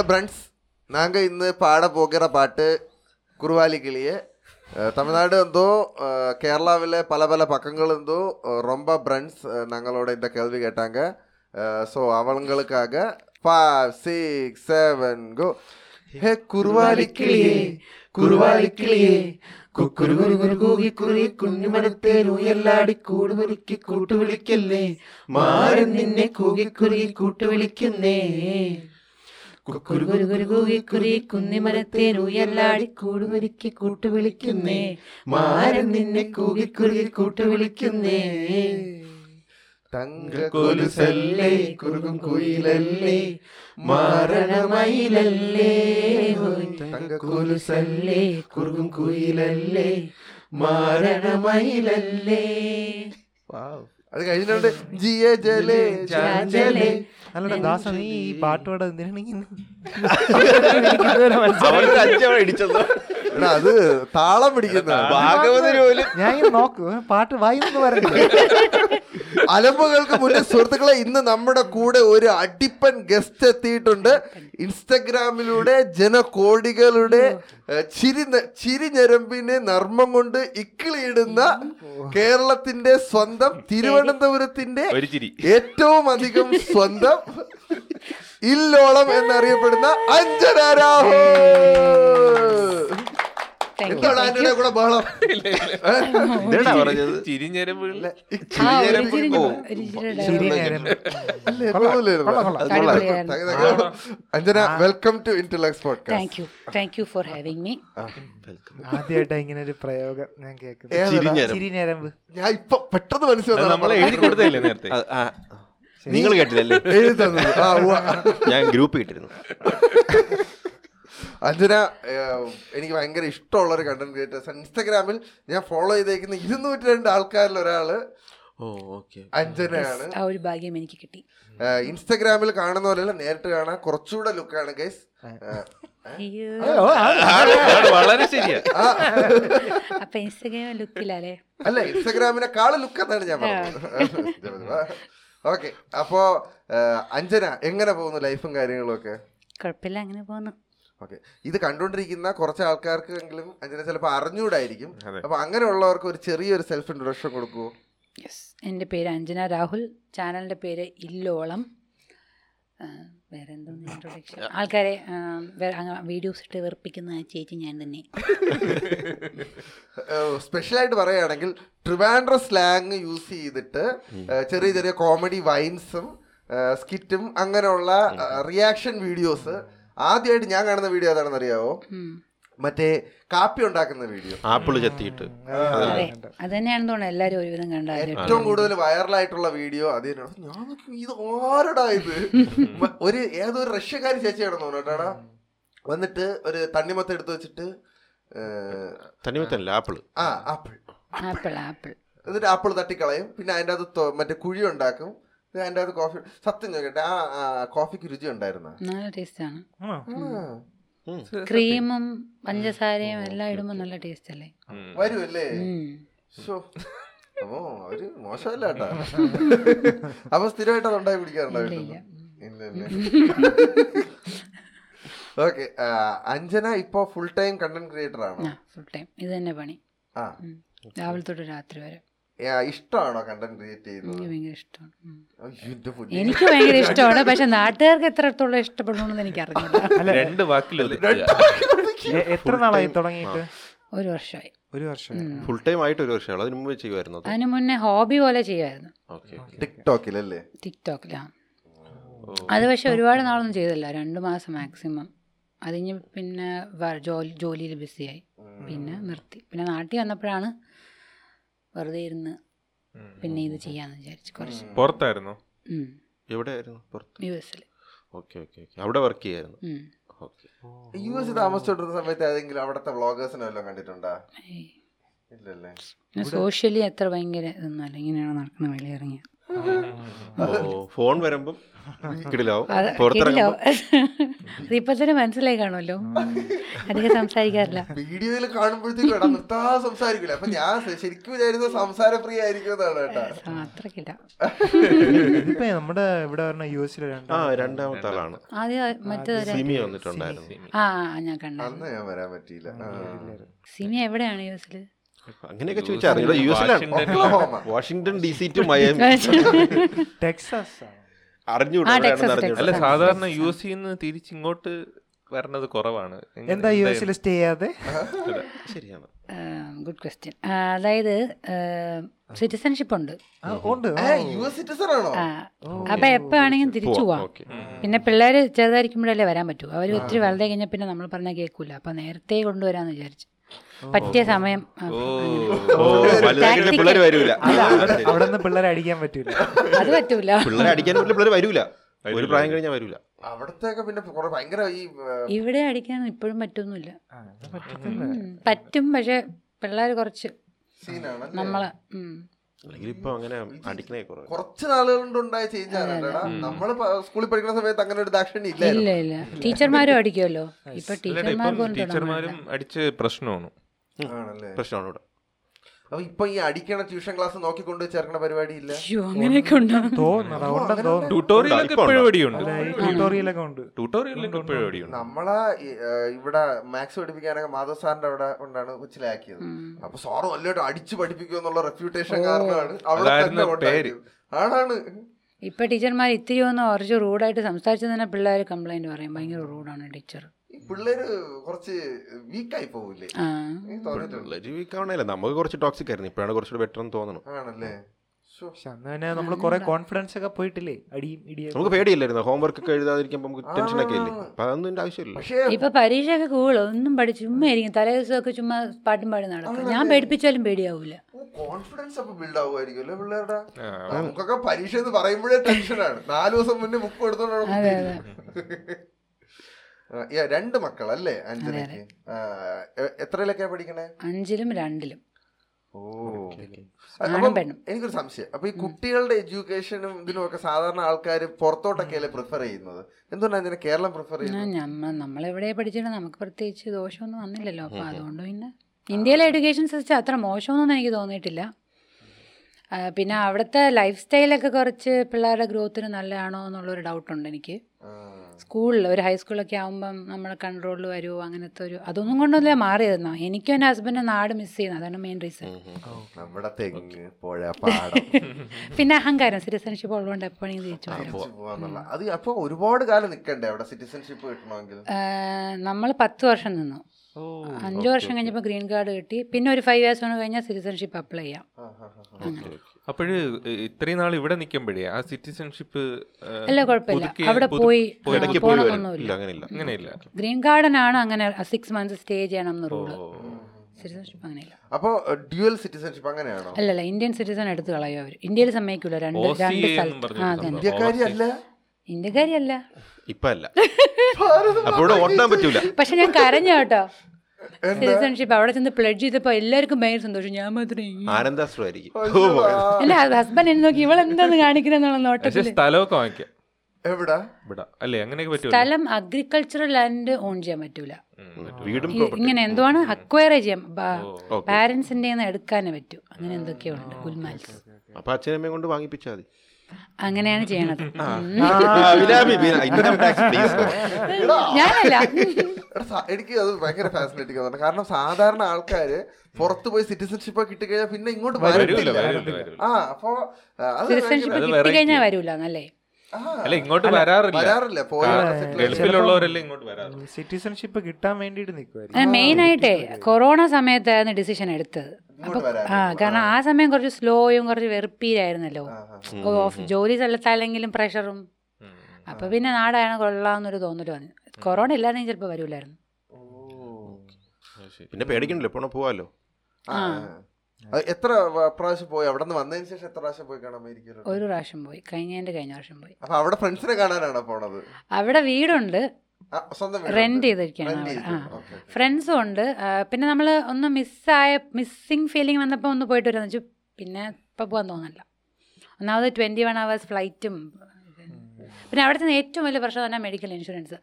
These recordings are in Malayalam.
ഹലോ ബ്രണ്ട്സ് നാങ്ക ഇന്ന് പാട പോകുന്ന പാട്ട് കുറുവാലി കിളിയെ തമിഴ്നാട് എന്തോ കേരളാവിലെ പല പല പക്കങ്ങൾ എന്തോ റൊമ്പ ബ്രണ്ട്സ് ഞങ്ങളോട് എന്താ കേൾവി കേട്ടാങ്ക. So അവളുകൾക്കാക five six seven go hey കുറുവാലി കിളിയെ കുറുവാലി കിളിയെ കുക്കുരുകുരു നിന്നെ കൂകിക്കുറി കൂട്ടുവിളിക്കുന്നേ. കുക്കുരു കുരു കുരു കൂകി കുറി കുന്നിമരത്തേൽ ഉയർലാടി കൂടുവിളിക്ക് കൂട്ടുവിളിക്കുന്നേ. മാരൻ നിന്നെ കുറുകി കുയിലല്ലേ കുറുകും കുയിലല്ലേ അത് കഴിഞ്ഞിട്ടുണ്ട്. ജിയെ ജലേ ചാഞ്ചലേ അല്ലടാ ദാസ നീ ഈ പാട്ടോടെ അത് താളം പിടിക്കുന്ന ഭാഗവതര് പോലും ഞാൻ ഇങ്ങനെ നോക്കൂ പാട്ട് വായിന്ന് പറഞ്ഞില്ല അലമ്പുകൾക്ക് മുന്നേ സുഹൃത്തുക്കളെ ഇന്ന് നമ്മുടെ കൂടെ ഒരു അടിപ്പൻ ഗസ്റ്റ് എത്തിയിട്ടുണ്ട്. ഇൻസ്റ്റഗ്രാമിലൂടെ ജനകോടികളുടെ ചിരി ന- ചിരി ഞരമ്പിനെ നർമ്മം കൊണ്ട് ഇക്കിളിയിടുന്ന കേരളത്തിന്റെ സ്വന്തം തിരുവനന്തപുരത്തിന്റെ ഏറ്റവും അധികം സ്വന്തം ഇല്ലോളം എന്നറിയപ്പെടുന്ന അഞ്ജന രാഹുൽ. എന്താണ് ആന്റണിയുടെ കൂടെ ബഹളം? പറഞ്ഞത്. Anjana welcome to Intellects podcast thank you for having me ആദ്യമായിട്ടാ ഇങ്ങനെ ഒരു പ്രയോഗം ഞാൻ കേൾക്കുന്നത്. ഞാൻ ഇപ്പൊ പെട്ടെന്ന് നമ്മളെ എഴുതി നേരത്തെ? നിങ്ങൾ കേട്ടില്ലല്ലേ? ഞാൻ ഗ്രൂപ്പ് കിട്ടിരുന്നു. അഞ്ജന എനിക്ക് ഭയങ്കര ഇഷ്ടമുള്ള ഒരു കണ്ടന്റ് ക്രിയേറ്റേഴ്സ് ഇൻസ്റ്റാഗ്രാമിൽ ഞാൻ ഫോളോ ചെയ്തേക്കുന്ന ഇരുന്നൂറ്റി രണ്ട് ആൾക്കാരിൽ ഒരാൾ ഓ ഓക്കെ അഞ്ജനയാണ് ആ ഒരു ഭാഗ്യം എനിക്ക് കിട്ടി ഇൻസ്റ്റാഗ്രാമിൽ കാണുന്ന പോലെയല്ല നേരിട്ട് കാണാൻ കുറച്ചുകൂടെ ലുക്കാണ് ഗൈസ് അയ്യോ വളരെ ശരിയാ അപ്പൊ ഇൻസ്റ്റഗ്രാം ലുക്കിലല്ലേ അല്ല ഇൻസ്റ്റാഗ്രാമിനെക്കാൾ ലുക്ക് എന്നാണ് ഞാൻ പറഞ്ഞത് ഓക്കെ അപ്പോ അഞ്ജന എങ്ങനെ പോകുന്നു ലൈഫും കാര്യങ്ങളും ഒക്കെ കുഴപ്പമില്ല അങ്ങനെ പോകുന്നു ഓക്കെ. ഇത് കണ്ടുകൊണ്ടിരിക്കുന്ന കുറച്ച് ആൾക്കാർക്കെങ്കിലും അഞ്ജന ചിലപ്പോൾ അറിഞ്ഞൂടായിരിക്കും. അപ്പോൾ അപ്പൊ അങ്ങനെയുള്ളവർക്ക് ഒരു ചെറിയൊരു സെൽഫ് ഇൻട്രൊഡക്ഷൻ കൊടുക്കുമോ യെസ് എന്റെ പേര് അഞ്ജന രാഹുൽ. ചാനലിന്റെ പേര് ഇല്ലോളം. വേറെ എന്തോന്ന് ഇൻട്രൊഡക്ഷൻ ആൾക്കാരെ വീഡിയോസ് ഇട്ട് വെറുപ്പിക്കുന്ന ചേച്ചി ഞാൻ തന്നെ. സ്പെഷ്യലായിട്ട് പറയുകയാണെങ്കിൽ ട്രിവാൻഡ്ര സ്ലാങ് യൂസ് ചെയ്തിട്ട് ചെറിയ ചെറിയ കോമഡി വൈൻസും സ്കിറ്റും അങ്ങനെയുള്ള റിയാക്ഷൻ വീഡിയോസ് ആദ്യമായിട്ട് ഞാൻ കാണുന്ന വീഡിയോ ഏതാണെന്ന് അറിയാവോ മറ്റേ കാപ്പി ഉണ്ടാക്കുന്ന വീഡിയോ ആപ്പിൾ ചെത്തിയിട്ട്. അതെ അത്. തന്നെയാണെന്ന് തോന്നുന്നു എല്ലാവരും ഒരുവിധം കണ്ട ഏറ്റവും കൂടുതൽ വൈറലായിട്ടുള്ള വീഡിയോ അത് ഞാൻ ഇത് ആരടാ ഇത്? ഒരു ഏതൊരു റഷ്യക്കാരി ചേച്ചിയാണെന്ന് തോന്നുന്നു വന്നിട്ട് ഒരു തണ്ണിമത്ത എടുത്ത് വെച്ചിട്ട് തണ്ണിമത്തല്ല ആപ്പിൾ ആപ്പിൾ. ആ ആപ്പിൾ. Apple apple. എന്നിട്ട് ആപ്പിൾ തട്ടിക്കളയും. പിന്നെ അതിന്റെ അകത്ത് മറ്റേ കുഴി ഉണ്ടാക്കും. അതിന്റെ അത് കോഫി സത്യം ചോദിക്കട്ടെ ആ കോഫിക്ക് രുചി ഉണ്ടായിരുന്ന? നല്ല ടേസ്റ്റാണ് ആണോ? ക്രീമും പഞ്ചസാരയും എല്ലാം ഇടുമ്പോൾ നല്ല ടേസ്റ്റ് അല്ലേ? വരുമല്ലേ ഓ അവർ മോശമല്ല കേട്ടാ. അപ്പൊ സ്ഥിരമായിട്ട് അത് ഉണ്ടായി കുടിക്കാറുണ്ടോ ഇല്ല, വീട്ടിൽ? ഇല്ല. ഇല്ല ഇല്ല. ഓക്കെ അഞ്ജന ഇപ്പൊ ഫുൾ ടൈം കണ്ടന്റ് ക്രിയേറ്റർ ആണ്? ഫുൾ ടൈം ഇത് തന്നെ പണി. ആ. രാവിലെ തൊട്ട് രാത്രി വരെ. ഇഷ്ടമാണോ കണ്ടന്റ് ക്രിയേറ്റ് ചെയ്യുന്നത്? എനിക്ക് ഭയങ്കര ഇഷ്ടമാണ്. എനിക്ക് ഭയങ്കര ഇഷ്ടമാണ്. പക്ഷെ നാട്ടുകാർക്ക് എത്രത്തോളം ഇഷ്ടപ്പെടണമെന്ന് എനിക്ക് അറിഞ്ഞില്ല രണ്ട് വാക്കിലത് എ- എത്ര നാളായി തുടങ്ങിയിട്ട്? ഒരു വർഷമായി ഒരു വർഷം ഫുൾ ടൈം ആയിട്ട് ഒരു വർഷമാണ് അതിനു മുമ്പ് ചെയ്യുമായിരുന്നു അതിനു മുന്നേ ഹോബി പോലെ ചെയ്യുമായിരുന്നു. ഓക്കെ ടിക്ടോക്കിലല്ലേ? ടിക്ടോക്കിലാണ് അത് പക്ഷെ ഒരുപാട് നാളൊന്നും ചെയ്തില്ല. രണ്ട് മാസം മാക്സിമം. അതിഞ്ഞ് പിന്നെ ജോലി ജോലിയിൽ ബിസിയായി. പിന്നെ നിർത്തി. പിന്നെ നാട്ടിൽ വന്നപ്പോഴാണ് വെറുതെ ഇരുന്ന് പിന്നെ ഇത് ചെയ്യാന്ന് വിചാരിച്ചു കുറച്ച്. പുറത്തായിരുന്നു? എവിടെയായിരുന്നു? പുറത്ത്? യു എസിൽ ഓക്കെ ഓക്കെ ഓക്കെ. അവിടെ വർക്ക് ചെയ്യായിരുന്നു? ഓക്കെ. യു എസ് താമസിച്ചോണ്ടിരുന്ന സമയത്ത് ഏതെങ്കിലും അവിടുത്തെ വ്ളോഗേഴ്സിനെ വല്ലതും കണ്ടിട്ടുണ്ടാ? ഇല്ലല്ലേ. സോഷ്യലി അത്ര ഭയങ്കര ഇതൊന്നും അല്ല. ഇങ്ങനെയാണ് നടക്കുന്ന വെളിയിറങ്ങിയത് ഫോൺ വരുമ്പം ഇപ്പൊ തന്നെ മനസ്സിലായി കാണുമല്ലോ. അധികം സംസാരിക്കാറില്ല. വീഡിയോയിൽ കാണുമ്പോഴത്തേക്കും നിർത്താ സംസാരിക്കില്ല അപ്പൊ ഞാൻ ശരിക്കും വിചാരിച്ചത് സംസാര ഫ്രീ ആയിരിക്കും നമ്മുടെ ഇവിടെ പറഞ്ഞ യു എസിലെ ആ രണ്ടാമത്തെ ആളാണ്. ആദ്യം മറ്റേ സിമി വന്നിട്ടുണ്ടായിരുന്നു. ആ ആ, ഞാൻ കണ്ടു അന്ന് ഞാൻ വരാൻ പറ്റിയില്ല. സിമി എവിടെയാണ് യു എസിൽ? അങ്ങനെയൊക്കെ ചോദിച്ചാൽ അറിയില്ല യു എസിലാണ്. വാഷിംഗ്ടൺ ഡി സി ടു മയം ടെക്സാസ് അല്ല സാധാരണ യു എസ് നിന്ന് തിരിച്ചിങ്ങോട്ട് വരണത് കുറവാണ്. എന്താ യു എസിൽ സ്റ്റേ ചെയ്യാതെ? ശരിയാണ്. ഗുഡ് ക്വസ്റ്റ്യൻ അതായത് സിറ്റിസൺഷിപ്പ് ഉണ്ട്. ഉണ്ട്. ഏ, സിറ്റിസൺ ആണോ ആ, അപ്പൊ എപ്പോ ആണെങ്കിലും തിരിച്ചു പോവാം. പിന്നെ പിള്ളേര് ചെറുതായിരിക്കുമ്പോഴല്ലേ വരാൻ പറ്റൂ. അവർ ഒത്തിരി വലുതായി കഴിഞ്ഞാൽ പിന്നെ നമ്മൾ പറഞ്ഞാൽ കേൾക്കൂല അപ്പൊ നേരത്തെ കൊണ്ടുവരാന്ന് വിചാരിച്ചു. പറ്റിയ സമയം. വരൂല. അവിടെ നിന്ന് പിള്ളേരെ അടിക്കാൻ പറ്റൂല. അത് പറ്റൂല. പിള്ളേരെ അടിക്കാൻ പറ്റില്ല പിള്ളേർ വരൂല. ഒരു പ്രായം കഴിഞ്ഞാൽ വരൂല. പിന്നെ ഭയങ്കര ഈ ഇവിടെ അടിക്കാൻ ഇപ്പോഴും പറ്റൊന്നുമില്ല. പറ്റും പക്ഷെ പിള്ളേർ കുറച്ച് സീനാണ് നമ്മളെ അല്ലെങ്കിൽ ഇപ്പൊ അങ്ങനെ അടിക്കണേ കുറവ്. കുറച്ച് ചേഞ്ച് ആണ്. നമ്മൾ സ്കൂളിൽ പഠിക്കുന്ന സമയത്ത് അങ്ങനെ ഒരു ദാക്ഷിണ്യം ഇല്ല ഇല്ല. ടീച്ചർമാരും അടിക്കുമല്ലോ. ഇപ്പൊ ടീച്ചർമാരും അടിച്ച് പ്രശ്നമാണ്. പ്രശ്നമാണ് ഇവിടെ അപ്പൊ ഇപ്പൊ ഈ അടിക്കണ ട്യൂഷൻ ക്ലാസ് നോക്കിക്കൊണ്ട് ചേർക്കണ പരിപാടി ഇല്ല? അങ്ങനെയൊക്കെ നമ്മളെ ഇവിടെ മാത്സ് പഠിപ്പിക്കാനൊക്കെ മാധവ് സാറിന്റെ അവിടെ കൊണ്ടാണ് കൊച്ചിലാക്കിയത്. അപ്പൊ സാറ് നല്ലതായിട്ട് അടിച്ചു പഠിപ്പിക്കുക എന്നുള്ള റെപ്യൂട്ടേഷൻ കാരണമാണ് അവിടെ തന്നെ. ആണാണ്. ഇപ്പൊ ടീച്ചർമാർ ഇത്തിരി ഒന്ന് കുറച്ച് റൂഡായിട്ട് സംസാരിച്ചു തന്നെ പിള്ളേർ കംപ്ലൈന്റ് പറയും. ഭയങ്കര റൂഡാണ് ടീച്ചർ പിള്ളേര് കുറച്ച് വീക്കായി പോവില്ലേ പിള്ളേര് വീക്ക് ആവണല്ലേ നമുക്ക് കുറച്ച് ടോക്സിക് ആയിരുന്നു. ഇപ്പോഴാണ് കുറച്ചുകൂടി ബെറ്റർ എന്ന് തോന്നുന്നു ആണല്ലേ. പക്ഷെ അന്ന് തന്നെ നമ്മൾ കുറെ കോൺഫിഡൻസ് ഒക്കെ പോയിട്ടില്ലേ? അടിയും ഇടിയും നമുക്ക് പേടിയില്ലായിരുന്നു. ഹോംവർക്ക് ഒക്കെ എഴുതാതിരിക്കുമ്പോൾ നമുക്ക് ടെൻഷനൊക്കെ ഇല്ലേ? അപ്പൊ അതൊന്നും ആവശ്യമില്ല. ഇപ്പൊ പരീക്ഷ പരീക്ഷയൊക്കെ കൂൾ ഒന്നും പഠി ചുമ്മാ ഇരിക്കും. തലേ ദിവസമൊക്കെ ചുമ്മാ പാട്ടും പാടി നടക്കും. ഞാൻ പേടിപ്പിച്ചാലും പേടിയാവൂല. കോൺഫിഡൻസ് അപ്പൊ ബിൽഡ് ആവുമായിരിക്കും പിള്ളേരുടെ? നമുക്കൊക്കെ പരീക്ഷ എന്ന് പറയുമ്പോഴേ ടെൻഷനാണ് നാല് ദിവസം മുന്നേ ബുക്ക് എടുത്തോണ്ടാണ് രണ്ട് മക്കൾ അല്ലേ അഞ്ജലിക്ക് എത്രയിലൊക്കെ എത്രയിലൊക്കെയാ പഠിക്കണേ? അഞ്ചിലും രണ്ടിലും. ഓ എനിക്കൊരു സംശയം. അപ്പൊ ഈ കുട്ടികളുടെ എഡ്യൂക്കേഷനും ഇതിനും ഒക്കെ സാധാരണ ആൾക്കാർ പുറത്തോട്ടൊക്കെയല്ലേ പ്രിഫർ ചെയ്യുന്നത്? എന്തുകൊണ്ടാണ് ഇതിനെ കേരളം പ്രിഫർ ചെയ്യുന്നത്? ഞമ്മ നമ്മളെവിടെ പഠിച്ചിട്ട് നമുക്ക് പ്രത്യേകിച്ച് ദോഷമൊന്നും വന്നില്ലല്ലോ. അപ്പൊ അതുകൊണ്ട് പിന്നെ ഇന്ത്യയിലെ എഡ്യൂക്കേഷൻ സിസ്റ്റം അത്ര മോശമൊന്നും എനിക്ക് തോന്നിയിട്ടില്ല. പിന്നെ അവിടുത്തെ ലൈഫ് സ്റ്റൈലൊക്കെ കുറച്ച് പിള്ളേരുടെ ഗ്രോത്തിന് നല്ലതാണോ എന്നുള്ളൊരു ഡൗട്ടുണ്ട് എനിക്ക്. സ്കൂളിൽ ഒരു ഹൈസ്കൂളൊക്കെ ആകുമ്പം നമ്മൾ കൺട്രോളിൽ വരുമോ അങ്ങനത്തെ ഒരു അതൊന്നും കൊണ്ടൊന്നുമില്ല മാറിയതെന്നോ. എനിക്കും എന്റെ ഹസ്ബൻഡ് നാട് മിസ് ചെയ്യുന്നത് അതാണ് മെയിൻ റീസൺ നമ്മുടെ തെങ്ങ് പുഴ പാടം. പിന്നെ അഹങ്കാരം സിറ്റിസൺഷിപ്പ് ഉള്ളതുകൊണ്ട് എപ്പോഴെങ്കിലും തിരിച്ചു ഒരുപാട് കാലം അവിടെ സിറ്റിസൺഷിപ്പ് കിട്ടണമെങ്കിൽ? നമ്മൾ പത്ത് വർഷം നിന്നു. അഞ്ചു വർഷം കഴിഞ്ഞപ്പോൾ ഗ്രീൻ കാർഡ് കിട്ടി. പിന്നെ ഒരു ഫൈവ് ഇയേഴ്സ് കഴിഞ്ഞാൽ സിറ്റിസൺഷിപ്പ് അപ്ലൈ ചെയ്യാം. അപ്പോഴ് ഇത്രയും നാൾ ഇവിടെ നിൽക്കുമ്പോഴേ ആ സിറ്റിസൺഷിപ്പ് അല്ല കുഴപ്പമില്ല. അവിടെ പോയി അങ്ങനെയില്ല. ഗ്രീൻ ഗാർഡൻ ആണ് അങ്ങനെ സിക്സ് മന്ത്സ് സ്റ്റേ ചെയ്യണം എന്ന് റൂൾ സിറ്റിസൺഷിപ്പ് അങ്ങനെയില്ല. അപ്പൊ ഡ്യുവൽ സിറ്റിസൺഷിപ്പ് അങ്ങനെയാണോ? അല്ലല്ല ഇന്ത്യൻ സിറ്റിസൺ എടുത്തു കളയും അവർ ഇന്ത്യയിൽ സമ്മതിക്കില്ല രണ്ട് രണ്ട് സ്ഥലത്ത്. ആ. അതന്നെ. ഇന്ത്യക്കാരി അല്ല? ഇന്ത്യക്കാരിയല്ല ഇപ്പൊ അല്ല. ഓട്ടാൻ പറ്റൂല. പക്ഷെ ഞാൻ കരഞ്ഞു കേട്ടോ. സിറ്റിസൺഷിപ്പ് അവിടെ ചെന്ന് പ്ലഡ് ചെയ്തപ്പോ എല്ലാവർക്കും ഭയങ്കര സന്തോഷം. ഞാൻ മാത്രമേ ആനന്ദാശ്രമായിരിക്കും അല്ല ഹസ്ബൻഡ് എന്നെ നോക്കി ഇവളെന്താന്ന് കാണിക്കുന്ന പക്ഷെ നോട്ടത്തിൽ. സ്ഥലമൊക്കെ വാങ്ങിക്കാം. എവിടെ? അല്ലേ അങ്ങനെയൊക്കെ പറ്റുമോ സ്ഥലം അഗ്രികൾച്ചറൽ ലാൻഡ് ഓൺ ചെയ്യാൻ പറ്റൂല. വീടും ഇങ്ങനെ എന്തുവാണ്? അക്വയർ ചെയ്യാൻ പാരന്റ്സിന്റെ എടുക്കാനേ പറ്റൂ. അങ്ങനെ എന്തൊക്കെയോ ഉണ്ട് ഗുൽമാൽസ്. അപ്പൊ അച്ഛനമ്മയും കൊണ്ട് വാങ്ങിപ്പിച്ചാൽ മതി. അങ്ങനെയാണ് ചെയ്യണത്. ഞാനല്ല. എനിക്ക് അത് ഭയങ്കര ഫാസിനേറ്റിംഗ് ആണ്. കാരണം സാധാരണ ആൾക്കാര് പുറത്ത് പോയി സിറ്റിസൺഷിപ്പ് കിട്ടിക്കഴിഞ്ഞാൽ പിന്നെ ഇങ്ങോട്ട് വരത്തില്ല. ആ അപ്പൊ അത് സിറ്റിസൺഷിപ്പ് കിട്ടിക്കഴിഞ്ഞാൽ വരൂല എന്നല്ലേ അല്ല ഇങ്ങോട്ട് വരാറില്ല. വരാറില്ല. ഗൾഫിലുള്ളവരല്ലേ ഇങ്ങോട്ട് വരാറില്ല. സിറ്റിസൺഷിപ്പ് കിട്ടാൻ വേണ്ടിയിട്ട് നിൽക്കുമായിരിക്കും മെയിൻ ആയിട്ടേ കൊറോണ സമയത്തായിരുന്നു ഡിസിഷൻ എടുത്തത്. അപ്പൊ ആ കാരണം ആ സമയം കുറച്ച് സ്ലോയും കുറച്ച് വെറുപ്പീരായിരുന്നല്ലോ ഓഫ് ജോലി സ്ഥലത്താണെങ്കിലും പ്രഷറും. അപ്പൊ പിന്നെ നാടാണ് കൊള്ളാമെന്നൊരു തോന്നൽ വന്നു. കൊറോണ ഇല്ലാതെങ്കിൽ ചിലപ്പോൾ വരൂലായിരുന്നു. പിന്നെ പേടിക്കണ്ടല്ലോ എപ്പോഴും പോവാലോ എത്ര പ്രാവശ്യം പോയി? അവിടെ നിന്ന് വന്നതിന് ശേഷം എത്ര പ്രാവശ്യം പോയി കാണാൻ അമേരിക്കയിൽ ഒരു പ്രാവശ്യം പോയി. കഴിഞ്ഞതിന്റെ കഴിഞ്ഞ വർഷം പോയി. അപ്പൊ അവിടെ ഫ്രണ്ട്സിനെ കാണാനാണോ പോണത്? അവിടെ വീടുണ്ട്. റെന്റ് ചെയ്തിരിക്കുകയാണ്. ഫ്രണ്ട്സും ഉണ്ട്. പിന്നെ നമ്മൾ ഒന്ന് മിസ്സായ മിസ്സിങ് ഫീലിംഗ് വന്നപ്പോൾ ഒന്ന് പോയിട്ട് വരാന്ന് വെച്ചു. പിന്നെ ഇപ്പം പോകാൻ തോന്നല്ല ഒന്നാമത് ട്വന്റി വൺ അവേഴ്സ് ഫ്ലൈറ്റും പിന്നെ അവിടുത്തെ ഏറ്റവും വലിയ പ്രശ്നം തന്നെ മെഡിക്കൽ ഇൻഷുറൻസ്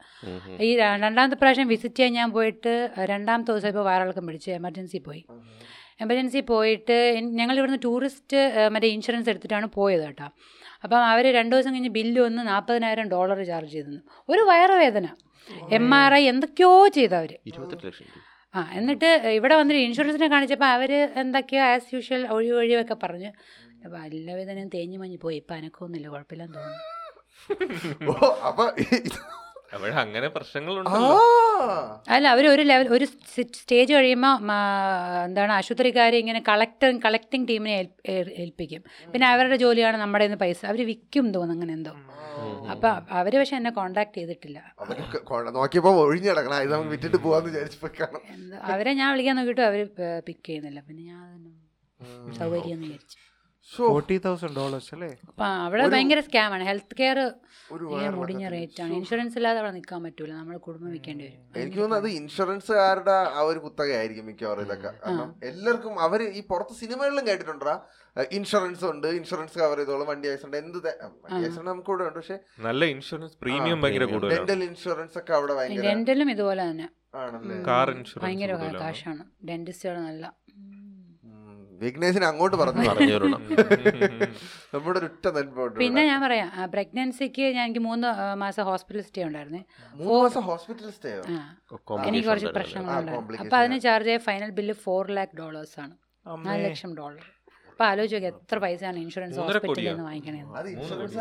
ഈ രണ്ടാമത്തെ പ്രാവശ്യം വിസിറ്റ് ചെയ്യാൻ ഞാൻ പോയിട്ട് രണ്ടാമത്തെ ദിവസം ഇപ്പോൾ വയറിളക്കം പിടിച്ച്. എമർജൻസി പോയി. എമർജൻസി പോയിട്ട് ഞങ്ങൾ ഇവിടുന്ന് ടൂറിസ്റ്റ് മറ്റേ ഇൻഷുറൻസ് എടുത്തിട്ടാണ് പോയത് കേട്ടോ അപ്പം അവർ രണ്ട് ദിവസം കഴിഞ്ഞ് ബില്ല് വന്ന് നാൽപ്പതിനായിരം ഡോളർ ചാർജ് ചെയ്തിരുന്നു. ഒരു വയറുവേദന. എം ആർ ഐ എന്തൊക്കെയോ ചെയ്തവർ ലക്ഷം ആ എന്നിട്ട് ഇവിടെ വന്നിട്ട് ഇൻഷുറൻസിനെ കാണിച്ചപ്പോൾ അവർ എന്തൊക്കെയോ ആസ് യൂഷ്വൽ ഒഴി ഒഴിവൊക്കെ പറഞ്ഞ്. അപ്പോൾ എല്ലാവിധനും വേദനയും തേഞ്ഞു മഞ്ഞ് പോയി. ഇപ്പം അനക്കൊന്നുമില്ല കുഴപ്പമില്ലെന്ന് തോന്നുന്നു. അപ്പൊ അങ്ങനെ പ്രശ്നങ്ങളുണ്ടല്ലോ അല്ല അവർ ഒരു ലെവൽ ഒരു സ്റ്റേജ് കഴിയുമ്പോൾ എന്താണ് ആശുപത്രിക്കാർ ഇങ്ങനെ കളക്ടർ കളക്ടിങ് ടീമിനെ ഏൽ- ഏൽ- ഏൽപ്പിക്കും. പിന്നെ അവരുടെ ജോലിയാണ് നമ്മുടെ നിന്ന് പൈസ. അവർ വിൽക്കും തോന്നുന്നു അങ്ങനെ എന്തോ. അപ്പൊ അവർ പക്ഷെ എന്നെ കോണ്ടാക്ട് ചെയ്തിട്ടില്ല. നോക്കിയപ്പോ ഒഴിഞ്ഞു കിടക്കണം. ഇത് നമുക്ക് വിറ്റിട്ട് പോവാന്ന് വിചാരിച്ചപ്പോ അവരെ ഞാൻ വിളിക്കാൻ നോക്കിയിട്ട് അവർ പിക്ക് ചെയ്യുന്നില്ല. പിന്നെ ഞാൻ സൗകര്യം എന്ന് വിചാരിച്ചു. ശോ, ഫോർട്ടി തൗസൻഡ് ഡോളേഴ്സ് അല്ലേ? അപ്പം അവിടെ ഭയങ്കര സ്കാമാണ്. ഹെൽത്ത് കെയർ ഒരു ഇങ്ങനെ മുടിഞ്ഞ റേറ്റാണ് ഇൻഷുറൻസ് ഇല്ലാതെ അവിടെ നിൽക്കാൻ പറ്റൂല. നമ്മുടെ കുടുംബം വിൽക്കേണ്ടി വരും. എനിക്ക് തോന്നുന്നു അത് ഇൻഷുറൻസുകാരുടെ ആ ഒരു കുത്തകയായിരിക്കും മിക്കവാറും ഇതൊക്കെ. കാരണം എല്ലാവർക്കും അവർ ഈ പുറത്ത് സിനിമകളിലും കേട്ടിട്ടുണ്ടാ? ഇൻഷുറൻസ് ഉണ്ട്. ഇൻഷുറൻസ് കവർ ചെയ്തോളും. വണ്ടി ആക്സിഡന്റ് എന്ത് വണ്ടി ആക്സിഡന്റ് നമുക്ക് ഇവിടെ ഉണ്ട്. പക്ഷേ നല്ല ഇൻഷുറൻസ് പ്രീമിയം ഭയങ്കര ഡെന്റൽ ഇൻഷുറൻസ് ഒക്കെ അവിടെ ഭയങ്കര ഡെന്റലും ഇതുപോലെ തന്നെ. ആണല്ലേ? കാർ ഇൻഷുറൻസ് ഭയങ്കര. കാശാണ്. ഡെന്റിസ്റ്റുകൾ നല്ല. വിഘ്നേശിനെ അങ്ങോട്ട് പറഞ്ഞു പറഞ്ഞു നമ്മുടെ ഒരു ഉറ്റ പിന്നെ ഞാൻ പറയാം പ്രഗ്നൻസിക്ക് ഞാൻ എനിക്ക് മൂന്ന് മാസം ഹോസ്പിറ്റൽ സ്റ്റേ ഉണ്ടായിരുന്നേ. മൂന്ന് മാസം ഹോസ്പിറ്റൽ സ്റ്റേ എനിക്ക് കുറച്ച്. പ്രശ്നങ്ങളുണ്ടായിരുന്നു complication അതിന് ചാർജ് ആയ final bill four lakh dollars ആണ്. നാല് ലക്ഷം ഡോളർ അപ്പൊ ആലോചിച്ച് എത്ര പൈസ ആണ് ഇൻഷുറൻസ് ഹോസ്പിറ്റലിൽ? നിന്ന് വാങ്ങിക്കണേന്ന്. ഇൻഷുറൻസ്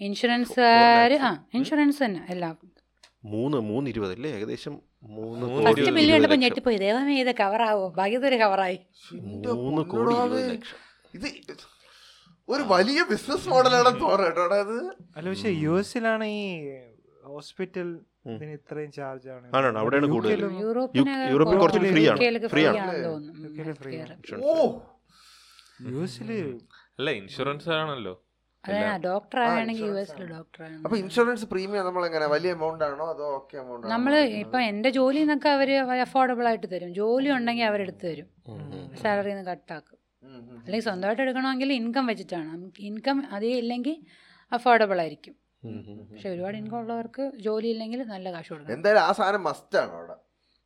ഇൻഷുറൻസുകാർ ആ ഇൻഷുറൻസ് തന്നെ എല്ലാം. മൂന്ന് മൂന്ന് ഇരുപതല്ലേ ഏകദേശം ഫസ്റ്റ് ഇരുപത് ബില്ല് കണ്ടപ്പോൾ ലക്ഷം. ഞെട്ടിപ്പോയി. ദൈവമേ ഇത് കവറാവോ ഭാഗ്യത്തൊരു കവറായി എന്റെ മൂന്ന് കോടി ലക്ഷം. ഇത് ഒരു വലിയ ബിസിനസ് മോഡലാണ് കേട്ടോ. അത് അല്ല പക്ഷെ യു എസിലാണ് ഈ ഹോസ്പിറ്റൽ ഇത്രയും ചാർജ് ആണ്. അവിടെയാണ് കൂടുതൽ. യൂറോപ്പിൽ കുറച്ച് ഫ്രീ ആണ്. ഫ്രീ ആണ്. യു എസിൽ അല്ല ഇൻഷുറൻസ് ആണല്ലോ. അപ്പൊ ഇൻഷുറൻസ് പ്രീമിയം നമ്മൾ എങ്ങനെ വലിയ എമൗണ്ട് ആണോ അതോ ഓക്കെ എമൗണ്ട് നമ്മൾ ഇപ്പൊ എന്റെ ജോലി എന്നൊക്കെ അവർ അഫോർഡബിൾ ആയിട്ട് തരും. ജോലി ഉണ്ടെങ്കിൽ അവരെടുത്ത് തരും. സാലറിന്ന് കട്ടാക്കും അല്ലെങ്കിൽ സ്വന്തമായിട്ട് എടുക്കണമെങ്കിൽ ഇൻകം വെച്ചിട്ടാണ്. ഇൻകം അതേ ഇല്ലെങ്കിൽ അഫോർഡബിൾ ആയിരിക്കും. പക്ഷെ ഒരുപാട് ഇൻകം ഉള്ളവർക്ക് ജോലി ഇല്ലെങ്കിൽ നല്ല കാശ് കൊടുക്കും എന്തായാലും ആ സാധനം മസ്റ്റ് ആണ് അവിടെ?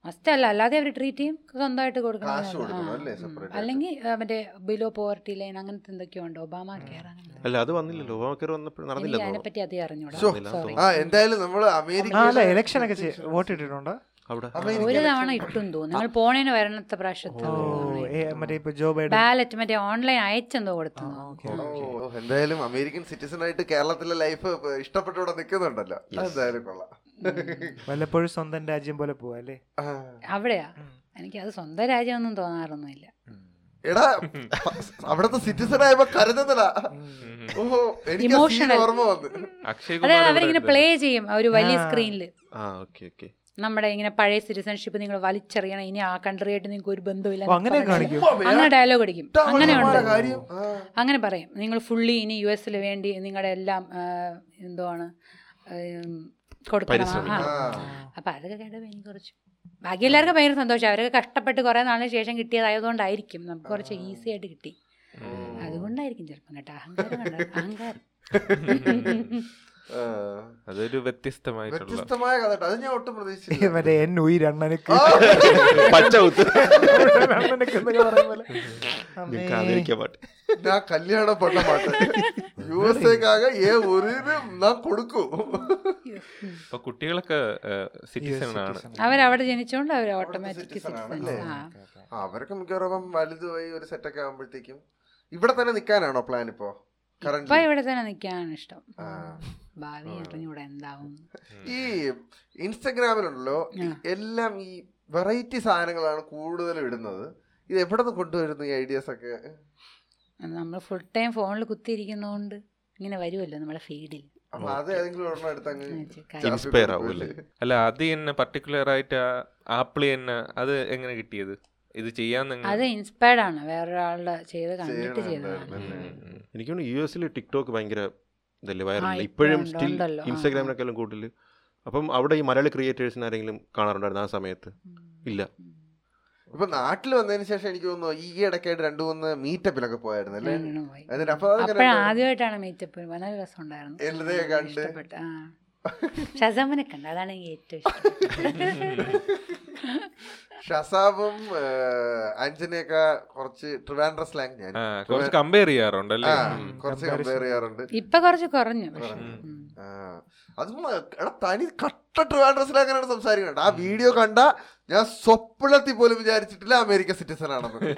മസ്റ്റ് അല്ല അല്ലാതെ അവർ ട്രീറ്റ് ചെയ്യും സ്വന്തമായിട്ട് കൊടുക്കണം അല്ലെങ്കിൽ മറ്റേ ബിലോ പോവർട്ടി ലൈൻ അങ്ങനത്തെ എന്തൊക്കെയോ ഉണ്ട്? ഒബാമ കെയർ അല്ല അത് വന്നില്ലല്ലോ. വന്നപ്പോൾ എനിക്ക് നടന്നില്ലെന്നോ അതിനെപ്പറ്റി അതേ അറിഞ്ഞൂടാ. ആ എന്തായാലും നമ്മൾ അമേരിക്ക അല്ല ഇലക്ഷൻ ഒക്കെ വോട്ട് ഇട്ടിട്ടുണ്ടോ? അവിടെ. ഒരു തവണ ഇട്ടും തോന്നുന്നു. നിങ്ങൾ പോണേന് വരണത്തെ പ്രാവശ്യത്തെ ബാലറ്റ് മറ്റേ ഓൺലൈൻ അയച്ചെന്തോ കൊടുത്തു എന്തായാലും അമേരിക്കൻ സിറ്റിസൺ ആയിട്ട് കേരളത്തിലെ ലൈഫ് ഇഷ്ടപ്പെട്ടോടെ നിൽക്കുന്നുണ്ടല്ലോ എന്തായാലും കൊള്ളാം. വല്ലപ്പോഴും സ്വന്തം രാജ്യം പോലെ പോവാ അല്ലേ? ആ. അവിടെയാ? എനിക്ക് അത് സ്വന്തം രാജ്യമൊന്നും തോന്നാറൊന്നുമില്ല. എടാ അവിടത്തെ സിറ്റിസൺ ആയപ്പോ കരുതുന്നതാ. ഓഹോ എനിക്ക്. ഓർമ്മ വന്ന്. അവരിങ്ങനെ പ്ലേ ചെയ്യും ആ ഒരു വലിയ സ്ക്രീനിൽ സ്ക്രീനിൽ ആ ഓക്കെ ഓക്കെ. നമ്മുടെ ഇങ്ങനെ പഴയ സിറ്റിസൺഷിപ്പ് നിങ്ങൾ വലിച്ചെറിയണം ഇനി ആ കൺട്രി ആയിട്ട് നിങ്ങൾക്ക് ഒരു ബന്ധമില്ല അങ്ങനെ ഡയലോഗ് അടിക്കും. അങ്ങനെ ഉണ്ട്. അങ്ങനെ പറയും. നിങ്ങൾ ഫുള്ളി ഇനി യു എസിൽ വേണ്ടി നിങ്ങളുടെ എല്ലാം എന്തോ എന്തുവാണ് കൊടുക്കണം. ആ. അപ്പം അതൊക്കെ കേട്ടപ്പോൾ എനിക്ക് കുറച്ച് ബാക്കി എല്ലാവർക്കും ഭയങ്കര സന്തോഷം. അവരൊക്കെ കഷ്ടപ്പെട്ട് കുറേ നാളിന് ശേഷം കിട്ടിയതായതുകൊണ്ടായിരിക്കും. നമുക്ക് കുറച്ച് ഈസി ആയിട്ട് കിട്ടി. അതുകൊണ്ടായിരിക്കും ചിലപ്പം കേട്ടോ അഹങ്കാരം കണ്ടോ? അഹങ്കാരം. അതൊരു വ്യത്യസ്തമായിട്ടുള്ള വ്യത്യസ്തമായ കഥ അത് ഞാൻ ഒട്ടും പ്രതീക്ഷിച്ചില്ല. മറ്റേ എൻ ഉയിർ അണ്ണനക്ക് ഞാൻ കല്യാണ പണ്ട പാട്ട്. യു എസ് എക്കാകെ ഏ ഉരിന് ഞാൻ കൊടുക്കും. ഇപ്പൊ കുട്ടികളൊക്കെ സിറ്റിസൺ ആണ് അവരവിടെ ജനിച്ചോണ്ട് അവർ ഓട്ടോമാറ്റിക് അവരൊക്കെ മിക്കവാറും വലുതുമായി ഒരു സെറ്റൊക്കെ ആകുമ്പോഴത്തേക്കും ഇവിടെ തന്നെ നിൽക്കാനാണോ പ്ലാൻ ഇപ്പോ? ഇപ്പൊ കറന്റ് ഇവിടെ തന്നെ നിൽക്കാനാണ് ഇഷ്ടം. ആ. ഭാവി അറിഞ്ഞൂടെ എന്താവും. ഈ ഇൻസ്റ്റഗ്രാമിലുണ്ടല്ലോ എല്ലാം ഈ വെറൈറ്റി സാധനങ്ങളാണ് കൂടുതൽ ഇടുന്നത്. ഇത് എവിടെ നിന്ന് കൊണ്ടുവരുന്നു ഈ ഐഡിയാസ് ഒക്കെ? നമ്മൾ ഫുൾ ടൈം ഫോണിൽ കുത്തിയിരിക്കുന്നതുകൊണ്ട് ഇങ്ങനെ വരുമല്ലോ നമ്മുടെ ഫീഡിൽ ഇൻസ്പയർ ആവും അല്ല അത് തന്നെ പർട്ടിക്കുലർ ആയിട്ട് ആപ്പിൾ തന്നെ അത് എങ്ങനെ കിട്ടിയത്? ഇത് ചെയ്യാൻ അത് ഇൻസ്പയർഡ് ആണ്. വേറൊരാളുടെ ചെയ്ത് കണ്ടിട്ട് ചെയ്തതാണ്. എനിക്ക് തോന്നുന്നു യു എസിൽ ടിക്ടോക്ക് ഭയങ്കര ഇതല്ലേ വൈറൽ ഇപ്പോഴും സ്റ്റിൽ ഇൻസ്റ്റാഗ്രാമിനൊക്കെല്ലാം കൂടുതൽ. അപ്പം അവിടെ ഈ മലയാളി ക്രിയേറ്റേഴ്സിന് ആരെങ്കിലും കാണാറുണ്ടായിരുന്നു ആ സമയത്ത്? ഇല്ല. ഇപ്പൊ നാട്ടിൽ വന്നതിന് ശേഷം എനിക്ക് തോന്നുന്നു ഈ ഇടയ്ക്കായിട്ട് രണ്ടു മൂന്ന് മീറ്റപ്പിലൊക്കെ പോയായിരുന്നു അല്ലേ? എന്നിട്ട് അപ്പൊ? ആദ്യമായിട്ടാണ് മീറ്റപ്പ് വളരെ രസമുണ്ടായിരുന്നു. കണ്ട്. അതാണ് എനിക്ക് ഏറ്റവും ഇഷ്ടം. ഷസാബും ആഞ്ചനെയൊക്കെ കുറച്ച് ട്രിവാൻഡ്ര സ്ലാങ് ഞാൻ. കുറച്ച് കമ്പയർ ചെയ്യാറുണ്ട് അല്ലേ? കുറച്ച് കമ്പയർ ചെയ്യാറുണ്ട്. ഇപ്പൊ കുറച്ച് കുറഞ്ഞു അതും എടാ തനി കട്ട ട്രിവാൻഡ്ര സ്ലാങ്ങാണ് സംസാരിക്കുന്നത് ആ വീഡിയോ കണ്ട ഞാൻ സ്വപ്നത്തിൽ പോലും വിചാരിച്ചിട്ടില്ല അമേരിക്ക സിറ്റിസൺ ആണെന്ന്.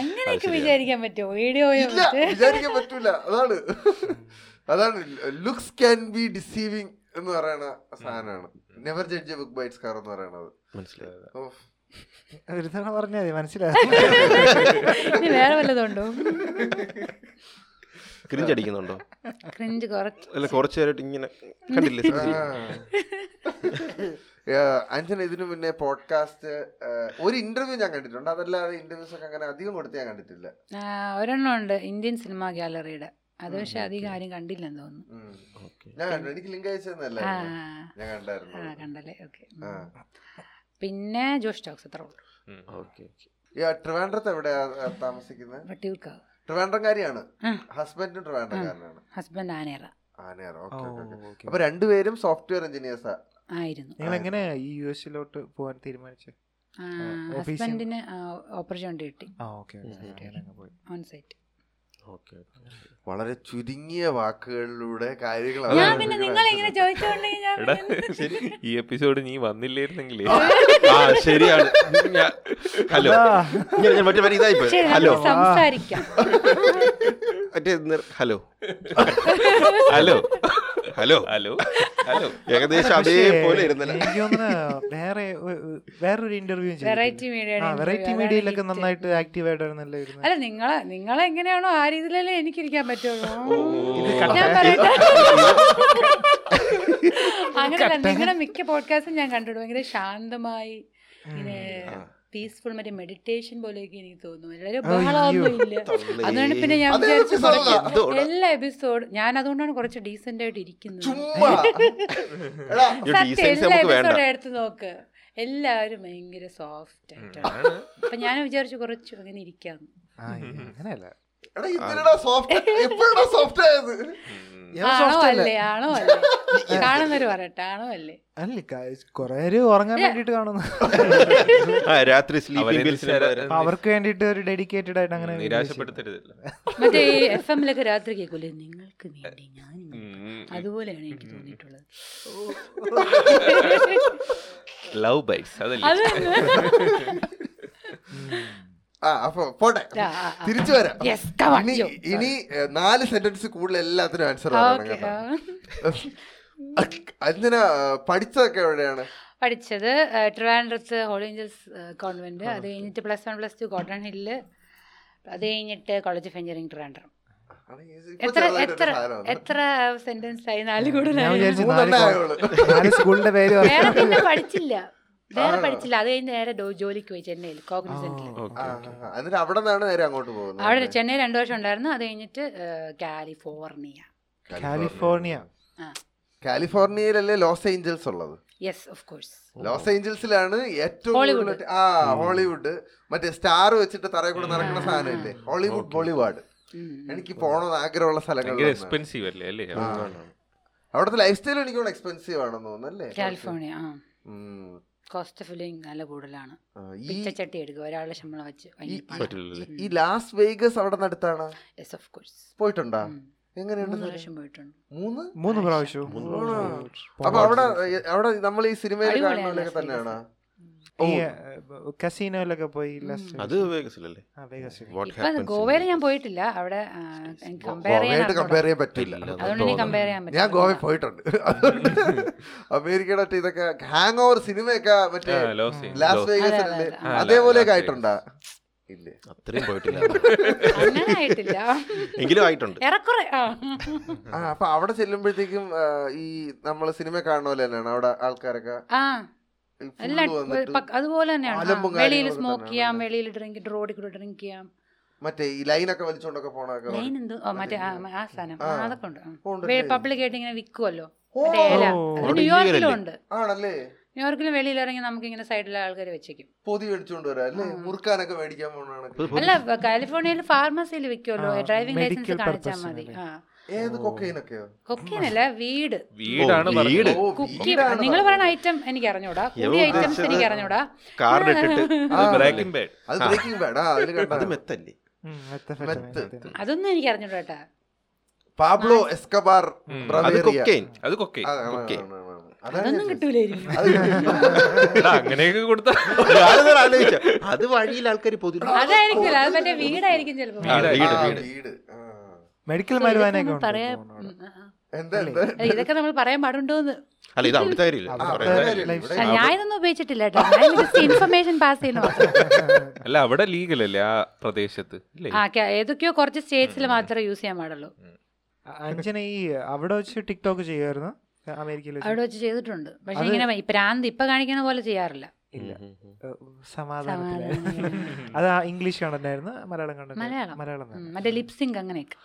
അങ്ങനെയൊക്കെ വിചാരിക്കാൻ പറ്റുമോ? വീഡിയോ ഇല്ല വിചാരിക്കാൻ പറ്റൂല. അതാണ്. അതാണ്. ലുക്സ് ക്യാൻ ബി ഡിസീവിങ് എന്ന് പറയുന്ന സാധനമാണ്. Never judge book by its car എന്ന് പറയണത്. ഒരു തവണ പറഞ്ഞാൽ മതി മനസ്സിലായി? വേറെ വല്ലതുണ്ടോ? ക്രിഞ്ച് അടിക്കുന്നുണ്ടോ? ക്രിഞ്ച് കുറച്ച് അല്ല കുറച്ച് നേരമായിട്ട് ഇങ്ങനെ കണ്ടില്ലേ അഞ്ജന ഇതിനു മുന്നേ പോഡ്കാസ്റ്റ് ഒരു ഇന്റർവ്യൂ ഞാൻ കണ്ടിട്ടുണ്ട്. അതല്ലാതെ ഇന്റർവ്യൂസ് ഒക്കെ അങ്ങനെ അധികം കൊടുത്ത് ഞാൻ കണ്ടിട്ടില്ല. ഒരെണ്ണം ഉണ്ട് ഇന്ത്യൻ സിനിമ ഗാലറിയുടെ. അത് പക്ഷെ അധികം ആരും കണ്ടില്ലെന്ന് തോന്നുന്നു. എനിക്ക് ലിങ്ക് അയച്ചതന്നല്ല ഞാൻ കണ്ടായിരുന്നു. ആ കണ്ടല്ലേ? ഓക്കെ പിന്നെ ജോഷ് ടോക്സ് അത്ര ഉള്ളൂ. ഓക്കെ ട്രിവാൻഡ്രത്ത് എവിടെയാ താമസിക്കുന്നത്? വട്ടിയൂർക്കാവ് ട്രിവാൻഡ്രംകാരിയാണ്. ഹസ്ബൻഡും ട്രിവാൻഡ്രംകാരനാണ്. Husband ആനേറ ആനേറ okay. അപ്പൊ രണ്ടുപേരും സോഫ്റ്റ്വെയർ എഞ്ചിനീയേഴ്സാ ആയിരുന്നു. നിങ്ങൾ എങ്ങനെ ഈ യു എസിലോട്ട് പോകാൻ തീരുമാനിച്ചത് ഹസ്ബൻഡിന് ഓപ്പർച്യൂണിറ്റി കിട്ടി. ഓൺ സൈറ്റ് വളരെ ചുരുങ്ങിയ വാക്കുകളിലൂടെ കാര്യങ്ങൾ ഞാൻ പിന്നെ നിങ്ങൾ ഇങ്ങനെ ചോദിച്ചോണ്ടെങ്കിൽ ഞാൻ ശരി ഈ എപ്പിസോഡ് നീ വന്നില്ലായിരുന്നെങ്കിൽ ആ ശരിയാണ്. ഹലോ. മറ്റേ ഇതായി ഹലോ. മറ്റേ hello. Hello. Hello. Hello. Hello. ഏകദേശം അതേപോലെ വേറെ വേറൊരു ഇന്റർവ്യൂ വെറൈറ്റി മീഡിയ ആ വെറൈറ്റി മീഡിയയിലൊക്കെ നന്നായിട്ട് ആക്റ്റീവ് ആയിട്ടായിരുന്നല്ലോ അല്ല നിങ്ങളെ നിങ്ങളെ എങ്ങനെയാണോ ആ രീതിയിലല്ലേ എനിക്കിരിക്കാൻ പറ്റുള്ളൂ. ഞാൻ പറയട്ടെ. അങ്ങനെയല്ല നിങ്ങളുടെ മിക്ക പോഡ്കാസ്റ്റും ഞാൻ കണ്ടിട്ടു ഭയങ്കര ശാന്തമായി ഇങ്ങനെ പീസ്ഫുൾ മറ്റേ മെഡിറ്റേഷൻ പോലെയൊക്കെ എനിക്ക് തോന്നുന്നു. വളരെ ബഹളമൊന്നും ഇല്ല അതുകൊണ്ട് പിന്നെ ഞാൻ വിചാരിച്ചു എല്ലാ എപ്പിസോഡ് ഞാൻ അതുകൊണ്ടാണ് കുറച്ച് ഡീസെന്റ് ആയിട്ട് ഇരിക്കുന്നത്. സത്യം എല്ലാ എപ്പിസോഡും എടുത്ത് നോക്ക്. എല്ലാവരും ഭയങ്കര സോഫ്റ്റ് ആയിട്ടാണ്. അപ്പൊ ഞാൻ വിചാരിച്ചു കുറച്ച് അങ്ങനെ ഇരിക്കാന്ന് അങ്ങനെയല്ല എടാ ഇതിനടാ സോഫ്റ്റ് എപ്പോഴാ സോഫ്റ്റ് ആയത്. ഞാൻ ആണോ അല്ലേ? ആണോ അല്ലേ? കാണുന്നവര് പറയട്ടെ ആണോ അല്ലേ? അല്ല കൊറേ പേര് ഉറങ്ങാൻ വേണ്ടിട്ട് കാണുന്നു. രാത്രി അവർക്ക് വേണ്ടിട്ട് ഒരു ഡെഡിക്കേറ്റഡ് ആയിട്ട് അങ്ങനെ നിരാശപ്പെടുത്തരുതല്ല. മറ്റേ ഈ എഫ് എമ്മിലൊക്കെ രാത്രി കേൾക്കൂലേ? നിങ്ങൾക്ക് വേണ്ടി ഞാൻ അതുപോലെയാണ് എനിക്ക് തോന്നിയിട്ടുള്ളത്. ലവ് ബൈക്സ് അതല്ലേ? അത് ആ അപ്പൊ പോട്ടെ. തിരിച്ചു വരാം. Yes, come ഇനി നാല് സെന്റൻസ് കൂടുതൽ എല്ലാത്തിനും ആൻസർ അഞ്ജന പഠിച്ചതൊക്കെ എവിടെയാണ്? പഠിച്ചത് ട്രിവാൻഡ്രത്ത് ഹോളി ഏഞ്ചൽസ് കോൺവെന്റ് അത് കഴിഞ്ഞിട്ട് plus one plus two Cotton Hill അത് കഴിഞ്ഞിട്ട് കോളേജ് ഓഫ് എഞ്ചിനീയറിംഗ് ട്രിവാൻഡ്രം. അത് എത്ര എത്ര എത്ര സെന്റൻസ് ആയി? നാല് കൂടുതലായി? സ്കൂളിന്റെ പേര് പഠിച്ചില്ല. വേറെ പഠിച്ചില്ല. അത് കഴിഞ്ഞ് നേരെ ജോലിക്ക് പോയി ചെന്നൈയിൽ കോഗ്നിസെന്റിൽ. എന്നിട്ട് അവിടെ നിന്നാണ് നേരെ അങ്ങോട്ട് പോകുന്നത്? അവിടെ ചെന്നൈ രണ്ടു വർഷം ഉണ്ടായിരുന്നു. അത് കഴിഞ്ഞിട്ട് കാലിഫോർണിയ. കാലിഫോർണിയ. കാലിഫോർണിയയിലല്ലേ ലോസ് ഏഞ്ചൽസ് ഉള്ളത്? യെസ് ഓഫ് കോഴ്സ് ലോസ് ഏഞ്ചൽസിലാണ് ഏറ്റവും. കൂടുതൽ ആ ഹോളിവുഡ്. മറ്റേ സ്റ്റാർ വെച്ചിട്ട് തറയിൽ കൂടെ നടക്കുന്ന സാധനമില്ലേ? Hollywood Bollywood. എനിക്ക് പോകണമെന്ന് ആഗ്രഹമുള്ള സ്ഥലങ്ങൾ എക്സ്പെൻസീവ് അല്ലേ അല്ലേ? അവിടുത്തെ ലൈഫ് സ്റ്റൈൽ എനിക്ക് എക്സ്പെൻസീവ് ആണെന്ന് തോന്നുന്നല്ലേ കാലിഫോർണിയ ആ. ഉം. കോസ്റ്റ് ഓഫ് ലിവിങ് നല്ല കൂടുതലാണ്. പിച്ചച്ചട്ടി എടുക്കുക ഒരാളുടെ ശമ്പളം വെച്ച് ഈ ലാസ് വേഗസ് അവിടെ അടുത്താണ് യെസ് ഓഫ് കോഴ്സ് പോയിട്ടുണ്ടോ? എങ്ങനെയുണ്ട്? മൂന്ന്? പ്രാവശ്യം മൂന്ന്? ആണോ? അപ്പൊ അവിടെ അവിടെ നമ്മൾ ഈ സിനിമയിൽ കാണുന്നവരൊക്കെ തന്നെയാണോ? ഈ കസീനോയിലൊക്കെ പോയി last- അത് വേഗസിലല്ലേ ഗോവയിൽ ഞാൻ പോയിട്ടില്ല. അവിടെ കമ്പയർ ചെയ്യാൻ പറ്റില്ല. അതുകൊണ്ട് എനിക്ക് കമ്പയർ ചെയ്യാൻ ഞാൻ ഗോവ ഗോവയിൽ പോയിട്ടുണ്ട്. അമേരിക്കയുടെ മറ്റേ ഇതൊക്കെ ഹാങ് ഓവർ സിനിമയൊക്കെ മറ്റേ ലോസ് ലാസ് അതെ, വേഗസ് അതെ, അല്ലേ അതേപോലെയൊക്കെ ആയിട്ടുണ്ടാ? ഇല്ലേ. അത്രയും പോയിട്ടില്ല. എങ്കിലും ആയിട്ടുണ്ട്. ആ. അപ്പൊ അവിടെ ചെല്ലുമ്പോഴത്തേക്കും ഈ നമ്മൾ സിനിമ കാണുന്ന പോലെ തന്നെയാണ്? അവിടെ ആൾക്കാരൊക്കെ? എല്ലാം അതുപോലെ തന്നെയാണ്. വെളിയിൽ സ്മോക്ക് ചെയ്യാം വെളിയിൽ ഡ്രിങ്ക് റോഡിൽ കൂടെ ഡ്രിങ്ക് ചെയ്യാം. മറ്റേ ഈ ലൈനൊക്കെ വലിച്ചോണ്ടൊക്കെ പോണൊക്കെ ലൈൻ എന്തോ? മറ്റേ ആ സാധനം. അതൊക്കെ ഉണ്ട്? പബ്ലിക് ആയിട്ട് ഇങ്ങനെ വിൽക്കുമല്ലോ ഓ, മറ്റേ ഇല. ഓ, അത് അവിടെ ന്യൂയോർക്കിലും ഇല്ലല്ലേ? ഉണ്ട്. ആണല്ലേ? ന്യൂയോർക്കിലും വെളിയിലിറങ്ങി നമുക്ക് ഇങ്ങനെ സൈഡിലെ ആൾക്കാർ വെച്ചേക്കും. പൊതി മേടിച്ചോണ്ട് വരാം അല്ലേ? മുറുക്കാനൊക്കെ മേടിക്കാൻ പോകണ അല്ല കാലിഫോർണിയയിൽ ഫാർമസിയിൽ വിൽക്കുമല്ലോ ഡ്രൈവിംഗ് ലൈസൻസ് കാണിച്ചാൽ മതി. ആ. ഏത് കൊക്കൈനൊക്കെയോ കൊക്കീനല്ല വീട്. വീടാണ്. വീട്. ഓ, കുക്കി നിങ്ങൾ. പറയുന്ന ഐറ്റം എനിക്ക് അറിഞ്ഞൂടാ യവ ഐറ്റംസ് എനിക്ക് അറിഞ്ഞൂടാ കാർഡ് ഇട്ടിട്ട് ബ്രേക്കിംഗ് ബാഡ് അത്. ബ്രേക്കിംഗ് ബാഡ് ആ. അതിൽ അത് മെത്തല്ലേ. അതൊന്നും എനിക്ക് അറിഞ്ഞൂടാ പാബ്ലോ എസ്കബാർ. അത് കൊക്കൈൻ. അതൊന്നും കിട്ടൂലായിരിക്കും. അങ്ങനെയൊക്കെ കൊടുത്ത. ആലോചിച്ച. അത് വഴിയിൽ ആൾക്കാർ പൊതു അതായിരിക്കില്ല അത് മറ്റേ വീടായിരിക്കും ചിലപ്പോ. ആ, വീട്, വീട്. മെഡിക്കൽ മരുവാനൊക്കെ നമ്മൾ ഉണ്ട് പറയാ തോന്നുന്നു അവിടെ. ഉം, ആ, ആ. എന്താ എന്താ? അല്ല, ഇതൊക്കെ നമ്മൾ പറയാൻ പാടുണ്ടോന്ന്. അല്ല ഇത് അവിടുത്തെ കാര്യമില്ല. പറയാൻ ഇതൊന്നും ഉപയോഗിച്ചിട്ടില്ല ഇൻഫർമേഷൻ പാസ് ചെയ്യുന്നു അല്ല അവിടെ ലീഗൽ അല്ലേ ആ പ്രദേശത്ത്? ഇല്ലേ? ആ ക- ഏതൊക്കെയോ കുറച്ച് സ്റ്റേറ്റ്സിൽ മാത്രമേ യൂസ് ചെയ്യാൻ പാടുള്ളൂ. അഞ്ജന ഈ അവിടെ വെച്ച് ടിക്ടോക്ക് ചെയ്യുമായിരുന്നു അമേരിക്കയിൽ അവിടെ വെച്ച് ചെയ്തിട്ടുണ്ട്. പക്ഷെ ഇങ്ങനെ പ്രാന്ത് ഇപ്പൊ കാണിക്കുന്ന പോലെ ചെയ്യാറില്ല. ഇല്ല. ഉം, ഉം, ഉം. ഏഹ്, സമാധാനത്തിലായിരുന്നു സമാധാനം. അത് ഇംഗ്ലീഷ് കണ്ടായിരുന്നു മലയാളം കണ്ടന്റ് മലയാളം. മറ്റേ അങ്ങനെയൊക്കെ.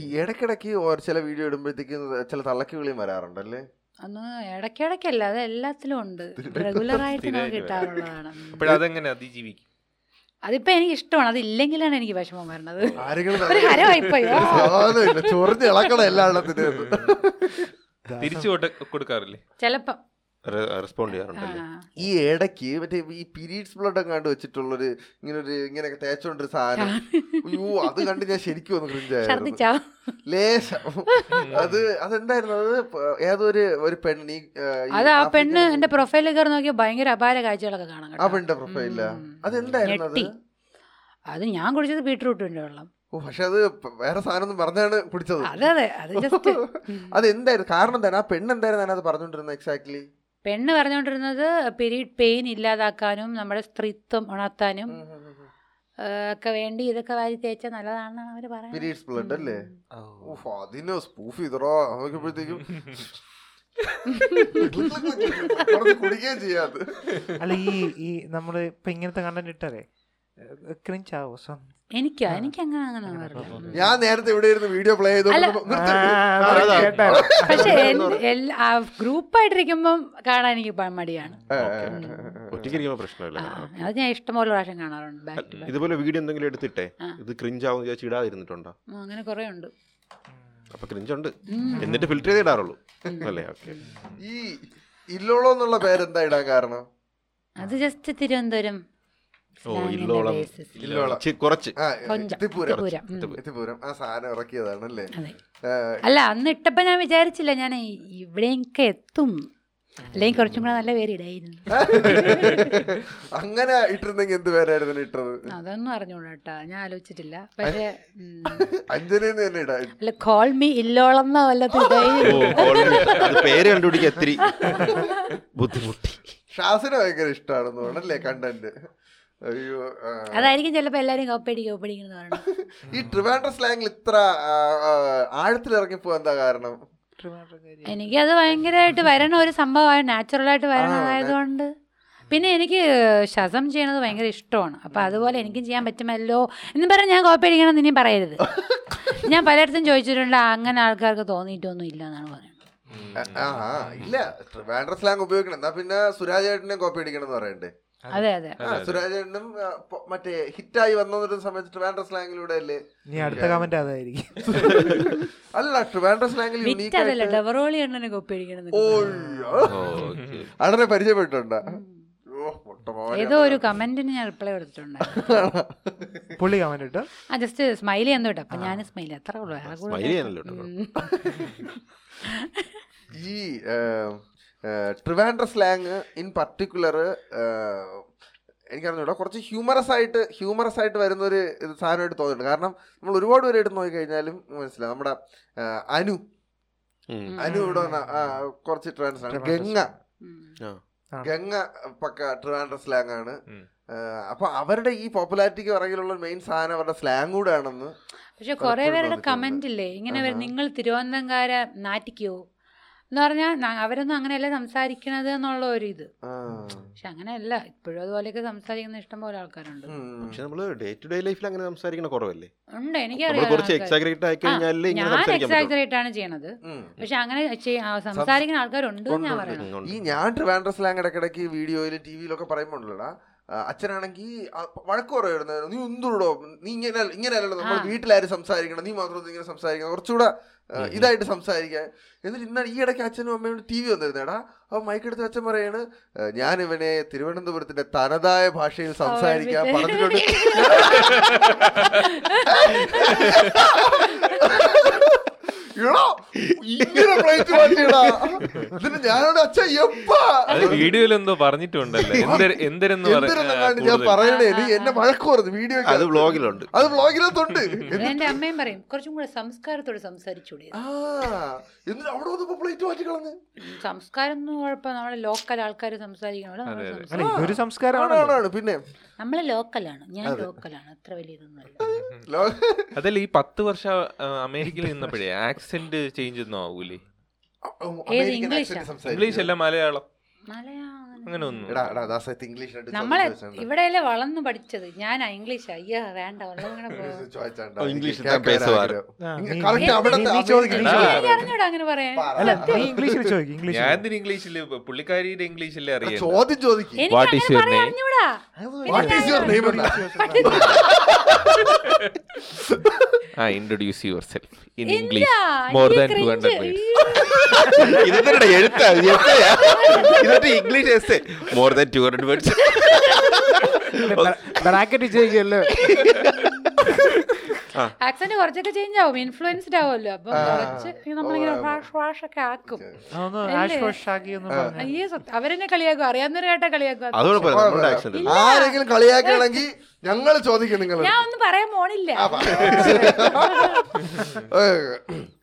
ഈ ഇടയ്ക്കിടയ്ക്ക് ഒരു ചില വീഡിയോ ഇടുമ്പോഴത്തേക്കും ചില തള്ളക്ക് വിളിയും വരാറുണ്ടല്ലേ? അന്ന് ഇടയ്ക്കിടയ്ക്കല്ല അത് എല്ലാത്തിലും ഉണ്ട്. റെഗുലർ ആയിട്ട് നമുക്ക് കിട്ടാറുള്ളതാണ്. അതിജീവിക്കും. അതിപ്പോ എനിക്ക് ഇഷ്ടമാണ്. അത് ഇല്ലെങ്കിലാണ് എനിക്ക് വിഷമം വരണത്. ആരെങ്കിലും ഒരു എല്ലായിടത്തിനും തിരിച്ചു കൊടുക്കാറില്ലേ? ചെലപ്പം റെസ്പോണ്ട് ചെയ്യാറുണ്ടല്ലേ? ഈ ഇടയ്ക്ക് മറ്റേ ഈ പീരീഡ്സ് ബ്ലഡ് കണ്ടു വെച്ചിട്ടുള്ളൊരു ഇങ്ങനൊരു ഒരു ഇങ്ങനെയൊക്കെ തേച്ചോണ്ടൊരു സാധനം. അയ്യോ അത് കണ്ട് ഞാൻ ശരിക്കും ഒന്ന് ക്രിഞ്ചായിരുന്നു ലേശം. അത് അതെന്തായിരുന്നു? അത് ഏതൊരു ഒരു പെണ്ണി അത് ആ പെണ്ണ് എന്റെ പ്രൊഫൈലിൽ കയറി നോക്കിയാൽ ഭയങ്കര അപാര കാഴ്ചകളൊക്കെ കാണാം ആ. പെണ്ണിന്റെ പ്രൊഫൈലില്ല അതെന്തായിരുന്നു അത്. അത് ഞാൻ കുടിച്ചത് ബീട്രൂട്ടിന്റെ വെള്ളം. ഓ പക്ഷെ അത് വേറെ സാധനം ഒന്നും പറഞ്ഞാണ് കുടിച്ചത്. അതെ അതെ. അത് എന്തായിരുന്നു കാരണം തന്നെ ആ പെണ്ണ് എന്തായിരുന്നു അത് പറഞ്ഞോണ്ടിരുന്നത് എക്സാക്ട്ലി പെണ്ണ് പറഞ്ഞുകൊണ്ടിരുന്നത് പീരീഡ് പെയിൻ ഇല്ലാതാക്കാനും നമ്മുടെ സ്ത്രീത്വം ഉണർത്താനും ഒക്കെ വേണ്ടി ഇതൊക്കെ വാരി തേച്ചാൽ നല്ലതാണെന്നാണ് അവർ പറയുന്നത് പീരീഡ്സ് ബ്ലഡ് അല്ലേ? ഓ. ഉഫ്, അതിന് സ്പൂഫ് ചെയ്തറോ നോക്കിയപ്പോഴത്തേക്കും കുടിക്കുകയും ചെയ്യാതെ അല്ല ഈ ഈ നമ്മൾ ഇപ്പൊ ഇങ്ങനത്തെ കണ്ടന്റ് ഇട്ടതേ? ക്രിഞ്ച് ആവോ? സ്വന്തം എനിക്കോ എനിക്ക് അങ്ങനെ അങ്ങനെ ഞാൻ നേരത്തെ ഇവിടെ ഇരുന്ന് വീഡിയോ പ്ലേ ചെയ്തു പക്ഷെ ഗ്രൂപ്പായിട്ടിരിക്കുമ്പം കാണാൻ എനിക്ക് മടിയാണ്. അത് ഞാൻ ഇഷ്ടംപോലെ പ്രാവശ്യം കാണാറുണ്ട് ഇതുപോലെ വീഡിയോ എന്തെങ്കിലും എടുത്തിട്ടെ. ഇത് ക്രിഞ്ചാവും വിചാരിച്ച് ഇടാതിരുന്നിട്ടുണ്ടോ അങ്ങനെ കുറെ ഉണ്ട്. അപ്പൊ ക്രിഞ്ചുണ്ട് എന്നിട്ട് ഫിൽറ്റർ ചെയ്ത് ഇടാറുള്ളൂ. അല്ലേ? ഓക്കെ. ഈ ഇല്ലോളോ എന്നുള്ള പേരെന്താ ഇടാൻ കാരണം? അത് ജസ്റ്റ് തിരുവനന്തപുരം ഓ, ഇല്ലോളം. കുറച്ച്. ആ. എത്തിപ്പൂരം. സാധനം ഇറക്കിയതാണ് അല്ലേ അല്ല അന്ന് ഇട്ടപ്പോ ഞാൻ വിചാരിച്ചില്ല ഞാൻ ഇവിടെയൊക്കെ എത്തും. അല്ലെങ്കിൽ കുറച്ചും കൂടെ നല്ല പേര് ഇടായിരുന്നു. അങ്ങനെ ഇട്ടിരുന്നെങ്കിൽ എന്ത് പേരായിരുന്നു ഇട്ടത്? അതൊന്നും അറിഞ്ഞൂടാ ഞാൻ ആലോചിച്ചിട്ടില്ല. പക്ഷേ തന്നെ ഇടാ. അല്ല കോൾ മീ ഇല്ലോളം പേര് കണ്ടുപിടിക്കാൻ ബുദ്ധിമുട്ടി. ഷാസിനെ ഭയങ്കര ഇഷ്ടമാണെന്ന് തോന്നണല്ലേ കണ്ടന്റ്. അതായിരിക്കും ചിലപ്പോ എല്ലാരും കപ്പടി കപ്പടി ഈ ട്രിവാൻഡ്ര സ്ലാങ്ങിൽ ഇത്ര ആഴത്തിൽ ഇറങ്ങിപ്പോ എന്താ കാരണം? അത് ഭയങ്കരമായിട്ട് വരണ ഒരു സംഭവമാണ് നാച്ചുറലായിട്ട് വരണതായതുകൊണ്ട് പിന്നെ എനിക്ക് ശസം ചെയ്യണത് ഭയങ്കര ഇഷ്ടമാണ്. അപ്പം അതുപോലെ എനിക്കും ചെയ്യാൻ പറ്റുമല്ലോ എന്ന് പറഞ്ഞ് ഞാൻ കോപ്പി അടിക്കണം എന്ന് ഇനിയും പറയരുത്. ഞാൻ പലയിടത്തും ചോദിച്ചിട്ടുണ്ട് അങ്ങനെ ആൾക്കാർക്ക് തോന്നിയിട്ടൊന്നും ഇല്ല എന്നാണ് പറയുന്നത് ഇല്ല ട്രിവാൻഡ്ര സ്ലാങ് ഉപയോഗിക്കണം. എന്നാ പിന്നെ സുരാജ് ചേട്ടനെ കോപ്പി അടിക്കണം എന്ന് പറയണ്ടേ? അതെ അതെ ആ സുരാജ് ചേട്ടനും ആ, മറ്റേ ഹിറ്റായി വന്നൊരു സമയത്ത് ട്രിവാൻഡ്ര സ്ലാങ്ങിലൂടെ അല്ലേ? നീ അടുത്ത കമന്റ് അതായിരിക്കും. അല്ല ട്രിവാൻഡ്ര സ്ലാങ്ങിൽ യുണീക്ക് അതല്ല ഡെവറോളി എണ്ണനെ കോപ്പി അടിക്കണം ഓയ്യോ അടനെ പരിചയപ്പെട്ടുണ്ടോ ഓ പൊട്ട മോനെ. ഏതോ ഒരു കമന്റിന് ഞാൻ റിപ്ലൈ കൊടുത്തിട്ടുണ്ട് പുള്ളി കമന്റ് ഇട്ട്? ആ ജസ്റ്റ് സ്മൈൽ ചെയ്യാൻ കേട്ടോ. അപ്പൊ ഞാൻ സ്മൈൽ അത്ര ഉള്ളൂ. ഈ ട്രിവാൻഡ്ര സ്ലാങ് ഇൻ പർട്ടിക്കുലർ എനിക്കറിഞ്ഞൂടാ. കുറച്ച് ഹ്യൂമറസ് ആയിട്ട് ഹ്യൂമറസ് ആയിട്ട് വരുന്ന ഒരു ഇത് സാധനമായിട്ട് തോന്നിയിട്ടുണ്ട്. കാരണം നമ്മൾ ഒരുപാട് പേര് എടുത്ത് നോക്കിക്കഴിഞ്ഞാലും മനസ്സിലാവും. നമ്മുടെ അനു. അനു ഇവിടെ വന്ന കുറച്ച് ട്രിവാൻഡ്ര സ്ലാങ് ഗംഗ. ഗംഗ പക്ക ട്രിവാൻഡ്ര സ്ലാങ് ആണ്. അപ്പൊ അവരുടെ ഈ പോപ്പുലാരിറ്റിക്ക് പുറകിലുള്ള മെയിൻ സാധനം അവരുടെ സ്ലാങ് കൂടെ ആണെന്ന് പക്ഷെ കുറെ പേരുടെ. കമന്റ് ഇല്ലേ? ഇങ്ങനെ വരും, നിങ്ങൾ തിരുവനന്തപുരം നാറ്റിക്കോ? എന്ന് പറഞ്ഞാൽ അവരൊന്നും അങ്ങനെയല്ല സംസാരിക്കണത് എന്നുള്ള ഒരു ഇത് ആ. പക്ഷെ അങ്ങനെയല്ല ഇപ്പോഴും അതുപോലെയൊക്കെ സംസാരിക്കുന്ന ഇഷ്ടം പോലെ ആൾക്കാരുണ്ട്. പക്ഷെ നമ്മൾ ഡേ ടു ഡേ ലൈഫിൽ അങ്ങനെ സംസാരിക്കണ കുറവല്ലേ ഉണ്ട് എനിക്കറിയാം കുറച്ച് ആൾക്കാര്. എക്സാഗ്രേറ്റ് കഴിഞ്ഞാൽ ഇങ്ങനെ ഞാൻ പറ്റും ആണ് ചെയ്യണത് പക്ഷെ അങ്ങനെ സംസാരിക്കുന്ന ആൾക്കാരുണ്ട് എന്ന് ഞാൻ ഉണ്ട്. ഈ ഞാൻ ട്രിവാൻഡ്രസ് സ്ലാങ് ഇടയ്ക്കിടയ്ക്ക് വീഡിയോയിൽ ടി വിയിലൊക്കെ പറയുമ്പോണ്ടല്ലോടാ അച്ഛനാണെങ്കിൽ വഴക്ക് പറയുമായിരുന്നു നീ എന്തുടോ നീ ഇങ്ങനെ ഇങ്ങനെയല്ലല്ലോ നമ്മൾ. വീട്ടിലാരും സംസാരിക്കണം നീ മാത്രം ഇങ്ങനെ സംസാരിക്കണം കുറച്ചുകൂടെ ഇതായിട്ട് സംസാരിക്കാൻ എന്നിട്ട് ഇന്ന ഈ ഇടയ്ക്ക് അച്ഛനും അമ്മയും ടി വി വന്നിരുന്നേടാ അപ്പൊ മൈക്കെടുത്ത് അച്ഛൻ പറയാണ് ഞാൻ ഇവനെ തിരുവനന്തപുരത്തിന്റെ തനതായ ഭാഷയിൽ സംസാരിക്കാൻ പറഞ്ഞിട്ടുണ്ട് എടോ, ഇങ്ങനെ പ്ലേറ്റ് മാറ്റിയടാ. എന്നിട്ട് ഞാനോട് എപ്പാ? അത് വീഡിയോയിൽ എന്തോ പറഞ്ഞിട്ടുണ്ടല്ലോ. ഞാൻ പറയണേ നീ എന്നെ വഴക്ക് പറഞ്ഞു വീഡിയോ അത് വ്ളോഗിലുണ്ട്. അത് ബ്ലോഗിനകത്തുണ്ട് അത് എന്റെ അമ്മയും പറയും കുറച്ചും കൂടെ സംസ്കാരത്തോടെ സംസാരിച്ചൂടെ. ആ എന്നിട്ട് അവിടെ വന്നപ്പോ പ്ലേറ്റ് മാറ്റി കളഞ്ഞു. സംസ്കാരം ഒന്നും കുഴപ്പം നമ്മളെ ലോക്കൽ ആൾക്കാർ സംസാരിക്കണമല്ലോ നമ്മൾ അല്ല സംസാരിക്കും. ഇതൊരു സംസ്കാരമാണ്. പിന്നെ. നമ്മൾ ലോക്കലാണ് ഞാൻ ലോക്കലാണ് അത്ര വലിയ ഇതൊന്നും അതല്ല ഈ പത്ത് വർഷം അമേരിക്കയിൽ നിന്നപ്പോഴേ ആക്സെന്റ് ചേഞ്ച് ഒന്നും ആവൂലേ. ഇംഗ്ലീഷ് അല്ല മലയാളം. മലയാളം അങ്ങനെ ഒന്നും എടാ എടാ നമ്മളെ. ഇവിടെയല്ലേ വളർന്നു പഠിച്ചത്. ഞാനാ ഇംഗ്ലീഷ്. അയ്യോ വേണ്ട ഇംഗ്ലീഷിൽ ഇംഗ്ലീഷിൽ ഇംഗ്ലീഷ് ഞാൻ ഇംഗ്ലീഷിൽ പുള്ളിക്കാരിയുടെ ഇംഗ്ലീഷിലെ അറിയാം ചോദ്യം ചോദിക്കും. Introduce yourself in English more than two. Hundred ഇതെന്താ എഴുത്താ English than two hundred words bracket ചെയ്യുമല്ലോ ആക്സന്റ് കുറച്ചൊക്കെ ചേഞ്ച് ആവും. ഇൻഫ്ലുവൻസ്ഡ് ആവുമല്ലോ. അപ്പൊ കുറച്ച് നമ്മളിങ്ങനെ ഫ്ലാഷ് ഫ്ലാഷ് ഒക്കെ ആക്കും. വാഷ് അയ്യേ അവരെന്നെ കളിയാക്കും. അറിയാവുന്നവര് കേട്ടാ കളിയാക്കും. ആരെങ്കിലും കളിയാക്കുകയാണെങ്കിൽ ഞങ്ങൾ ചോദിക്കും നിങ്ങൾ ഞാൻ ഒന്നും പറയാൻ പോണില്ല.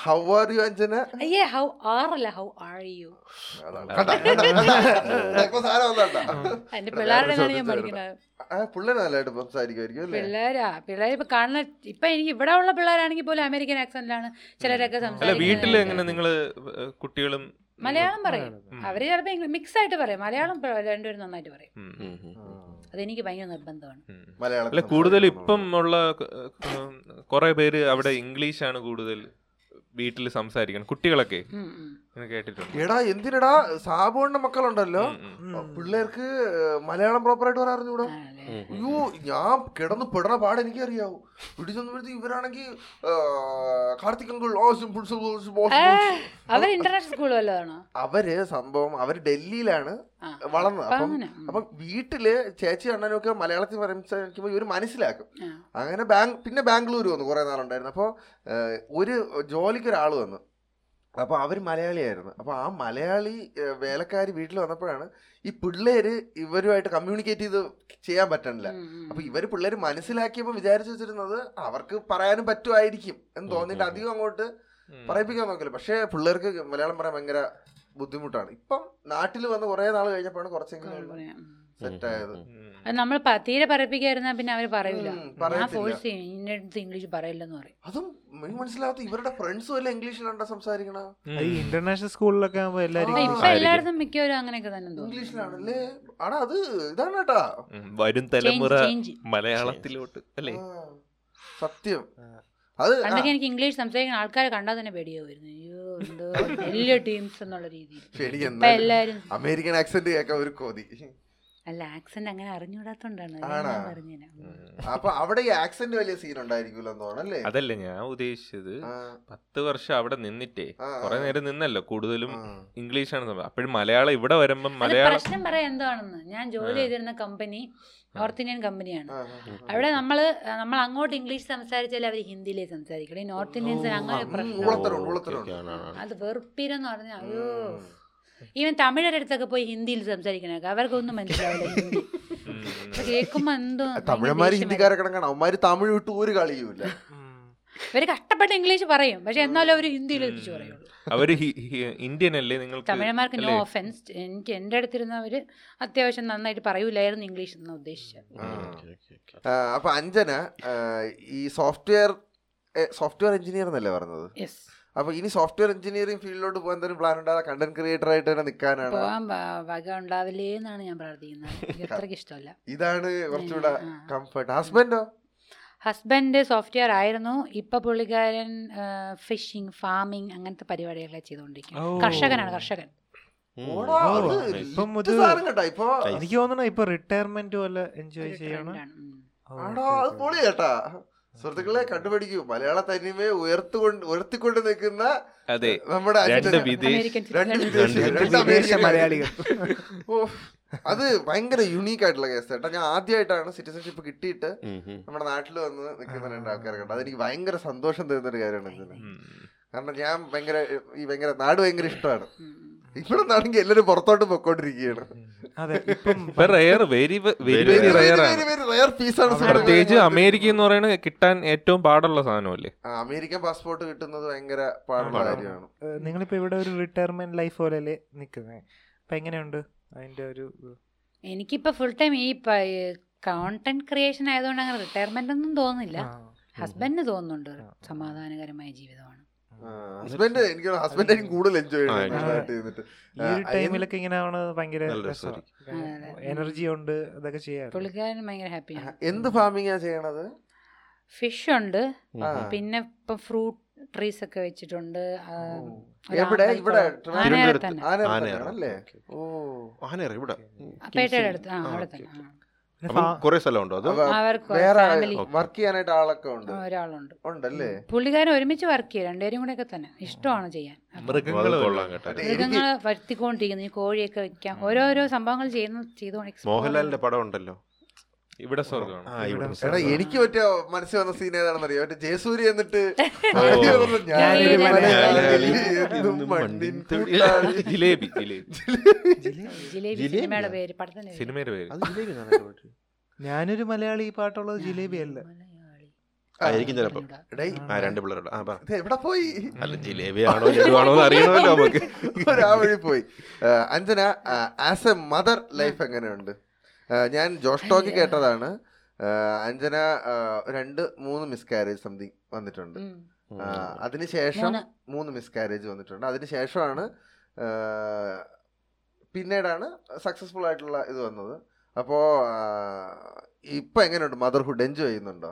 ഹൗ ആർ യു അഞ്ജന അയ്യേ ഹൗ ആർ അല്ല ഹൗ ആർ യു. എന്റെ പിള്ളേരുടെ ഞാൻ പഠിക്കുന്നത് ആ, പിള്ളേര് നല്ലതായിട്ട് സംസാരിക്കുമായിരിക്കും അല്ലേ? പിള്ളേരാ പിള്ളേർ ഇപ്പൊ കാണുന്ന ഇപ്പൊ എനിക്ക് ഇവിടെ ഉള്ള പിള്ളേരാണെങ്കിൽ പോലും അമേരിക്കൻ ആക്സന്റിലാണ് ചിലരൊക്കെ സംസാരിക്കുന്നത്. വീട്ടിൽ എങ്ങനെ നിങ്ങൾ ഏഹ്, കുട്ടികളും മലയാളം പറയും. അവർ അവർ ചിലപ്പോ മിക്സ് ആയിട്ട് പറയും. മലയാളം രണ്ടുപേരും നന്നായിട്ട് പറയും. അതെനിക്ക് ഭയങ്കര നിർബന്ധമാണ്. മലയാളം അല്ല കൂടുതൽ ഇപ്പം ഉള്ള കുറെ പേര് അവിടെ ഇംഗ്ലീഷാണ് കൂടുതൽ വീട്ടിൽ സംസാരിക്കണം. കുട്ടികളൊക്കെ. എടാ എന്തിനടാ? സാബുവിന്റെ മക്കളുണ്ടല്ലോ. പിള്ളേർക്ക് മലയാളം പ്രോപ്പറായിട്ട് പറയാൻ അറിഞ്ഞൂടാ? അയ്യോ ഞാൻ കിടന്ന് പെടണ പാട് എനിക്കറിയാവൂ. വീട്ടിൽ ചെന്നപ്പോഴത്തേക്ക് ഇവരാണെങ്കിൽ കാർത്തിക് അങ്കിൾ ഓ സിമ്പിൾ ഏ, അവർ ഇന്റർനാഷണൽ സ്കൂൾ വല്ലതാണോ അവർ സംഭവം അവർ ഡൽഹിയിലാണ്. വളർന്നത്. അപ്പൊ. അപ്പം വീട്ടിൽ ചേച്ചി അണ്ണനൊക്കെ മലയാളത്തിൽ സംസാരിക്കുമ്പോൾ ഇവർ മനസ്സിലാക്കും. അങ്ങനെ ബാങ്ക് പിന്നെ ബാംഗ്ലൂർ വന്നു കുറെ നാളുണ്ടായിരുന്നു. അപ്പോൾ ഒരു ജോലിക്ക് ഒരാൾ വന്നു. അപ്പോൾ അവർ മലയാളിയായിരുന്നു. അപ്പോൾ ആ മലയാളി വേലക്കാർ വേലക്കാരി വീട്ടിൽ വന്നപ്പോഴാണ് ഈ പിള്ളേര് ഇവരുമായിട്ട് കമ്മ്യൂണിക്കേറ്റ് ചെയ്ത് ചെയ്യാൻ പറ്റണില്ല. അപ്പോൾ ഇവർ പിള്ളേര് മനസ്സിലാക്കിയപ്പോൾ വിചാരിച്ചു വെച്ചിരുന്നത് അവർക്ക് പറയാനും പറ്റുമായിരിക്കും എന്ന് തോന്നിയിട്ട് അധികം അങ്ങോട്ട് പറയിപ്പിക്കാൻ നോക്കില്ല. പക്ഷേ പിള്ളേർക്ക് മലയാളം പറയാൻ ഭയങ്കര ബുദ്ധിമുട്ടാണ്. ഇപ്പം നാട്ടിൽ വന്ന് കുറെ നാൾ കഴിഞ്ഞപ്പോഴാണ് കുറച്ചെങ്കിലും പറയാം. ഉം. സെറ്റ് ആയത്. ഉം. അത് നമ്മൾ തീരെ പറയിപ്പിക്കായിരുന്നാ പിന്നെ അവർ പറയൂല. ഉം, ഞാൻ ഫോഴ്സ് ചെയ്യും ഇന്ന അടുത്ത് ഇംഗ്ലീഷ് പറയില്ലെന്ന് പറയും. അതും എനിക്ക് മനസ്സിലാവാത്ത ഇവരുടെ ഫ്രണ്ട്സും എല്ലാം ഇംഗ്ലീഷിലാണ്ടാ സംസാരിക്കണ. ഈ ഇന്റർനാഷണൽ സ്കൂളിലൊക്കെ ആകുമ്പോ എല്ലാരും ഇപ്പൊ എല്ലായിടത്തും മിക്കവരും അങ്ങനെയൊക്കെ തന്നെ ഇംഗ്ലീഷിലാണല്ലേ? ആടാ അത് ഇതാണ് കേട്ടാ വരും തലമുറ മലയാളത്തിലോട്ട് അല്ലേ? സത്യം. അത് പണ്ടൊക്കെ എനിക്ക് ഇംഗ്ലീഷ് സംസാരിക്കുന്ന ആൾക്കാരെ കണ്ടാൽ തന്നെ പേടിയാവുമായിരുന്നു. അയ്യോ എന്തോ വലിയ ടീംസ് എന്നുള്ള രീതിയിൽ. അമേരിക്കൻ ആക്സെന്റ് കേൾക്കാൻ ഒരു കൊതി. അല്ല ആക്സന്റ് അങ്ങനെ അറിഞ്ഞുകൂടാത്തോണ്ടാണ്. അപ്പൊ അവിടെ ഈ ആക്സന്റ് വലിയ സീൻ ഉണ്ടായിരിക്കുമല്ലോ തോന്നല്ലേ അതല്ല ഞാൻ ഉദ്ദേശിച്ചത്. പത്ത് വർഷം അവിടെ നിന്നിട്ടേ. കുറെ നേരം നിന്നല്ലോ. കൂടുതലും ഇംഗ്ലീഷ് ആണ് അപ്പോഴും മലയാളം ഇവിടെ വരുമ്പം മലയാളം പ്രശ്നം പറയാൻ എന്താണെന്ന്? ഞാൻ ജോലി ചെയ്തിരുന്ന കമ്പനി നോർത്ത് ഇന്ത്യൻ കമ്പനിയാണ്. അവിടെ നമ്മൾ നമ്മൾ അങ്ങോട്ട് ഇംഗ്ലീഷ് സംസാരിച്ചാൽ അവർ ഹിന്ദിയിലേ സംസാരിക്കണം ഈ നോർത്ത് ഇന്ത്യൻസ് അങ്ങനെ പ്രശ്നം. അത് വെറുപ്പീരെന്ന് പറഞ്ഞാൽ അയ്യോ. ഈവൻ തമിഴരടുത്തൊക്കെ അടുത്തൊക്കെ പോയി ഹിന്ദിയിൽ സംസാരിക്കണൊക്കെ. അവർക്കൊന്നും മനസ്സിലാവില്ല കേൾക്കുമ്പോ എന്തോ തമിഴന്മാര് ഹിന്ദിക്കാരെ കിടക്കണം അവന്മാര് തമിഴ് വിട്ട് ഒരു കളിയുമില്ല. ഇവർ കഷ്ടപ്പെട്ട് ഇംഗ്ലീഷ് പറയും. പക്ഷെ എന്നാലും അവർ ഹിന്ദിയിൽ പറയുള്ളൂ. അവർ ഇന്ത്യൻ അല്ലേ നിങ്ങൾ തമിഴന്മാർക്ക് നോ? ഓഫൻസ് എനിക്ക് എന്റെ അടുത്തിരുന്നവര് അത്യാവശ്യം നന്നായിട്ട് പറയൂലായിരുന്നു ഇംഗ്ലീഷ് എന്ന് ഉദ്ദേശിച്ചത്. അപ്പൊ അഞ്ജന ഈ സോഫ്റ്റ്വെയർ സോഫ്റ്റ്വെയർ എഞ്ചിനീയർ എന്നല്ലേ പറഞ്ഞത്? യെസ് അപ്പൊ ഇനി സോഫ്റ്റ്വെയർ എഞ്ചിനീയറിംഗ് ഫീൽഡിലോട്ട് പോകാൻ എന്തെങ്കിലും പ്ലാൻ ഉണ്ടാകാം കണ്ടന്റ് ക്രിയേറ്റർ ആയിട്ട് തന്നെ നിൽക്കാനാണ് പോകാൻ വക ഉണ്ടാവില്ലേ എന്നാണ് ഞാൻ പ്രാർത്ഥിക്കുന്നത്. അത്രയ്ക്ക് ഇഷ്ടമല്ല. ഇതാണ് കുറച്ചുകൂടെ കംഫർട്ട് ഹസ്ബൻഡോ ഹസ്ബൻഡ് സോഫ്റ്റ്വെയർ ആയിരുന്നു. ഇപ്പൊ പുള്ളിക്കാരൻ ഫിഷിംഗ് ഫാമിംഗ് അങ്ങനത്തെ പരിപാടികളെ ചെയ്തുകൊണ്ടിരിക്കും കർഷകനാണ് കർഷകൻ. എനിക്ക് തോന്നണ ഇപ്പൊ റിട്ടയർമെന്റ് പോലെ എൻജോയ് ചെയ്യണം. അത്. പൊളി കേട്ടാ സുഹൃത്തുക്കളെ കണ്ടുപിടിക്കൂ. മലയാള തനിമയെ ഉയർത്തുകൊണ്ട് ഉയർത്തിക്കൊണ്ട് നിൽക്കുന്ന അതെ. നമ്മുടെ രണ്ട് വിദേശ മലയാളികൾ. ഓ അത് ഭയങ്കര യുണീക്ക് ആയിട്ടുള്ള കേസ് കേട്ടോ ഞാൻ ആദ്യമായിട്ടാണ് സിറ്റിസൺഷിപ്പ് കിട്ടിയിട്ട്. നമ്മുടെ നാട്ടിൽ വന്ന് നിൽക്കുന്ന രണ്ട് ആൾക്കാരെ കണ്ടു അതെനിക്ക് ഭയങ്കര സന്തോഷം തരുന്ന ഒരു കാര്യമാണ് കാരണം ഞാൻ ഭയങ്കര ഈ ഭയങ്കര നാട് ഭയങ്കര ഇഷ്ടമാണ്. ഇവിടെ നിന്നാണെങ്കിൽ എല്ലാരും പുറത്തോട്ട് പൊക്കോണ്ടിരിക്കുകയാണ്. അതെ ഇപ്പം ഇപ്പൊ റെയർ വെരി വെരി Very, ആണ്. റയർ പ്രത്യേകിച്ച് അമേരിക്ക എന്ന് പറയുന്നത് കിട്ടാൻ ഏറ്റവും പാടുള്ള സാധനമല്ലേ? അമേരിക്കൻ പാസ്പോർട്ട് കിട്ടുന്നത് ഭയങ്കര പാടുള്ള കാര്യമാണ്. നിങ്ങളിപ്പോ ഇവിടെ ഒരു റിട്ടയർമെന്റ് ലൈഫ് പോലെയല്ലേ നിക്കുന്നത് അപ്പൊ എങ്ങനെയുണ്ട് അതിന്റെ ഒരു എനിക്കിപ്പോ ഫുൾ ടൈം ഈ കോണ്ടന്റ് ക്രിയേഷൻ ആയതുകൊണ്ട് അങ്ങനെ റിട്ടയർമെന്റ് ഒന്നും തോന്നുന്നില്ല. ഹസ്ബൻഡിന് തോന്നുന്നുണ്ട് സമാധാനകരമായ ജീവിതമാണ്. ഹസ്ബൻഡ് എനിക്ക് ഹസ്ബൻഡ് എനിക്ക് കൂടുതൽ എൻജോയ്. നാട്ടിൽ ഈ ഒരു ടൈമിലൊക്കെ ഇങ്ങനെ ഭയങ്കര. എനർജി ഉണ്ട് അതൊക്കെ ചെയ്യാറ് പുള്ളിക്കാരൻ ഭയങ്കര ഹാപ്പിയാണ് എന്ത് ഫാമിങ്ങാ ചെയ്യണത്? ഫിഷ് ഉണ്ട്. പിന്നെ ഇപ്പൊ ഫ്രൂട്ട് ട്രീസ് ഒക്കെ വെച്ചിട്ടുണ്ട്. എവിടെ? ഇവിടെ ആനയറ. ആനല്ലേ ഓ. ആനയറ ഇവിടെ. ഉം. ആ, പേട്ടയുടെ അടുത്ത്. ആ, അവിടെ തന്നെ. കുറെ സ്ഥലമുണ്ടോ അത്? വേറെ ഫാമിലി വർക്ക് ചെയ്യാനായിട്ട് ആളൊക്കെ ഉണ്ട്. ഒരാളുണ്ട്. ഉണ്ടല്ലേ? പുള്ളിക്കാരൻ ഒരുമിച്ച് വർക്ക് ചെയ്യും. രണ്ടുപേരും കൂടെ ഒക്കെ തന്നെ. ഇഷ്ടമാണ് ചെയ്യാൻ. മൃഗങ്ങളെ വരുത്തിക്കൊണ്ടിരിക്കുന്നു. ഈ കോഴിയൊക്കെ വെക്കാം ഓരോരോ സംഭവങ്ങൾ ചെയ്യുന്ന ചെയ്തോണ്ട് മോഹൻലാലിന്റെ പടം ഉണ്ടല്ലോ. ഇവിടെ സ്വർഗമാണ് ആ എനിക്ക് പറ്റിയ മനസ്സിൽ വന്ന സീൻ ഏതാണെന്ന് അറിയാം മറ്റേ ജയസൂരി എന്നിട്ട്. ജിലേബി? സിനിമയുടെ പേര് പടത്തിന്റെ പേര്. സിനിമയുടെ പേര്. അത് ജിലേബി എന്നാണ് കേട്ടത്. ഞാനൊരു മലയാളി ഈ പാട്ടുള്ളത് ജിലേബി അല്ല. മലയാളി. ആയിരിക്കും ചിലപ്പോ. ആ രണ്ട് ആ എവിടെ പോയി? അല്ല ജിലേബി ആണോ ലഡുവാണോ എന്ന് അറിയണമല്ലോ നമുക്ക്. ഒരാ വഴി പോയി. ആ, Anjana as a mother life എങ്ങനെയുണ്ട്? ആ, ഞാൻ ജോഷ് ടോക്ക് കേട്ടതാണ്. അഞ്ജന രണ്ട് മൂന്ന് മിസ്കാരേജ് സംതിങ് വന്നിട്ടുണ്ട്. അതിനുശേഷം മൂന്ന്. മിസ്കാരേജ് വന്നിട്ടുണ്ട്. അതിനുശേഷമാണ് പിന്നീടാണ് സക്സസ്ഫുൾ ആയിട്ടുള്ള ഇത് വന്നത്. അപ്പോ ഇപ്പൊ എങ്ങനെയുണ്ട്? മദർഹുഡ് എൻജോയ് ചെയ്യുന്നുണ്ടോ?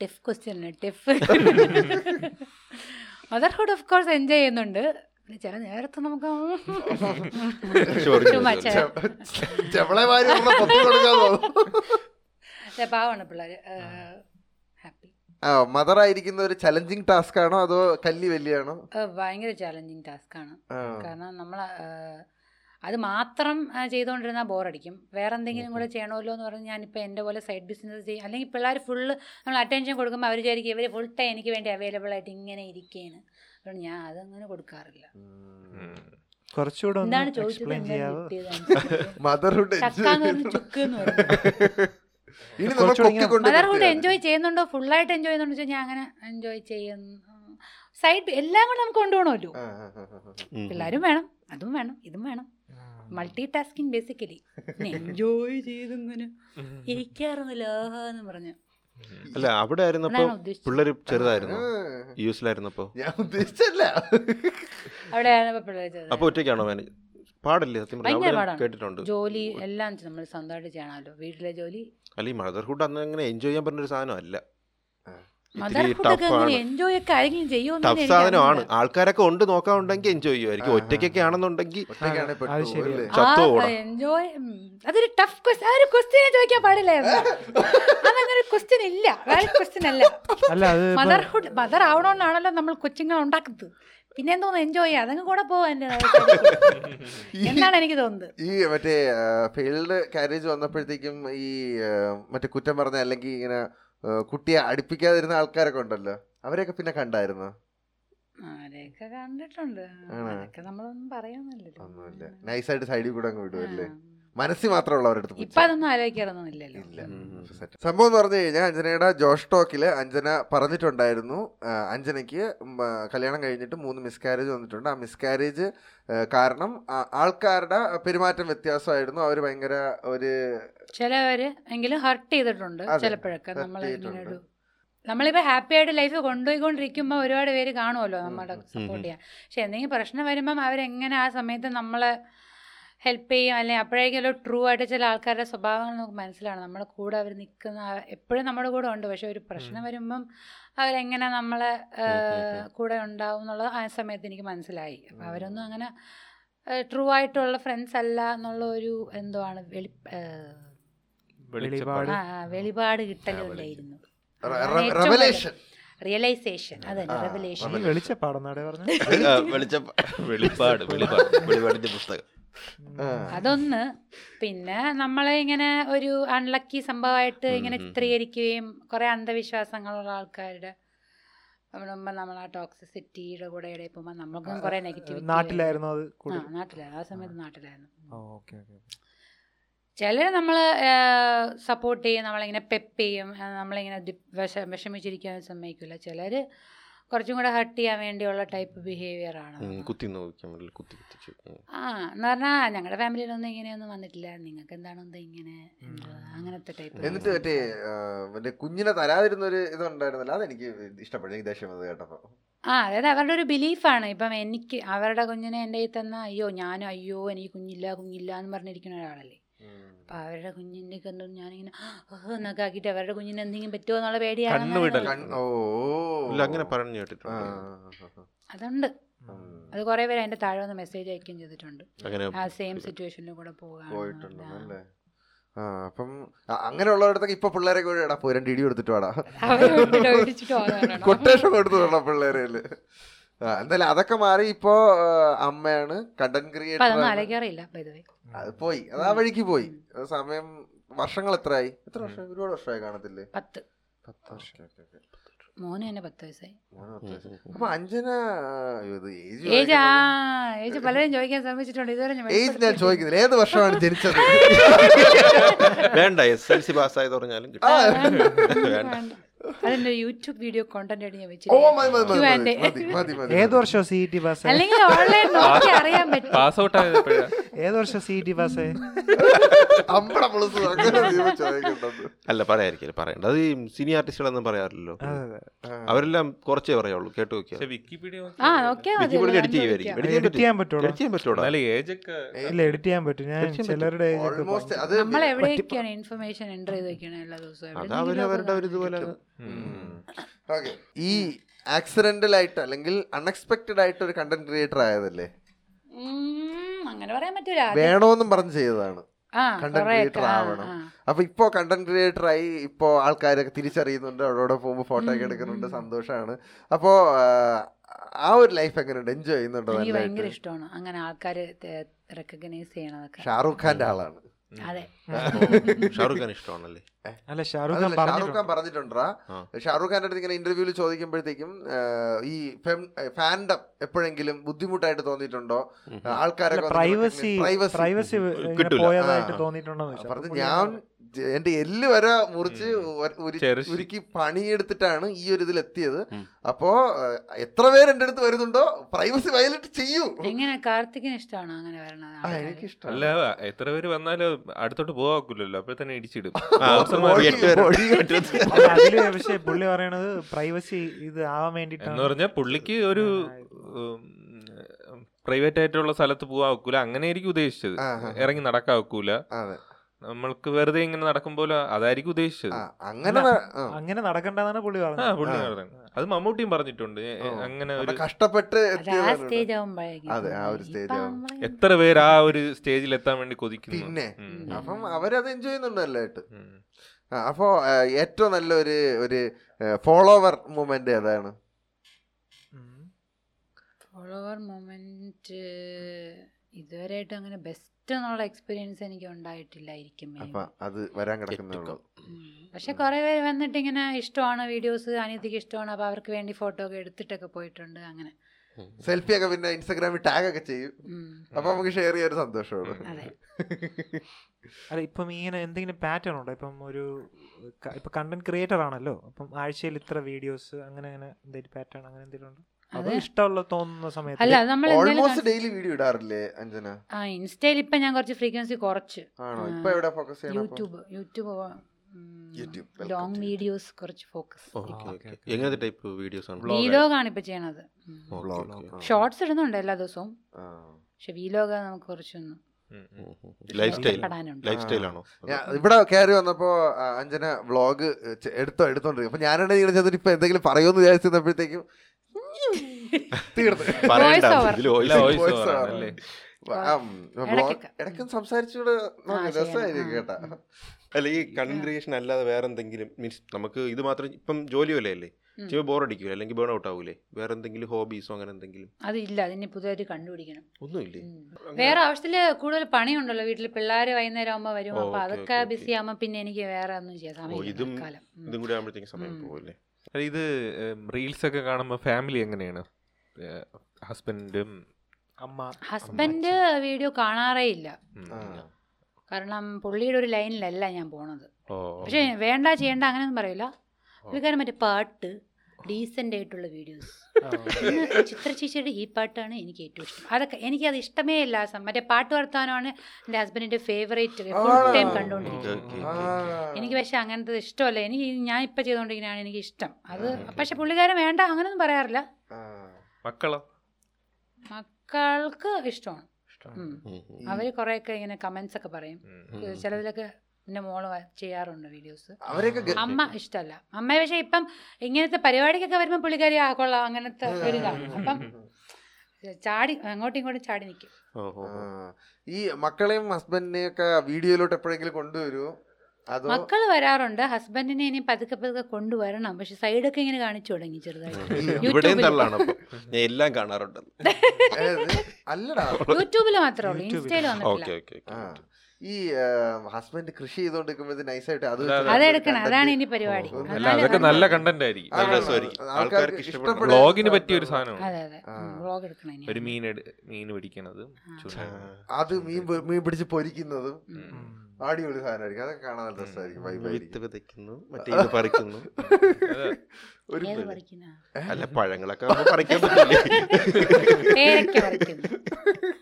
Tough question tough motherhood of course enjoy ചെയ്യുന്നുണ്ട്. പിന്നെ ചില നേരത്തെ നമുക്ക് പാവാണ് ഹാപ്പി. ആ മദർ ആയിരിക്കുന്ന ഒരു ചലഞ്ചിങ് ടാസ്ക് ആണോ അതോ കല്ലി വലിയാണോ ഭയങ്കര ചലഞ്ചിങ് ടാസ്ക് ആണ്. കാരണം നമ്മൾ അത് മാത്രം ചെയ്തുകൊണ്ടിരുന്നാൽ ബോറടിക്കും. വേറെ എന്തെങ്കിലും കൂടെ ചെയ്യണമല്ലോ എന്ന് പറഞ്ഞ് ഞാനിപ്പോൾ എന്റെ പോലെ സൈഡ് ബിസിനസ് ചെയ്യും അല്ലെങ്കിൽ പിള്ളേർ ഫുള്ള് നമ്മൾ അറ്റൻഷൻ കൊടുക്കുമ്പോൾ അവർ വിചാരിക്കും ഇവർ ഫുൾ ടൈം എനിക്ക് വേണ്ടി അവൈലബിൾ ആയിട്ട് ഇങ്ങനെ ഇരിക്കുകയാണ് അതുകൊണ്ട് ഞാൻ അതങ്ങനെ കൊടുക്കാറില്ല. കുറച്ചുകൂടെ എന്താണ് ചോദിച്ചത് കിട്ടിയത്? മദർഹുഡ് ചക്കാന്ന് പറഞ്ഞ് ചുക്ക് എന്ന് പറയും ഇനി നമ്മൾ കുറച്ചുകൂടി ഇങ്ങനെ- പൊക്കിക്കൊണ്ട് മദർഹുഡ് നിർത്തിയാൽ എൻജോയ് ചെയ്യുന്നുണ്ടോ? ഫുള്ളായിട്ട് എൻജോയ് ചെയ്യുന്നുണ്ടോ? ചോദിച്ചാൽ ഞാൻ അങ്ങനെ എൻജോയ് ചെയ്യുന്നു. സൈഡ് എല്ലാം കൂടെ നമുക്ക് കൊണ്ടുപോകണമല്ലോ ആ, ആ, ആ, ആ. ഉം. പിള്ളേരും വേണം. അതും വേണം. ഇതും വേണം. മൾട്ടി ടാസ്കിങ് ബേസിക്കലി എൻജോയ് ചെയ്തിങ്ങനെ ഇരിക്കാറുന്നില്ല എന്ന് പറഞ്ഞു. അല്ല അവിടെ ആയിരുന്നപ്പോ പിള്ളേര് ചെറുതായിരുന്നു? യുഎസിലായിരുന്നപ്പോ ഞാൻ ഉദ്ദേശിച്ചല്ല. ചെയ്തത്. അപ്പൊ ഒറ്റയ്ക്കാണോ മാനേജ്? പാടല്ലേ സത്യം അവിടെ. കേട്ടിട്ടുണ്ട്. ജോലി എല്ലാം നമ്മൾ സ്വന്തമായിട്ട് ചെയ്യണമല്ലോ. വീട്ടിലെ ജോലി. അല്ല ഈ മദർഹുഡ് അന്ന് അങ്ങനെ എൻജോയ് ചെയ്യാൻ പറ്റുന്ന ഒരു സാധനം അല്ല ടഫ് സാധനമാണ്. ആൾക്കാരൊക്കെ ഉണ്ട് നോക്കാനുണ്ടെങ്കിൽ എൻജോയ് ചെയ്യുമായിരിക്കും. ഒറ്റയ്ക്കൊക്കെ ആണെന്നുണ്ടെങ്കിൽ എൻജോയ് അതൊരു ടഫ് ക്വസ്റ്റ്യൻ ഒരു ക്വസ്റ്റ്യനെ ചോദിക്കാൻ പാടില്ലായിരുന്നു അതങ്ങനെ ക്വസ്റ്റ്യൻ ഇല്ല. വാലിഡ് ക്വസ്റ്റ്യൻ അല്ല. അല്ല അത് മദർഹുഡ് മദർ ആവണമെന്നാണല്ലോ നമ്മൾ കൊച്ചുങ്ങൾ ഉണ്ടാക്കുന്നത്. പിന്നെ എന്തോന്ന് എൻജോയ് ചെയ്യാം? അതങ്ങ് കൂടെ പോവാൻ എന്നാണ് എനിക്ക് തോന്നുന്നത്. ഈ മറ്റേ ഫീൽഡ് കാരേജ് വന്നപ്പോഴത്തേക്കും ഈ മറ്റേ കുറ്റം പറഞ്ഞ അല്ലെങ്കിൽ ഇങ്ങനെ കുട്ടിയെ അടുപ്പിക്കാതിരുന്ന ആൾക്കാരൊക്കെ ഉണ്ടല്ലോ. അവരെയൊക്കെ പിന്നെ കണ്ടായിരുന്നു? ആരെയൊക്കെ കണ്ടിട്ടുണ്ട്? അതൊക്കെ നമ്മളൊന്നും പറയാന്നില്ലല്ലോ ഒന്നുമില്ല. നൈസായിട്ട് സൈഡിൽ കൂടെ അങ്ങ് വിടുമല്ലേ. മനസ്സിൽ മാത്രമുള്ള അവരുടെ ഇപ്പൊ അതൊന്നും ഇല്ല. സംഭവം എന്ന് പറഞ്ഞു കഴിഞ്ഞാൽ അഞ്ജനയുടെ ജോഷ് ടോക്കിൽ അഞ്ജന പറഞ്ഞിട്ടുണ്ടായിരുന്നു അഞ്ജനയ്ക്ക് കല്യാണം കഴിഞ്ഞിട്ട് മൂന്ന് മിസ്കാരേജ് വന്നിട്ടുണ്ട്. ആ മിസ്കാരേജ് കാരണം ആൾക്കാരുടെ പെരുമാറ്റം വ്യത്യാസമായിരുന്നു. അവർ ഭയങ്കര ഒരു ചിലവര് എങ്കിലും ഹർട്ട് ചെയ്തിട്ടുണ്ട് ചിലപ്പോഴൊക്കെ. നമ്മൾ ഇങ്ങനെ നമ്മളിപ്പോൾ ഹാപ്പി ആയിട്ട് ലൈഫ് കൊണ്ടുപോയിക്കൊണ്ടിരിക്കുമ്പോൾ ഒരുപാട് പേര് കാണുമല്ലോ നമ്മുടെ സപ്പോർട്ട് ചെയ്യാൻ. പക്ഷെ എന്തെങ്കിലും പ്രശ്നം വരുമ്പം അവരെങ്ങനെ ആ സമയത്ത് നമ്മളെ ഹെൽപ്പ് ചെയ്യും. അല്ലെങ്കിൽ അപ്പോഴേക്കും ട്രൂ ആയിട്ട് ചില ആൾക്കാരുടെ സ്വഭാവങ്ങൾ നമുക്ക് മനസ്സിലാണ് നമ്മുടെ കൂടെ അവർ നിൽക്കുന്ന എപ്പോഴും നമ്മുടെ കൂടെ ഉണ്ട്. പക്ഷെ ഒരു പ്രശ്നം വരുമ്പം അവരെങ്ങനെ നമ്മളെ കൂടെ ഉണ്ടാവും എന്നുള്ളത് ആ സമയത്ത് എനിക്ക് മനസ്സിലായി. അപ്പം അവരൊന്നും അങ്ങനെ ട്രൂ ആയിട്ടുള്ള ഫ്രണ്ട്സ് അല്ല എന്നുള്ള ഒരു എന്തോ ആണ് വെളി വെളിച്ചപ്പാട് വെളിപാട് കിട്ടലുണ്ടായിരുന്നു റെവലേഷൻ റിയലൈസേഷൻ അതെ ആ, റെവലേഷൻ ഈ വെളിച്ചപ്പാടെന്നാടെ പറഞ്ഞു? വെളിച്ചം വെളിപ്പാട് വെളിപ്പാട് വെളിപാടിന്റെ പുസ്തകം. അതൊന്ന്. പിന്നെ നമ്മളെ ഇങ്ങനെ ഒരു അൺലക്കി സംഭവമായിട്ട് ഇങ്ങനെ. ചിത്രീകരിക്കുകയും കുറെ അന്ധവിശ്വാസങ്ങളുള്ള ആൾക്കാരുടെ മുമ്പ് നമ്മൾ ആ ടോക്സിസിറ്റിയുടെ കൂടെ ഇടയിൽ പോകുമ്പോൾ നമ്മൾക്കും കുറെ നെഗറ്റിവിറ്റി നാട്ടിലായിരുന്നു അത് നാട്ടിലായിരുന്നു. ആ സമയത്ത് നാട്ടിലായിരുന്നു. ഓക്കെ ഓക്കെ ചിലർ നമ്മൾ സപ്പോർട്ട് ചെയ്യും നമ്മളിങ്ങനെ പെപ്പ് ചെയ്യും നമ്മളിങ്ങനെ വിഷമിച്ചിരിക്കാൻ സമ്മതിക്കില്ല ചിലർ കുറച്ചും കൂടെ ഹർട്ട് ചെയ്യാൻ വേണ്ടിയുള്ള ടൈപ്പ് ബിഹേവിയർ ആണ് കുത്തി കുത്തി. ആ എന്ന് പറഞ്ഞാൽ ഞങ്ങളുടെ ഫാമിലിയിലൊന്നും ഇങ്ങനെയൊന്നും വന്നിട്ടില്ല. നിങ്ങൾക്ക് എന്താണെന്ന് ഇങ്ങനെ അങ്ങനത്തെ ടൈപ്പ് എന്നിട്ട് മറ്റേ മറ്റേ കുഞ്ഞിനെ തരാതിരുന്ന ഒരു ഇതുണ്ടായിരുന്നല്ലോ? അതെനിക്ക് ഇഷ്ടപ്പെട്ടു. എനിക്ക് ദേഷ്യം വന്നത് കേട്ടപ്പോൾ ആ അതായത് അവരുടെ ഒരു ബിലീഫാണ് ഇപ്പം എനിക്ക് അവരുടെ കുഞ്ഞിനെ എന്റെ കയ്യിൽ തന്ന അയ്യോ ഞാനും അയ്യോ എനിക്ക് കുഞ്ഞില്ല കുഞ്ഞില്ല എന്ന് പറഞ്ഞിരിക്കുന്ന ഒരാളല്ലേ? അപ്പം അവരുടെ കുഞ്ഞിന്റെ കണ്ടു ഞാനിങ്ങനെ "ഓഹ്" എന്നൊക്കെ ആക്കിയിട്ട് അവരുടെ കുഞ്ഞിന് എന്തെങ്കിലും പറ്റുമോ എന്നുള്ള പേടിയാണ് ഓ. ഇല്ല അങ്ങനെ പറഞ്ഞു കേട്ടിട്ടുണ്ട്. അതുണ്ട്. അത് കുറേ പേര് അതിന്റെ താഴെ വന്ന് മെസ്സേജ് അയക്കുകയും ചെയ്തിട്ടുണ്ട്. അങ്ങനെ ആ സെയിം സിറ്റുവേഷനിൽ കൂടെ ആ. അപ്പം അങ്ങനെയുള്ളവരടുത്തൊക്കെ ഇപ്പൊ പിള്ളേരെ കൂടെ എടാ പോയി ഇടി കൊടുത്തിട്ട് വാടാ. കൊട്ടേഷൻ കൊടുത്തു പിള്ളേരെ എന്തായാലും അതൊക്കെ മാറി ഇപ്പോ അമ്മയാണ് കണ്ടന്റ് ക്രിയേറ്റർ അറിയില്ല. അത് പോയി. അത് ആ വഴിക്ക് പോയി. സമയം വർഷങ്ങൾ എത്രയായി? എത്ര വർഷം? ഒരുപാട് വർഷമായി കാണത്തില്ലേ? പത്ത്. പത്ത് വർഷം. മോന് തന്നെ പത്ത് വയസ്സായി. അപ്പൊ അഞ്ജന ഏജ് ഏജ് ആ ഏജ് പലരും ചോദിക്കാൻ ശ്രമിച്ചിട്ടുണ്ട്. ഇതുവരെ ഞാൻ ഏജ് ഞാൻ ചോദിക്കുന്നില്ല. ഏത് വർഷമാണ് ജനിച്ചത്? വേണ്ട എസ് എൽ സി പാസ്സായി പറഞ്ഞാലും. വേണ്ട. അതിന്റെ യൂട്യൂബ് വീഡിയോ കോണ്ടന്റ് ആയിട്ട് ഞാൻ ഓ മതി മതി വെച്ചിട്ടുണ്ട് മതി Q&A. മതി മതി മതി ഏത് വർഷം സി ടി പാസ് അല്ലെങ്കിൽ ഓൺലൈൻ നോക്കി അറിയാൻ പറ്റും. പാസ് ഔട്ട് ആയത് എപ്പോഴാ ഏത് വർഷം സി ടി പാസ് അമ്പട പുളുസ് അങ്ങനെ നീ ചോദിക്കണ്ടത്. അല്ല പറയാതിരിക്കൽ പറയണ്ട. അത് ഈ സിനി ആർട്ടിസ്റ്റുകളൊന്നും പറയാറില്ലല്ലോ. അവരെല്ലാം കുറച്ചേ പറയുള്ളൂ കേട്ട് നോക്കിയാൽ. വിക്കിപീഡിയ എഡിറ്റ് ചെയ്യുമായിരിക്കും എഡിറ്റ് ചെയ്യാൻ പറ്റുള്ളൂ എഡിറ്റ് ചെയ്യാൻ ഇല്ല എഡിറ്റ് ചെയ്യാൻ പറ്റും ഞാൻ. ചിലരുടെ നമ്മൾ എവിടെയൊക്കെയാണ് ഇൻഫർമേഷൻ എന്റർ ചെയ്ത് വെക്കണേ എല്ലാ ദിവസവും? അത് അവർ അവരുടെ ഒരു ഇതുപോലെ ഈ ആക്സിഡന്റൽ ആയിട്ട് അല്ലെങ്കിൽ അൺഎക്സ്പെക്ടഡ് ആയിട്ട് ഒരു കണ്ടന്റ് ക്രിയേറ്റർ ആയതല്ലേ? അങ്ങനെ പറയാൻ പറ്റൂല. വേണോന്നും പറഞ്ഞ് ചെയ്തതാണ്. കണ്ടന്റ് ആവണം. അപ്പൊ ഇപ്പോ കണ്ടന്റ് ക്രിയേറ്റർ ആയി ഇപ്പോ ആൾക്കാരൊക്കെ തിരിച്ചറിയുന്നുണ്ട്. അവിടെ പോകുമ്പോൾ ഫോട്ടോ ഒക്കെ എടുക്കുന്നുണ്ട്. സന്തോഷമാണ് അപ്പോ ആ, ഒരു ലൈഫ് എങ്ങനെയുണ്ട്? എൻജോയ് ചെയ്യുന്നുണ്ടോ ഭയങ്കര ഇഷ്ടമാണ്. അങ്ങനെ ആൾക്കാർ റെക്കഗ്നൈസ് ചെയ്യണതൊക്കെ. ഷാറൂഖ് ഖാന്റെ ആളാണ്. അതെ. ഷാറുഖ് ഖാൻ ഇഷ്ടമാണല്ലേ? അല്ല ഷാറുഖ് ഖാൻ അതല്ല, ഖാൻ പറഞ്ഞിട്ടുണ്ട്. ഷാറൂഖ് ഖാന്റെ അടുത്ത് ഇങ്ങനെ ഇന്റർവ്യൂവിൽ ചോദിക്കുമ്പോഴത്തേക്കും ഈ ഫാൻഡം എപ്പോഴെങ്കിലും ബുദ്ധിമുട്ടായിട്ട് തോന്നിയിട്ടുണ്ടോ. ആൾക്കാരൊക്കെ പ്രൈവസി പ്രൈവസി പോയതായിട്ട് തോന്നിയിട്ടുണ്ടോ എന്ന് ചോദിച്ചു. അപ്പോൾ ഞാൻ എന്റെ എല്ല് വരെ മുറിച്ച്. ഉരുക്കി പണിയെടുത്തിട്ടാണ് ഈ ഒരു ഇതിൽ എത്തിയത്. അപ്പോ എത്ര പേര് എന്റെ അടുത്ത് വരുന്നുണ്ടോ? പ്രൈവസി വയലറ്റ് ചെയ്യൂ. എങ്ങനെ കാർത്തികിന് ഇഷ്ടമാണോ അങ്ങനെ വരണത് എനിക്ക് അല്ല എത്ര പേര് വന്നാലും അടുത്തോട്ട് പോവാക്കില്ലല്ലോ അപ്പൊ തന്നെ ഇടിച്ചിടും. പക്ഷേ പുള്ളി പറയണത് പ്രൈവസി ഇത് ആവാൻ എന്ന് വേണ്ടിട്ടാണ് പറഞ്ഞാൽ പുള്ളിക്ക് ഒരു പ്രൈവറ്റ് ആയിട്ടുള്ള സ്ഥലത്ത് പോവാ ഒക്കൂല അങ്ങനെ ആയിരിക്കും ഉദ്ദേശിച്ചത്. ഇറങ്ങി നടക്കാൻ ഒക്കൂല അതെ. നമ്മൾക്ക് വെറുതെ ഇങ്ങനെ നടക്കുമ്പോൾ അതായിരിക്കും ഉദ്ദേശിച്ചത്. ആ, അങ്ങനെ അങ്ങനെ നടക്കണ്ടെന്നാണ് പുള്ളി ആ പറഞ്ഞത് പുള്ളി. പറഞ്ഞത്. അത് മമ്മൂട്ടിയും പറഞ്ഞിട്ടുണ്ട്. അങ്ങനെ ഒരു കഷ്ടപ്പെട്ട് അത് ആ സ്റ്റേജ് അതെ, ആ ഒരു സ്റ്റേജ് എത്ര പേര് ആ ഒരു സ്റ്റേജിൽ എത്താൻ വേണ്ടി കൊതിക്കുന്നു. പിന്നെ. അപ്പം അവരത് എൻജോയ് ചെയ്യുന്നുണ്ട് നല്ലതായിട്ട്. അപ്പോ ഏറ്റവും നല്ലൊരു ഒരു ഫോളോവർ മൂമെന്റ് ഏതാണ്? ഫോളോവർ മൊമെന്റ് ഇതുവരെയായിട്ട് അങ്ങനെ ബെസ്റ്റ് എന്നുള്ള എക്സ്പീരിയൻസ് എനിക്ക് ഉണ്ടായിട്ടില്ലായിരിക്കും. അത് വരാൻ കിടക്കുന്നേ ഉള്ളൂ. ഉം. പക്ഷെ കുറെ പേര് വന്നിട്ട് ഇങ്ങനെ ഇഷ്ടമാണ് വീഡിയോസ് അനിയത്തിക്ക് ഇഷ്ടമാണ് അപ്പൊ അവർക്ക് വേണ്ടി ഫോട്ടോ ഒക്കെ എടുത്തിട്ടൊക്കെ പോയിട്ടുണ്ട് അങ്ങനെ. സെൽഫി ഒക്കെ പിന്നെ ഇൻസ്റ്റാഗ്രാമിൽ ടാഗ് ഒക്കെ ചെയ്യും. അപ്പൊ നമുക്ക് ഷെയർ ചെയ്യാൻ ഒരു സന്തോഷമാണ് അതെ. അല്ല ഇപ്പം ഇങ്ങനെ എന്തെങ്കിലും പാറ്റേൺ ഉണ്ടോ? ഇപ്പം ഒരു ഇപ്പൊ കണ്ടന്റ് ക്രിയേറ്റർ ആണല്ലോ. അപ്പം ആഴ്ചയിൽ ഇത്ര വീഡിയോസ് അങ്ങനെ അങ്ങനെ എന്തെങ്കിലും പാറ്റേൺ അങ്ങനെ എന്തെങ്കിലും ഉണ്ടോ. ഇഷ്ടമുള്ള തോന്നുന്ന സമയത്ത്. അല്ല നമ്മൾ ഓൾമോസ്റ്റ് ഡെയിലി വീഡിയോ ഇടാറില്ലേ അഞ്ജന? ആ ഇൻസ്റ്റയിൽ ഇപ്പൊ ഞാൻ കുറച്ച് ഫ്രീക്വൻസി കുറച്ച്. ആണോ? ആ, ഇപ്പൊ എവിടെ ഫോക്കസ് ചെയ്യണം യൂട്യൂബ് യൂട്യൂബ് ലോങ് വീഡിയോസ് കുറച്ച് ഫോക്കസ് ഓക്കെ ഓക്കെ എങ്ങനത്തെ ടൈപ്പ് വീഡിയോസ് ആണ്? വീലോഗാണ് ഇപ്പൊ ചെയ്യണത്. ഷോർട്സ് ഇടുന്നുണ്ട് എല്ലാ ദിവസവും. പക്ഷെ വീലോഗ് നമുക്ക് കുറച്ചൊന്ന് ഉം, ഉം. ലൈഫ് സ്റ്റൈൽ ലൈഫ് സ്റ്റൈൽ ആണോ? ഞാൻ ഇവിടെ കയറി വന്നപ്പോ അഞ്ജന വ്ളോഗ് എടുത്തോ എടുത്തോണ്ടിരിക്കും അപ്പൊ ഞാനാണ് ഇങ്ങനെ ചെന്നിട്ട് ഇപ്പൊ എന്തെങ്കിലും പറയുമെന്ന് വിചാരിച്ചിരുന്നപ്പോഴത്തേക്കും ഇടയ്ക്കും സംസാരിച്ചുകൂടെ രസമായിരിക്കും കേട്ടാ. അല്ല ഈ കണ്ടന്റ് ക്രിയേഷൻ അല്ലാതെ വേറെ എന്തെങ്കിലും മീൻസ് നമുക്ക് ഇത് മാത്രം ഇപ്പം ജോലി വല്ലേ അല്ലേ ചെയ്യുമ്പോൾ ബോർ അടിക്കൂല അല്ലെങ്കിൽ ബേൺ ഔട്ട് ആവൂലേ? വേറെ എന്തെങ്കിലും ഹോബീസോ അങ്ങനെ എന്തെങ്കിലും? അതില്ല. അതിന് പുതിയതായിട്ട് കണ്ടുപിടിക്കണം. ഒന്നുമില്ലേ. വേറെ ആവശ്യത്തിൽ കൂടുതൽ പണിയുണ്ടല്ലോ വീട്ടിൽ പിള്ളേര് വൈകുന്നേരം ആകുമ്പോൾ വരും അപ്പൊ അതൊക്കെ ബിസി ആകുമ്പോൾ പിന്നെ എനിക്ക് വേറെ ഒന്നും ചെയ്യാൻ സമയം ഇതും- ഇതും കൂടി ആകുമ്പോഴത്തേക്കും സമയം. പോകല്ലേ ഇത് റീൽസ് ഒക്കെ കാണുമ്പോ ഫാമിലി എങ്ങനെയാണ്? ഹസ്ബൻഡും അമ്മ. ഹസ്ബൻഡ് വീഡിയോ കാണാറേ ഇല്ല. കാരണം പുള്ളിയുടെ ഒരു ലൈനിലല്ല ഞാൻ പോണത്. ഓ പക്ഷെ വേണ്ട ചെയ്യണ്ട അങ്ങനെയൊന്നും പറയില്ല പുള്ളിക്കാരൻ മറ്റേ പാട്ട് ഡീസെന്റ് ആയിട്ടുള്ള വീഡിയോസ്. ചിത്ര ചേച്ചിയുടെ ഈ പാട്ടാണ് എനിക്ക് ഏറ്റവും ഇഷ്ടം. അതൊക്കെ എനിക്കത് ഇഷ്ടമേ ഇല്ല ആ മറ്റേ പാട്ട് വർത്താനമാണ് എന്റെ ഹസ്ബൻഡിന്റെ ഫേവറേറ്റ് ഫുൾ ടൈം കണ്ടുകൊണ്ടിരിക്കുന്നത് എനിക്ക് പക്ഷെ അങ്ങനത്തെ ഇഷ്ടമല്ല. എനിക്ക് ഞാൻ ഇപ്പം ചെയ്തുകൊണ്ടിരിക്കുന്നതാണ് എനിക്ക് ഇഷ്ടം. അത് പക്ഷെ പുള്ളിക്കാരൻ വേണ്ട അങ്ങനൊന്നും പറയാറില്ല. ആ. മക്കളോ? മക്കൾക്ക് ഇഷ്ടമാണ്. അവർ കുറെയൊക്കെ ഇങ്ങനെ കമന്റ്സ് ഒക്കെ പറയും. ചിലതിലൊക്കെ എന്റെ മോൾ ചെയ്യാറുണ്ട് വീഡിയോസ് അമ്മ ഇഷ്ടല്ല. അമ്മ പക്ഷെ ഇപ്പം ഇങ്ങനത്തെ പരിപാടിക്കൊക്കെ വരുമ്പോൾ പുള്ളിക്കാരി കൊള്ളാം അങ്ങനത്തെ ഒരു ഇതാണ് അപ്പം ചാടി അങ്ങോട്ടും ഇങ്ങോട്ടും ചാടി നിൽക്കും. ഈ മക്കളെയും ഹസ്ബൻഡിനെയും ഒക്കെ വീഡിയോയിലോട്ട് എപ്പോഴെങ്കിലും കൊണ്ടുവരുമോ അതോ മക്കൾ വരാറുണ്ട്. ഹസ്ബൻഡിനെ ഇനി പതുക്കെ പതുക്കെ കൊണ്ടുവരണം. പക്ഷെ സൈഡൊക്കെ ഇങ്ങനെ കാണിച്ചു തുടങ്ങി ചെറുതായിട്ട്. എല്ലാം കാണാറുണ്ട്? അല്ലടാ. യൂട്യൂബിൽ മാത്രമേ ഉള്ളൂ. ഇൻസ്റ്റയിൽ വന്നിട്ടില്ല. ഓക്കെ ഓക്കെ ആ. ഈ ഹസ്ബൻഡ് കൃഷി ചെയ്തോണ്ടിരിക്കുമ്പോ നൈസായിട്ട് അത് എടുക്കണം വെച്ച് അതെടുക്കണം അതാണ് ഇനി പരിപാടി. അതൊക്കെ നല്ല- കണ്ടന്റ് ആയിരിക്കും. ബ്ലോഗിന് പറ്റിയ ഒരു സാധനമാണ്. അതെ അതെ. ആ. എടുക്കണം ഇനി. ഒരു മീൻ മീൻ പിടിക്കണതും. അത് മീൻ മീൻ പിടിച്ച് പൊരിക്കുന്നതും. അടിപൊളി സാധനമായിരിക്കും. അതൊക്കെ കാണാൻ നല്ല രസമായിരിക്കും വിത്ത് വിതയ്ക്കുന്നു മറ്റേ പറിക്കുന്നു. ഒരു അല്ല പഴങ്ങളൊക്കെ പറിക്കാൻ പറ്റില്ലേ?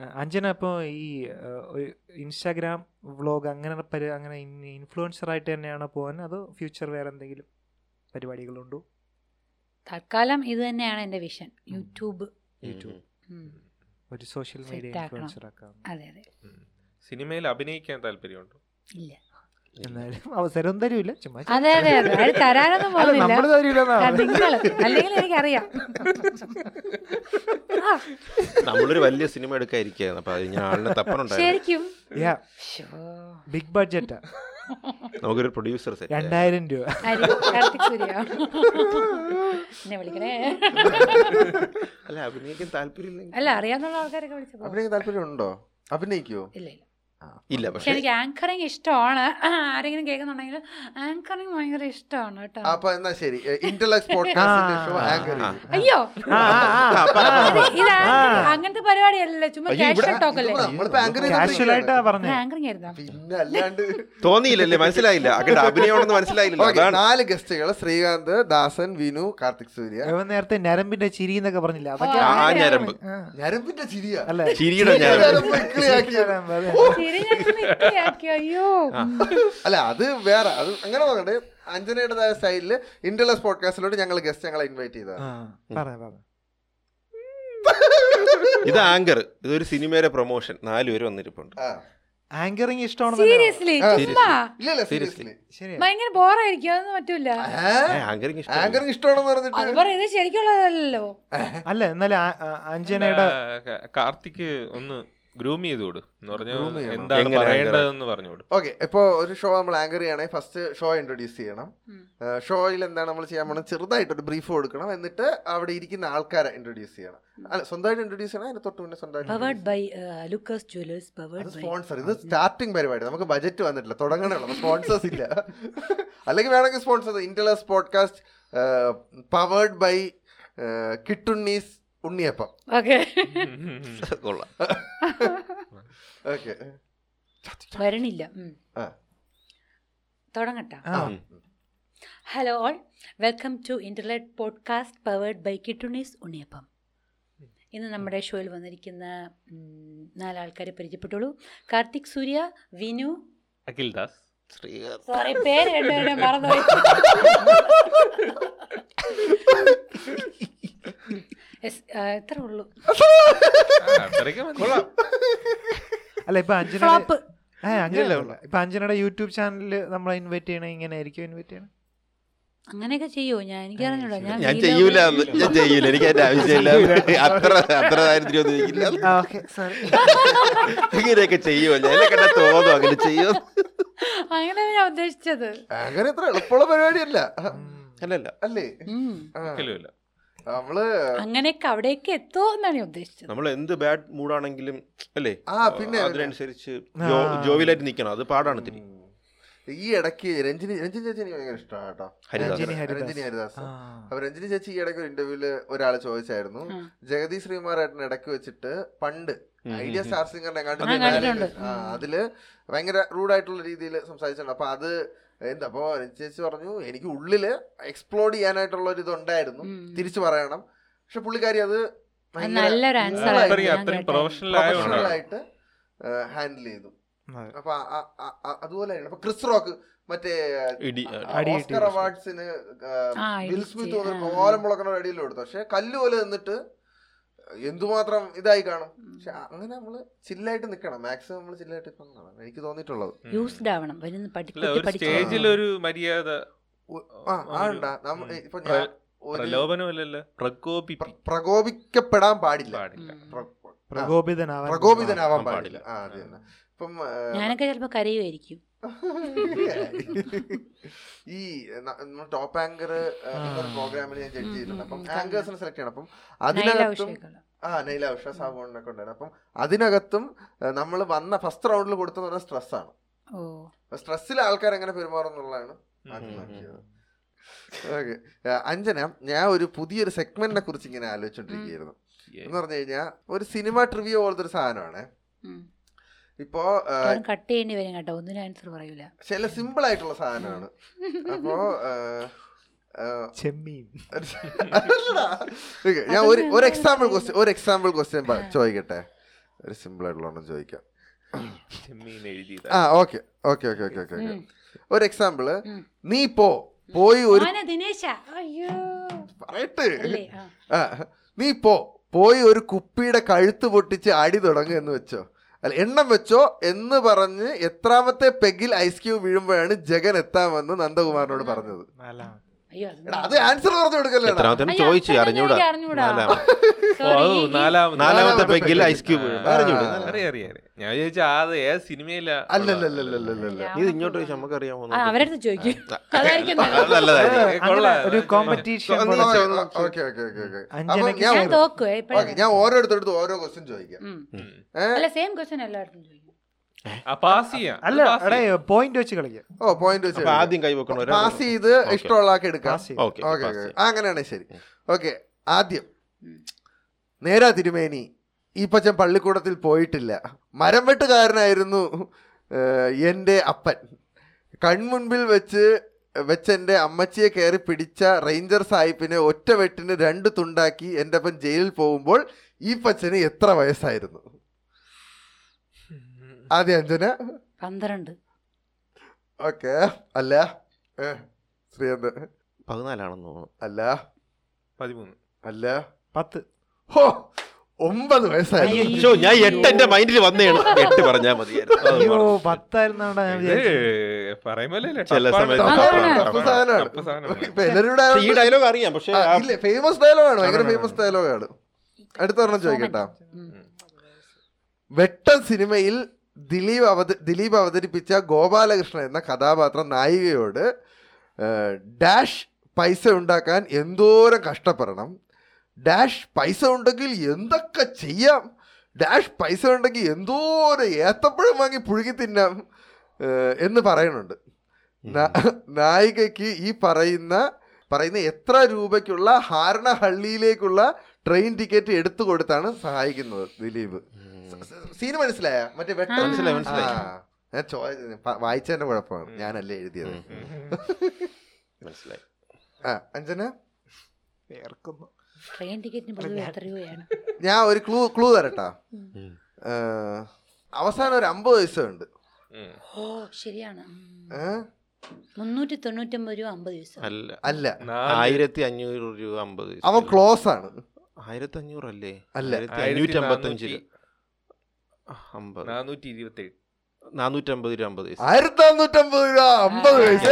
അഞ്ജന ഇപ്പോൾ ഈ ഒരു ഇൻസ്റ്റാഗ്രാം വ്ളോഗ് അങ്ങനെ പരി അങ്ങനെ ഇൻഫ്ലുവൻസർ ആയിട്ട് തന്നെയാണോ പോകാൻ അതോ ഫ്യൂച്ചർ വേറെ എന്തെങ്കിലും പരിപാടികളുണ്ടോ? തൽക്കാലം ഇത് തന്നെയാണ് എന്റെ വിഷൻ യൂട്യൂബ്. യൂട്യൂബ്. ഒരു സോഷ്യൽ മീഡിയ. ഇൻഫ്ലുവൻസർ ആക്കാം അതെ അതെ. സിനിമയിൽ അഭിനയിക്കാൻ താല്പര്യമുണ്ടോ? ഇല്ല. എന്നാലും അവസരം തരൂല. ചുമ്മാ അതെ അതെ അതെ. തരാനൊന്നും അല്ല പോകുന്നില്ല. നമ്മൾ തരൂലെന്നാണ് നിങ്ങൾ അല്ലെങ്കിൽ എനിക്കറിയാം. നമ്മളൊരു വലിയ സിനിമ എടുക്കാതിരിക്കുകയായിരുന്നു. അപ്പൊ അത് ഞാൻ ആളിനെ തപ്പനുണ്ടായിരുന്നു ശരിക്കും. ബിഗ് ബഡ്ജറ്റാ നമുക്കൊരു പ്രൊഡ്യൂസർ സെറ്റ് രണ്ടായിരം രൂപ. ആര്? കാർത്തിക് സൂര്യ. എന്നെ വിളിക്കണേ. അല്ല അഭിനയിക്കാൻ താല്പര്യമില്ലെങ്കിൽ അല്ല അറിയാന്നുള്ള ആൾക്കാരൊക്കെ വിളിച്ചപ്പോ അഭിനയിക്കാൻ താല്പര്യം ഉണ്ടോ അഭിനയിക്കോ ഇല്ല ഇല്ല. ഇല്ല പക്ഷെ എനിക്ക് ആങ്കറിങ് ഇഷ്ടമാണ്. ആരെങ്കിലും കേൾക്കുന്നുണ്ടെങ്കിൽ ആങ്കറിങ് ഭയങ്കര ഇഷ്ടമാണ് കേട്ടോ. അപ്പൊ എന്നാ ശരി. അയ്യോ. ഇത് അങ്ങനത്തെ പരിപാടിയല്ലല്ലോ ചുമ്മാ കാഷ്വൽ ടോക്ക് അല്ലേ? ആങ്കറിങ് ആയിരുന്നോ? പിന്നെ അല്ലാണ്ട് തോന്നിയില്ലല്ലേ മനസ്സിലായില്ല. അങ്ങനെ അഭിനയമാണെന്ന് മനസ്സിലായില്ലല്ലോ Okay, നാല് ഗസ്റ്റുകൾ ശ്രീകാന്ത് ദാസൻ വിനു കാർത്തിക് സൂര്യ. നേരത്തെ ഞരമ്പിന്റെ ചിരി എന്നൊക്കെ പറഞ്ഞില്ല. ഞരമ്പിന്റെ ചിരിയാ. അല്ല? ചിരിയുടെ ഞരമ്പ്. അല്ല അത് വേറെ. അത് അങ്ങനെ നോക്കട്ടെ അഞ്ജനയുടേതായ സ്റ്റൈലിൽ ഇന്റർലെസ് പോഡ്കാസ്റ്റിലോട്ട് ഞങ്ങൾ ഗസ്റ്റ് ഞങ്ങളെ ഇൻവൈറ്റ് ചെയ്തതാണ്. ഇത് ആങ്കർ ഇതൊരു സിനിമയുടെ പ്രൊമോഷൻ നാലുപേര് വന്നിരിപ്പുണ്ട്. ആ. ആങ്കറിങ് ഇഷ്ടമാണെന്ന് സീരിയസ്ലി ആ, ചുമ്മാ. ഇല്ല ഇല്ല സീരിയസ്ലി ശരിയാ. ഭയങ്കര ബോറായിരിക്കും അതൊന്നും പറ്റൂല. ആങ്കറിങ് ആങ്കറിങ് ഇഷ്ടമാണെന്ന് പറഞ്ഞിട്ട്? പറയുന്നത് ശരിക്കുള്ളതല്ലോ അല്ല എന്നാലും അഞ്ജനയുടെ കാർത്തിക് ഒന്ന് ഗ്രൂം ചെയ്തോട് എന്ന് പറഞ്ഞു ചെയ്യണം. എന്താണ് പറയേണ്ടതെന്ന് പറഞ്ഞോട് ഓക്കെ ഇപ്പൊ ഒരു ഷോ നമ്മൾ ആങ്കർ ചെയ്യണമെങ്കിൽ ഫസ്റ്റ് ഷോ ഇൻട്രൊഡ്യൂസ് ചെയ്യണം. ഷോയിൽ എന്താണ് നമ്മൾ ചെയ്യാൻ പോകുന്നത് ചെറുതായിട്ട് ഒരു ബ്രീഫ് കൊടുക്കണം. എന്നിട്ട് അവിടെ ഇരിക്കുന്ന ആൾക്കാരെ ഇൻട്രൊഡ്യൂസ് ചെയ്യണം. അല്ല സ്വന്തമായിട്ട് ഇൻട്രൊഡ്യൂസ് ചെയ്യണം അതിന് തൊട്ട് മുന്നേ പവേർഡ് സ്വന്തമായിട്ട് by Lucas jewellers powered by sponsor ഇത് സ്റ്റാർട്ടിംഗ് പരിപാടി. നമുക്ക് ബജറ്റ് വന്നിട്ടില്ല. തുടങ്ങണേ ഉള്ളൂ സ്പോൺസേഴ്സ് ഇല്ല. അല്ലെങ്കിൽ വേണമെങ്കിൽ sponsor ഇന്റലസ് podcast powered by Kittunnis Unniyappam. Okay. കൊള്ളാം. ഓക്കെ. വരണില്ല. തുടങ്ങട്ട. ആ. തുടങ്ങട്ടാ hello all. Welcome to internet podcast powered by Kittunnis Unniyappam. ഇന്ന് നമ്മുടെ ഷോയിൽ വന്നിരിക്കുന്ന നാലാൾക്കാരെ പരിചയപ്പെട്ടുള്ളൂ കാർത്തിക് സൂര്യ വിനു. അഖിൽ ദാസ്. ശ്രീകാന്ത്. സോറി പേര് കേട്ടോ മറന്നുപോയി. എത്ര ഉള്ളൂ. അല്ല ഇപ്പൊ അഞ്ജന അങ്ങനെയല്ല ഇപ്പൊ അഞ്ജനയുടെ യൂട്യൂബ് ചാനലിൽ നമ്മളെ ഇൻവൈറ്റ് ചെയ്യണ ഇങ്ങനെ ആയിരിക്കും ഇൻവൈറ്റ് ചെയ്യണം? അങ്ങനെയൊക്കെ ചെയ്യോ? ഞാൻ എനിക്കറിഞ്ഞൂടാ ഞാൻ ഞാൻ ചെയ്യൂല ഞാൻ ചെയ്യൂല. എനിക്ക് അതിന്റെ ആവശ്യമില്ല. അത്ര അത്ര ദാരിദ്ര്യമൊന്നും എനിക്കില്ല. ഓക്കെ സോറി ഇങ്ങനെയൊക്കെ ചെയ്യുമോ ഞാൻ കണ്ട തോന്നും അങ്ങനെ ചെയ്യോ? അങ്ങനെ ഞാൻ ഉദ്ദേശിച്ചത്. അങ്ങനെ ഇത്ര എളുപ്പമുള്ള പരിപാടിയല്ല. അല്ലല്ല. അല്ലേ. നമ്മൾ അങ്ങനെയൊക്കെ അവിടേക്ക് എത്തോ എന്നാണ് ഞാൻ ഉദ്ദേശിച്ചത്. നമ്മൾ എന്ത് ബാഡ് മൂഡാണെങ്കിലും അല്ലേ? ആ പിന്നെ അതിനനുസരിച്ച് ജോവിലായിട്ട് നിൽക്കണം അത് പാടാണ് തിരി ഈ ഇടയ്ക്ക് രഞ്ജിനി രഞ്ജിനി ചേച്ചി എനിക്ക് ഭയങ്കര ഇഷ്ടമാണ് കേട്ടോ. രഞ്ജിനി ഹരിദാസ്. രഞ്ജിനി ഹരിദാസ്. അപ്പൊ രഞ്ജിനി ചേച്ചി ഈ ഇടയ്ക്ക് ഒരു ഇന്റർവ്യൂൽ ഒരാൾ ചോദിച്ചായിരുന്നു. ജഗതി ശ്രീമാരായിട്ടിന് ഇടയ്ക്ക് വെച്ചിട്ട് പണ്ട് ഐഡിയ സ്റ്റാർ സിംഗറിനെ കണ്ടിട്ട് അതിൽ ഭയങ്കര റൂഡായിട്ടുള്ള രീതിയിൽ സംസാരിച്ചിട്ടുണ്ട്. അപ്പൊ അത് എന്താ അപ്പോൾ ചേച്ചി പറഞ്ഞു എനിക്ക് ഉള്ളിൽ എക്സ്പ്ലോഡ് ചെയ്യാനായിട്ടുള്ള ഒരു ഇതുണ്ടായിരുന്നു. തിരിച്ചു പറയണം. പക്ഷെ പുള്ളിക്കാരി അത് പ്രൊഫഷണലായിട്ട് ഹാൻഡിൽ ചെയ്തു. അപ്പൊ അതുപോലെ അതുപോലെയാണ് അപ്പൊ ക്രിസ് റോക്ക് മറ്റേ ഓസ്കർ അവാർഡ്സിന് വിൽ സ്മിത്ത് കോലം മുളക്കണ അടിയിൽ കൊടുത്തു പക്ഷെ കല്ലുപോലെ നിന്നിട്ട് എന്തുമാത്രം ഇതായി കാണും. പക്ഷെ അങ്ങനെ നമ്മൾ ചില്ലായിട്ട് നിക്കണം. മാക്സിമം നമ്മൾ ചില്ലായിട്ട് നിക്കണം എനിക്ക് തോന്നിയിട്ടുള്ളത്. യൂസ്ഡ് ആവണം. സ്റ്റേജിൽ ഒരു മര്യാദ ആണ്ടാ നമ്മ ഇപ്പൊ ഞാൻ പ്ര- ഒരു പ്രലോഭനമല്ലല്ലോ പ്രകോപിക്കപ്പെടാൻ പാടില്ല. പാടില്ല. പ്ര- പ്രകോപിതനാവാൻ പ്രകോപിതനാവാൻ പാടില്ല. പാടില്ല. ആ അത് ഇപ്പം ഞാനൊക്കെ ചിലപ്പോ കരയുമായിരിക്കും. ഈ ടോപ്പ് ആങ്കർ പ്രോഗ്രാമിൽ ഞാൻ ജഡ്ജ് ചെയ്തിട്ടുണ്ട്. അപ്പം ആങ്കേഴ്സിനെ സെലക്ട് ചെയ്യണം. അപ്പം അതിനകത്തും ആ നൈല ഉഷ സാബോണിനൊക്കെ ഉണ്ടായിരുന്നു. അപ്പം അതിനകത്തും നമ്മൾ വന്ന ഫസ്റ്റ് റൗണ്ടിൽ കൊടുത്തെന്ന് പറഞ്ഞാൽ സ്ട്രെസ്സാണ്. ഓ. സ്ട്രെസ്സിൽ ആൾക്കാർ എങ്ങനെ പെരുമാറും എന്നുള്ളതാണ് ആദ്യം നോക്കിയത്. ഓക്കെ. അഞ്ജന ഞാൻ ഒരു പുതിയൊരു സെഗ്മെന്റിനെ കുറിച്ച് ഇങ്ങനെ ആലോചിച്ചോണ്ടിരിക്കുകയായിരുന്നു. എന്ന് പറഞ്ഞു കഴിഞ്ഞാൽ ഒരു സിനിമ ട്രിവ്യൂ പോലത്തെ ഒരു സാധനമാണ്. ഇപ്പോ കട്ട് ചെയ്യേണ്ടി വരും കേട്ടോ. ഒന്നിനും ആൻസർ പറയൂല. ചില സിമ്പിൾ ആയിട്ടുള്ള സാധനമാണ്. അപ്പോ ചെമ്മീൻ. ഞാൻ ഒരു ഒരു എക്സാമ്പിൾ ക്വസ്റ്റ്യൻ ഒരു എക്സാമ്പിൾ ക്വസ്റ്റ്യൻ ചോദിക്കട്ടെ? ഒരു സിമ്പിൾ ആയിട്ടുള്ള ഒന്നും ചോദിക്കാം. ചെമ്മീൻ എഴുതി ആ okay okay okay okay okay ഒരു എക്സാമ്പിൾ നീ പോ പോയി ഒരു മോനെ ദിനേശ. അയ്യോ. പറയട്ടെ. നീ പോ പോയി ഒരു കുപ്പിയുടെ കഴുത്ത് പൊട്ടിച്ച് അടി തുടങ്ങുക എന്ന് വെച്ചോ. അല്ല എണ്ണം വെച്ചോ എന്ന് പറഞ്ഞ് എത്രാമത്തെ പെഗിൽ ഐസ് ക്യൂബ് വീഴുമ്പോഴാണ് ജഗൻ എത്താമെന്ന് നന്ദകുമാറിനോട് പറഞ്ഞത്. അത് ആൻസർ പറഞ്ഞു കൊടുക്കല്ലേ ചോദിച്ചു അറിഞ്ഞൂടാ. നാലാമത്തെ. പെഗ്ഗിൽ. Ice cube. ഞാൻ ചോദിച്ചാ അത് ഏത് സിനിമയില ഇത് ഇങ്ങോട്ട് നമുക്ക് അറിയാമോ അവരടുത്ത് ചോദിക്കും. ഞാൻ ഓരോ ക്വസ്റ്റ്യൻ ചോദിക്കാം. സെയിം ക്വസ്റ്റ്യൻ എല്ലായിടത്തും ചോദിക്കും. അല്ല എടേ പോയിന്റ് വെച്ച് കളിക്കാം. ഓ പോയിന്റ് വെച്ച് ആദ്യം കൈ വെക്കണം പാസ് ചെയ്ത് ഇഷ്ടമുള്ള ആൾക്ക് എടുക്കാം. ഓക്കെ അങ്ങനെയാണെങ്കിൽ ശരി. ഓക്കെ ആദ്യം. നേരാ തിരുമേനി ഈ പച്ചൻ പള്ളിക്കൂടത്തിൽ പോയിട്ടില്ല. മരം വെട്ടുകാരനായിരുന്നു എന്റെ എന്റെ അപ്പൻ. കൺമുൻപിൽ വെച്ച് വെച്ചെന്റെ അമ്മച്ചിയെ കയറി പിടിച്ച റേഞ്ചർ സാഹിബിനെ ഒറ്റ വെട്ടിന് രണ്ട് തുണ്ടാക്കി എന്റെ അപ്പൻ ജയിലിൽ പോകുമ്പോൾ ഈ പച്ചന് എത്ര വയസ്സായിരുന്നു? ആദ്യം അഞ്ജന പന്ത്രണ്ട്. ഓക്കെ. അല്ല. ശ്രീകാന്ത് പതിനാലാണെന്ന് തോന്നുന്നു. അല്ല. പതിമൂന്ന്. അല്ല. പത്ത്. ഹോ ഒമ്പത് വയസ്സായി ഞാൻ എട്ട് എന്റെ മൈൻഡിൽ വന്നേണ് എട്ട് പറഞ്ഞാൽ മതിയായിരുന്നു. അയ്യോ. പത്തായിരുന്നാണ്ടാ ഞാൻ വിചാരിച്ചത്. ചില സമയത്ത് എല്ലാവരും ഈ ഡയലോഗ് അറിയാം. പക്ഷേ ആ, ഫേമസ് ഡയലോഗാണ് ഭയങ്കര ഫേമസ് ഡയലോഗാണ് അടുത്ത ഒരെണ്ണം ചോദിക്കട്ടാ. വെട്ട സിനിമയിൽ ദിലീപ് അവത ദിലീപ് അവതരിപ്പിച്ച ഗോപാലകൃഷ്ണൻ എന്ന കഥാപാത്രം നായികയോട് ഡാഷ് പൈസ ഉണ്ടാക്കാൻ എന്തോരം കഷ്ടപ്പെടണം. ഡാഷ് പൈസ ഉണ്ടെങ്കിൽ എന്തൊക്കെ ചെയ്യാം? ഡാഷ് പൈസ ഉണ്ടെങ്കിൽ എന്തോരം ഏത്തപ്പഴം വാങ്ങി പുഴുകി തിന്നാം എന്ന് പറയുന്നുണ്ട്. നായികയ്ക്ക് ഈ പറയുന്ന പറയുന്ന എത്ര രൂപയ്ക്കുള്ള ഹാരണഹള്ളിയിലേക്കുള്ള ട്രെയിൻ ടിക്കറ്റ് എടുത്തു കൊടുത്താണ് സഹായിക്കുന്നത് ദിലീപ്. സീന് മനസ്സിലായ? മറ്റേ വെട്ടം ഞാൻ ചോ വായിച്ചതിന്റെ കുഴപ്പമാണ്. ഞാനല്ലേ എഴുതിയത്. മനസ്സിലായി. ആ അഞ്ജന? ട്രെയിൻ ടിക്കറ്റിന് പൊതുവെ എത്ര രൂപയാണ് ഞാൻ ഒരു ക്ലൂ ക്ലൂ തരട്ടാ. അവസാനം ഒരു അമ്പത് വയസ്സുണ്ട്. ഉണ്ട് ഓ ശരിയാണ്? മുന്നൂറ്റി തൊണ്ണൂറ്റൊമ്പത് രൂപ അമ്പത് അല്ല. ആയിരത്തി അഞ്ഞൂറ് രൂപ അമ്പത് അവൻ ക്ലോസ് ആണ് ആയിരത്തി അഞ്ഞൂറ് അല്ലേ അഞ്ഞൂറ്റി അമ്പത്തഞ്ചിൽ നാനൂറ്റി- ഗ്രൂപ്പ് ആയിട്ട് ഇരുപത്തി ഏഴ് നാനൂറ്റമ്പത് രൂപ അമ്പത് പൈസ ആയിരത്തി അഞ്ഞൂറ്റമ്പത് രൂപ. അമ്പത് പൈസ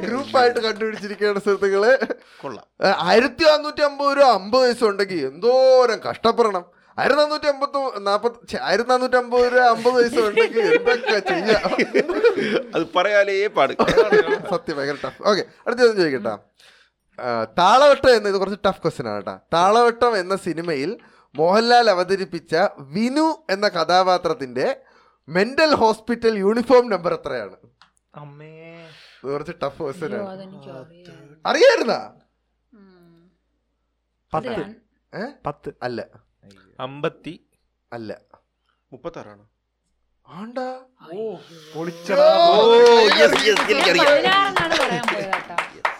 ഗ്രൂപ്പായിട്ട് കണ്ടുപിടിച്ചിരിക്കുകയാണ് സുഹൃത്തുക്കൾ. കൊള്ളാം. ആയിരത്തി നാനൂറ്റി അമ്പത് രൂപ അമ്പത് പൈസ ഉണ്ടെങ്കിൽ എന്തോരം കഷ്ടപ്പെടണം. ആയിരത്തി നാനൂറ്റി അമ്പത്തി നാപ്പത്തി ആയിരത്തി നാനൂറ്റി അമ്പത് രൂപ അമ്പത് പൈസ ഉണ്ടെങ്കിൽ എന്തൊക്കെ ചെയ്യാം? അത് പറയാലേ പാട്. സത്യം ഭയങ്കര ടഫ് ഓക്കെ അടുത്ത ചോദ്യം ചോദിക്കട്ടാ. താളവട്ടം എന്ന ഇത് കുറച്ച് ടഫ് ക്വസ്റ്റ്യൻ ആണ് കേട്ടോ. താളവട്ടം എന്ന സിനിമയിൽ മോഹൻലാൽ അവതരിപ്പിച്ച വിനു എന്ന കഥാപാത്രത്തിന്റെ മെന്റൽ ഹോസ്പിറ്റൽ യൂണിഫോം നമ്പർ എത്രയാണ്? അമ്മേ. കുറച്ച് ടഫ് ക്വസ്റ്റ്യൻ ആണ്. അതെനിക്ക് അറിയാം. അറിയായിരുന്നാ? പത്ത്. അല്ല. അമ്പത്തി അല്ല. മുപ്പത്താറാണ്? ആണ്ടാ? പൊളിച്ചടാ.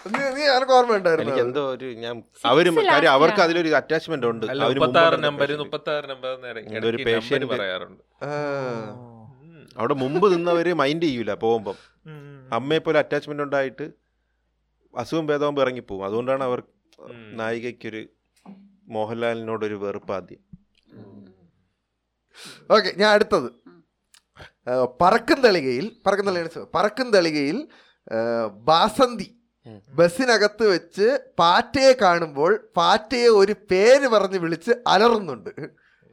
നീ നീ എനിക്ക് എന്തോ ഒരു ഞാൻ അവരും കാര്യം അവർക്ക് അതിലൊരു അറ്റാച്ച്മെന്റ് ഉണ്ട്. അല്ല അവർ മുപ്പത്തി ആറ് മുമ്പ് നമ്പർ. മുപ്പത്തി ആറ് നമ്പർ patient. പറയാറുണ്ട്. അവിടെ മുമ്പ് നിന്നവര് മൈൻഡ് ചെയ്യൂല പോകുമ്പം. അമ്മയെ പോലെ അറ്റാച്ച്മെന്റ് ഉണ്ടായിട്ട് അസുഖം ഇറങ്ങി ഇറങ്ങിപ്പോവും. അതുകൊണ്ടാണ് അവർ ഉം. നായികയ്ക്കൊരു മോഹൻലാലിനോടൊരു വെറുപ്പ് ആദ്യം. ഓക്കെ ഞാൻ അടുത്തത്. ആ, പറക്കും തളികയിൽ പറക്കും തളികയിൽ പറക്കും തളികയിൽ ബാസന്തി ബസ്സിനകത്ത് വെച്ച് പാറ്റയെ കാണുമ്പോൾ പാറ്റയെ ഒരു പേര് പറഞ്ഞ് വിളിച്ച് അലറുന്നുണ്ട്.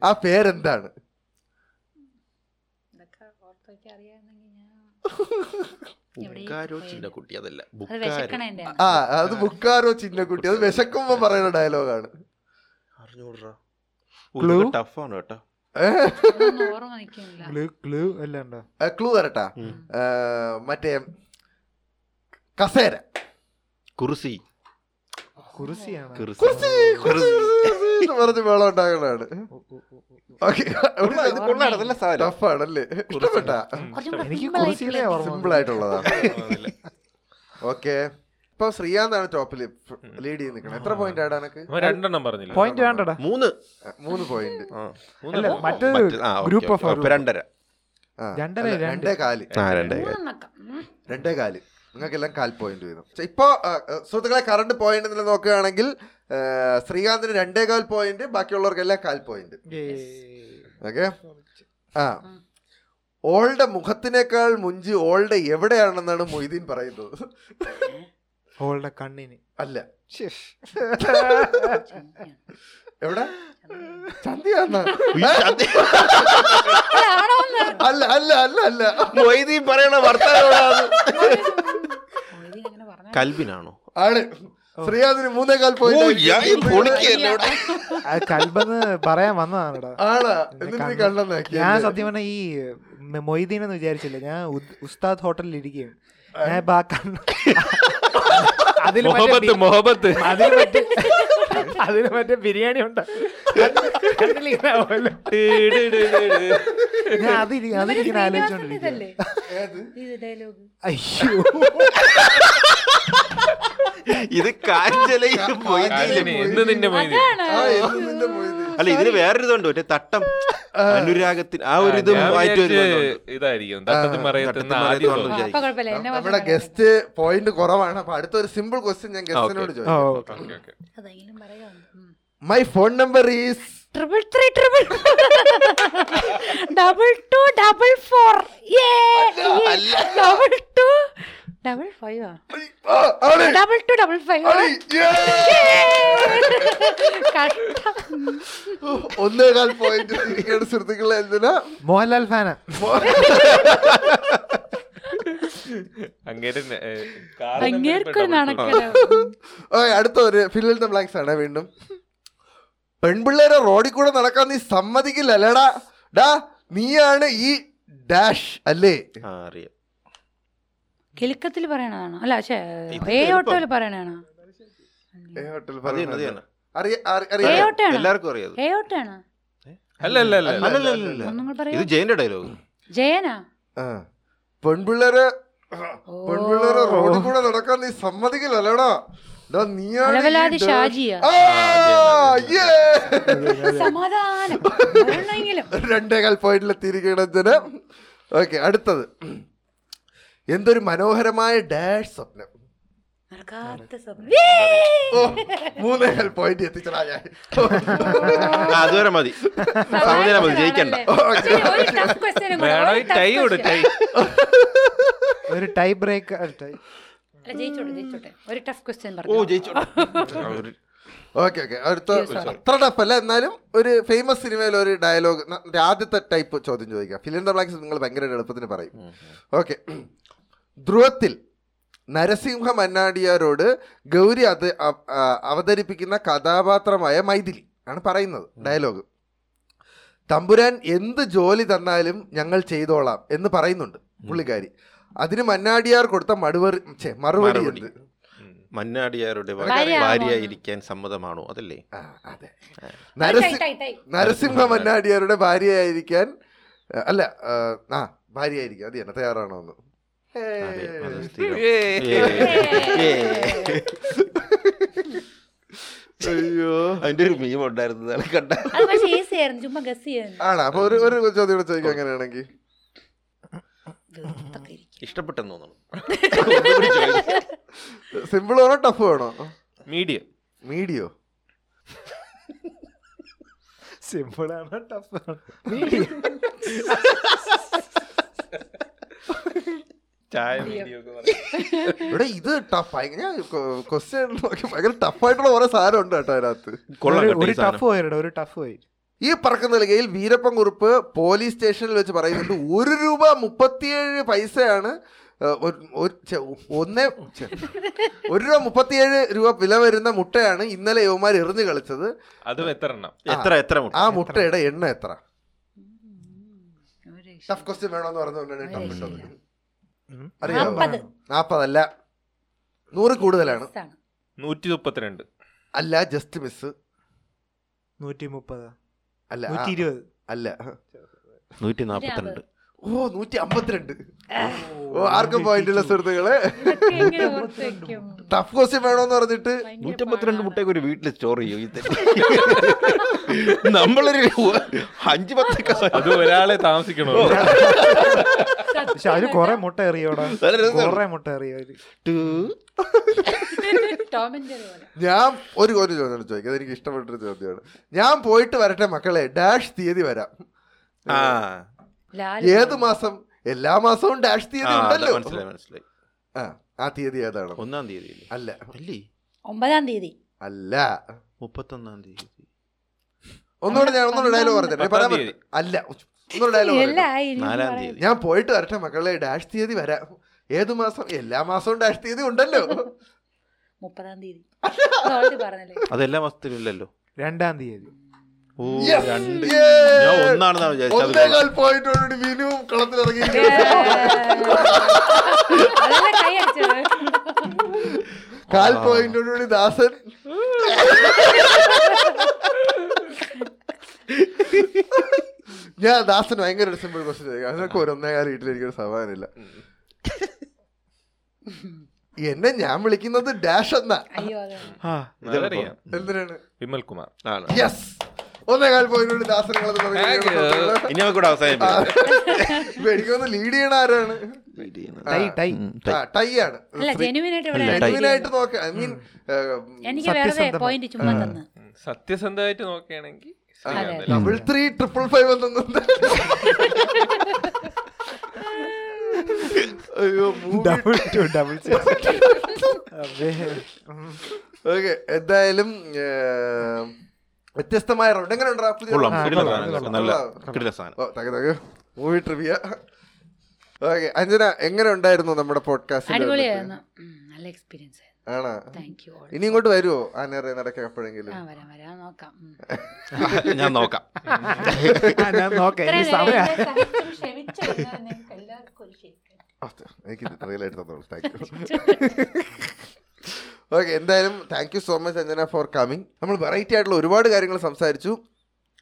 ആ പേരെന്താണ്? അതല്ല ആ അത് ബുക്കാരോ ചിന്നക്കുട്ടി അത് വിശക്കുമ്പോ പറയുന്ന ഡയലോഗാണ് അറിഞ്ഞൂടാ? ടഫാണ് കേട്ടോ. ക്ലൂ തരട്ടാ. മറ്റേ കസേര. എന്ന് പറഞ്ഞ് വെള്ളം ഉണ്ടാകണാണ് ടഫാണല്ലേ? ഇഷ്ടപ്പെട്ടാ? സിമ്പിൾ ആയിട്ടുള്ളതാണ്. ഓക്കെ. ഇപ്പൊ ശ്രീകാന്താണ് ടോപ്പിൽ ലീഡ് ചെയ്ത് നിൽക്കണം എത്ര പോയിന്റ് ആണ് എനക്ക് അവൻ രണ്ടെണ്ണം പറഞ്ഞില്ല? പോയിന്റ് വേണ്ടടാ. മൂന്ന്. മൂന്ന് പോയിന്റ് ആ. അല്ല മറ്റേ മറ്റ്- ആ, ഗ്രൂപ്പ് ഓഫ് രണ്ടര. രണ്ടര, രണ്ടേ. കാൽ. രണ്ടേ കാൽ. നിങ്ങൾക്കെല്ലാം കാൽ പോയിന്റ് വീതം. ഇപ്പോ സുഹൃത്തുക്കളെ കറണ്ട് പോയിന്റ് നില നോക്കുകയാണെങ്കിൽ ശ്രീകാന്തിന് രണ്ടേ കാൽ പോയിന്റ് ബാക്കിയുള്ളവർക്കെല്ലാം കാൽ പോയിന്റ് ഓക്കെ? ആ. ഓളുടെ മുഖത്തിനേക്കാൾ മുഞ്ചി ഓളുടെ എവിടെയാണെന്നാണ് മൊയ്തീൻ പറയുന്നത്. ഓളുടെ കണ്ണിന്. അല്ല. ശ്ശ്. എവിടെ? അല്ല അല്ല അല്ല അല്ല. മൊയ്തീൻ പറയണ വർത്തമാനം കൽബിനാണോ? ആണ്. ശ്രീയാദിന് മൂന്നേകാൽ കൽബെന്ന് പറയാൻ വന്നതാണ് നീ ഞാൻ സത്യം പറഞ്ഞ ഈ മൊയ്തീനെന്ന് വിചാരിച്ചില്ല ഞാൻ ഉസ്താദ് ഹോട്ടലിൽ ഇരിക്കുകയാണ് ഞാൻ അതിൽ മൊഹബത്ത് അതിൽ മറ്റേ ബിരിയാണി ഉണ്ട്. ഞാൻ അതിരി അയ്യോ. ഇത് കാഞ്ചലയും. എന്ന് നിന്റെ മൊയ്തി അല്ല ഇതിന് വേറൊരു ഇതുണ്ട്. മറ്റേ തട്ടം. അനുരാഗത്തിന് ആ ഒരു ഇത്. ഇതായിരിക്കും. നമ്മുടെ ഗസ്റ്റ് പോയിന്റ് കുറവാണ്. അപ്പൊ അടുത്തൊരു സിമ്പിൾ ക്വസ്റ്റ്യൻ ഞാൻ ഗസ്റ്റിനോട് ചോദിക്കും. ചോദിക്കാം ഓക്കേ, ഓക്കേ. അതെങ്കിലും പറയാം my phone number is triple three triple double two double four double two double five ആണ്. ഡബിൾ ടു ഡബിൾ ഫൈവ് ആണ്. ഒന്നേകാൽ പോയിന്റ് തിരികെയാണ് സുഹൃത്തുക്കളെ എന്തിനാ? മോഹൻലാൽ ഫാന. അടുത്ത ഒരു ഫില്ലിൽ ദ ബ്ലാങ്ക്സ് ആണ് വീണ്ടും. പെൺപിള്ളേരെ റോഡിൽ കൂടെ നടക്കാൻ നീ സമ്മതിക്കില്ലല്ലേടാ ഡാ നീയാണ് ഈ ഡാഷ് അല്ലേ? അറിയാം. കിലുക്കത്തിൽ പറയണതാണോ? അല്ല പക്ഷേ ഏ. ഓട്ടോയിൽ പറയണതാണോ? എല്ലാവർക്കും അറിയാം അല്ല അല്ല അല്ല ഇത് ജയന്റെ ഡയലോഗ് ജയനാ? ആ. പെൺപിള്ളേരെ ഓ. പെൺപിള്ളേരെ റോഡിൽ കൂടെ നടക്കാൻ നീ സമ്മതിക്കില്ലല്ലേടാ? രണ്ടേകാൽ പോയിന്റിൽ എത്തിയിരിക്കുകയാണ് ഓക്കെ അടുത്തത്. എന്തൊരു മനോഹരമായ ഡാഷ് സ്വപ്നം. നടക്കാത്ത സ്വപ്നം. ഓ മൂന്നേ പോയിന്റ് എത്തിച്ചടാ ഞാൻ. ആ, അതുവരെ മതി. സമനില മതി ജയിക്കണ്ട. ഒരു ടൈ കൊടു question. ടൈ ഒരു ടൈ ബ്രേക്ക് ജയിച്ചോട്ടെ ജയിച്ചോട്ടെ. ഒരു ടഫ് ക്വസ്റ്റ്യൻ ഓ പറഞ്ഞു? ജയിച്ചു ഓക്കെ ഓക്കെ അടുത്ത അത്ര ടഫ് അല്ല എന്നാലും ഒരു ഫേമസ് സിനിമയിൽ ഒരു ഡയലോഗ് ആദ്യത്തെ ടൈപ്പ് ചോദ്യം ചോദിക്കാം. ഫിലിം ദ ബ്ലാക്സ് നിങ്ങൾ ഭയങ്കര എളുപ്പത്തിന് പറയും. ഓക്കെ ധ്രുവത്തിൽ നരസിംഹ മന്നാടിയാരോട് ഗൗരി അത് അവതരിപ്പിക്കുന്ന കഥാപാത്രമായ മൈഥിലി ആണ് പറയുന്നത് ഡയലോഗ്. തമ്പുരാൻ എന്ത് ജോലി തന്നാലും ഞങ്ങൾ ചെയ്തോളാം എന്ന് പറയുന്നുണ്ട് പുള്ളിക്കാരി. അതിന് മന്നാടിയാർ കൊടുത്ത മടുവറി മറുപടി ഉണ്ട് എന്ത്? മന്നാടിയാരുടെ ഭാര്യ ഭാര്യയായിരിക്കാൻ സമ്മതമാണോ? അതല്ലേ? അതെ. നരസിംഹ മന്നാടിയാരുടെ ഭാര്യയായിരിക്കാൻ അല്ല ആ ഭാര്യയായിരിക്കും. അത് തന്നെ തയ്യാറാണോ എന്ന് അതെ, അത് സ്ഥിരം. അയ്യോ. അതിന്റെ ഒരു മീം ഉണ്ടായിരുന്നു കണ്ട. ആണ്? അപ്പൊ ഒരു ഒരു ചോദ്യം കൂടെ ചോദിക്കാം അങ്ങനെയാണെങ്കിൽ ഇഷ്ടപ്പെട്ടെന്ന് തോന്നുന്നു. സിമ്പിൾ വേണോ ടഫ് വേണോ മീഡിയം മീഡിയോ സിമ്പിൾ ആണോ ടഫ് ആണോ? മീഡിയം. ഇവിടെ ഇത് ടഫ് ഞാൻ ക്വസ്റ്റ്യൻ ഭയങ്കര ടഫായിട്ടുള്ള കുറെ സാധനം ഉണ്ട് കേട്ടോ അതിനകത്ത്. ഒരു-. ടഫ് പോയിട്ടോ ഒരു ടഫ് പോയി. ഈ പറക്കുന്ന നിലയിൽ വീരപ്പൻ കുറുപ്പ് പോലീസ് സ്റ്റേഷനിൽ വെച്ച് പറയുന്നുണ്ട് ഒരു രൂപ മുപ്പത്തിയേഴ് പൈസയാണ് ഒന്നേ ഒരു രൂപ മുപ്പത്തിയേഴ് രൂപ വില വരുന്ന മുട്ടയാണ് ഇന്നലെ യുവമാർ എറിഞ്ഞു കളിച്ചത്. അതും എത്ര എണ്ണം? എത്ര എത്ര മുട്ട? ആ മുട്ടയുടെ എണ്ണ എത്ര. ടഫ് ക്വസ്റ്റ്യൻ വേണമെന്ന് പറഞ്ഞുകൊണ്ടാണ് ടഫ് ഇട്ടത് നാപ്പതല്ല. നൂറ് കൂടുതലാണ്. നൂറ്റി മുപ്പത്തിരണ്ട് അല്ല ജസ്റ്റ് മിസ് നൂറ്റി മുപ്പത് അല്ല നൂറ്റി ഇരുപത് അല്ല. നൂറ്റി നാപ്പത്തിരണ്ട് ഓ നൂറ്റി അമ്പത്തിരണ്ട് ഓ ആർക്കും പോയിന്റ് ഇല്ല സുഹൃത്തുക്കളെ? ടഫ് ക്വസ്റ്റ്യൻ വേണോന്ന് പറഞ്ഞിട്ട്. നൂറ്റി നൂറ്റമ്പത്തിരണ്ട് മുട്ടയ്ക്ക് മുട്ടയൊക്കെ ഒരു വീട്ടിൽ സ്റ്റോർ ചെയ്യും. ഇത് നമ്മളൊരു അഞ്ചു പത്തൊക്കെ അത് ഒരാളെ താമസിക്കണോ? പക്ഷെ അവർ കൊറേ മുട്ട എറിയോടാ. കൊറേ മുട്ട എറിയോ. ഞാൻ ഒരു ഒരു ചോദ്യം ചോദിക്കാം. എനിക്ക് ഇഷ്ടപ്പെട്ടൊരു ചോദ്യമാണ്. ഞാൻ പോയിട്ട് വരട്ടെ മക്കളെ. ഡാഷ് തീയതി വരാം. ആ. ഏത് മാസം? എല്ലാ മാസവും ഡാഷ് തീയതി ഉണ്ടല്ലോ. മനസ്സിലായി മനസ്സിലായി. ആ ആ തീയതി ഏതാണ്? ഒന്നാം തീയതി അല്ല. അല്ലേ? ഒമ്പതാം തീയതി. അല്ല. മുപ്പത്തൊന്നാം തീയതി. ഒന്നുകൂടെ ഞാൻ ഒന്നുകൂടെ ഡയലോഗ്. പറ്റും അല്ല ഞാൻ പോയിട്ട് വരട്ടെ മക്കളെ ഡാഷ് തീയതി വരാം. ഏതു മാസം? എല്ലാ മാസവും ഡാഷ് തീയതി ഉണ്ടല്ലോ. മുപ്പതാം തീയതി. അതെല്ലാ മാസത്തിലും ഇല്ലല്ലോ. രണ്ടാം തീയതി. ഒന്നേകാൽ വിനുവും കളത്തിലിറങ്ങി കാൽ പോയിന്റോടുകൂടി ദാസൻ. ഞാൻ ദാസൻ ഭയങ്കര ഒരു സിമ്പിൾ ക്വസ്റ്റ്യൻ ചോദിക്കാം. അതിനൊക്കെ ഒരൊന്നേ കാലം വീട്ടിൽ എനിക്കൊരു സമാധാനമില്ല എന്നെ ഞാൻ വിളിക്കുന്നത് ഡാഷ് എന്നാ. അയ്യോ അതെ. ആ, ഇത് അതറിയാം എന്തിനാണ്? വിമൽ കുമാർ ആണ്. യെസ് ഒന്നേകാൽ you. ഇനി നമുക്ക് കൂടെ അവസാനിപ്പിക്കാം. എനിക്കൊന്ന് ലീഡ് ചെയ്യണ ആരാണ്? ടൈ ആണ്. ആയിട്ട് നോക്കാം. I mean. പോയിന്റ്. സത്യസന്ധമായിട്ട് നോക്കുകയാണെങ്കിൽ? Double three triple five okay എന്തായാലും വ്യത്യസ്തമായ റൗണ്ട്. എങ്ങനെ മൂവി ട്രിവിയ ഓക്കെ അഞ്ജന എങ്ങനെ ഉണ്ടായിരുന്നു നമ്മുടെ പോഡ്കാസ്റ്റ് അടിപൊളിയായിരുന്നു. നല്ല എക്സ്പീരിയൻസ് ആയിരുന്നു. ആണോ? താങ്ക് ഓൾ ഇനി ഇങ്ങോട്ട് വരുമോ ആനേറെ നടക്കാൻ എപ്പോഴെങ്കിലും ആ വരാം വരാം. നോക്കാം. ഞാൻ നോക്കാം. ഞാൻ നോക്കാം. എനിക്ക് റിയലായിട്ട് തന്നോളൂ. താങ്ക് യു ഓക്കെ എന്തായാലും thank you so much Anjana for coming നമ്മൾ വെറൈറ്റി ആയിട്ടുള്ള ഒരുപാട് കാര്യങ്ങൾ സംസാരിച്ചു.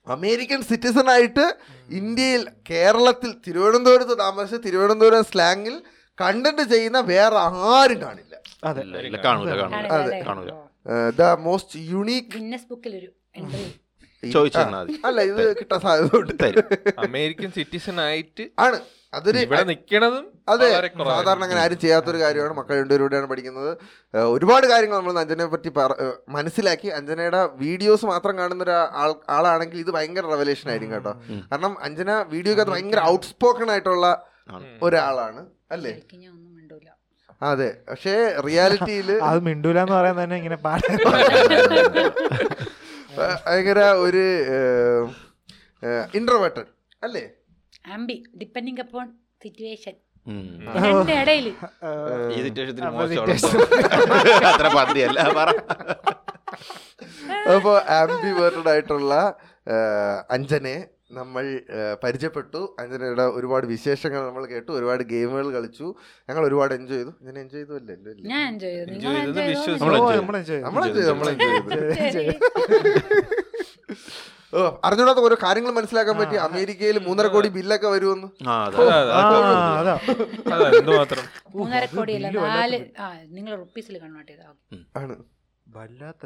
അമേരിക്കൻ സിറ്റിസൺ ആയിട്ട് ഇന്ത്യയിൽ കേരളത്തിൽ തിരുവനന്തപുരത്ത് താമസിച്ച് തിരുവനന്തപുരം സ്ലാങ്ങിൽ കണ്ടന്റ് ചെയ്യുന്ന വേറെ ആരും കാണില്ല. കാണൂല കാണൂല. അതെ. കാണൂല. ദ മോസ്റ്റ് ചോദിച്ചു അല്ല ഇത് കിട്ടാൻ സാധ്യത അമേരിക്കൻ സിറ്റിസൺ ആയിട്ട് ആണ്. അതൊരു ഇവിടെ നിക്കണതും അതെ. സാധാരണ അങ്ങനെ ആരും ചെയ്യാത്തൊരു കാര്യമാണ്. മക്കൾ രണ്ടുപേരൂടെയാണ് പഠിക്കുന്നത്. ഒരുപാട് കാര്യങ്ങൾ നമ്മൾ അഞ്ജനയെ പറ്റി പറ- മനസ്സിലാക്കി. അഞ്ജനയുടെ വീഡിയോസ് മാത്രം കാണുന്ന ഒരു ആളാണെങ്കിൽ ഇത് ഭയങ്കര റെവലേഷൻ ആയിരിക്കും കേട്ടോ. കാരണം അഞ്ജന വീഡിയോക്കകത്ത് ഭയങ്കര ഔട്ട് സ്പോക്കൺ ആയിട്ടുള്ള ഒരാളാണ്. അല്ലേ? അതെ. പക്ഷേ റിയാലിറ്റിയിൽ അത് മിണ്ടൂല എന്ന് പറയാൻ തന്നെ ഇങ്ങനെ പാടാൻ ഭയങ്കര ഒരു ഇൻട്രോവേർട്ടഡ് അല്ലേ? ആംബി ഡിപ്പെൻഡിങ് അപ്പോൺ സിറ്റുവേഷൻ ഈ സിറ്റുവേഷത്തിൽ അത്ര പന്തിയല്ല പറ. അപ്പോൾ ആംബിവേർട്ടഡ് ആയിട്ടുള്ള ആ, അഞ്ജനെ നമ്മൾ പരിചയപ്പെട്ടു. അഞ്ജനയുടെ ഒരുപാട് വിശേഷങ്ങൾ നമ്മൾ കേട്ടു. ഒരുപാട് ഗെയിമുകൾ കളിച്ചു. ഞങ്ങൾ ഒരുപാട് എൻജോയ് ചെയ്തു. ഞാൻ എൻജോയ് ചെയ്തു. അല്ലേ ഓ, അറിഞ്ഞൂടാത്ത ഓരോ കാര്യങ്ങൾ മനസ്സിലാക്കാൻ പറ്റി. അമേരിക്കയിൽ മൂന്നര കോടി ബില്ലൊക്കെ വരുമെന്ന്. ആ അതെ അതാ, അതാ, ആ, അതാ. അതാ. അതാ, മൂന്നര കോടിയല്ല നാല് ആ നിങ്ങൾ റുപ്പീസിൽ കൺവേർട്ട് ചെയ്താ ആണ്. വല്ലാത്ത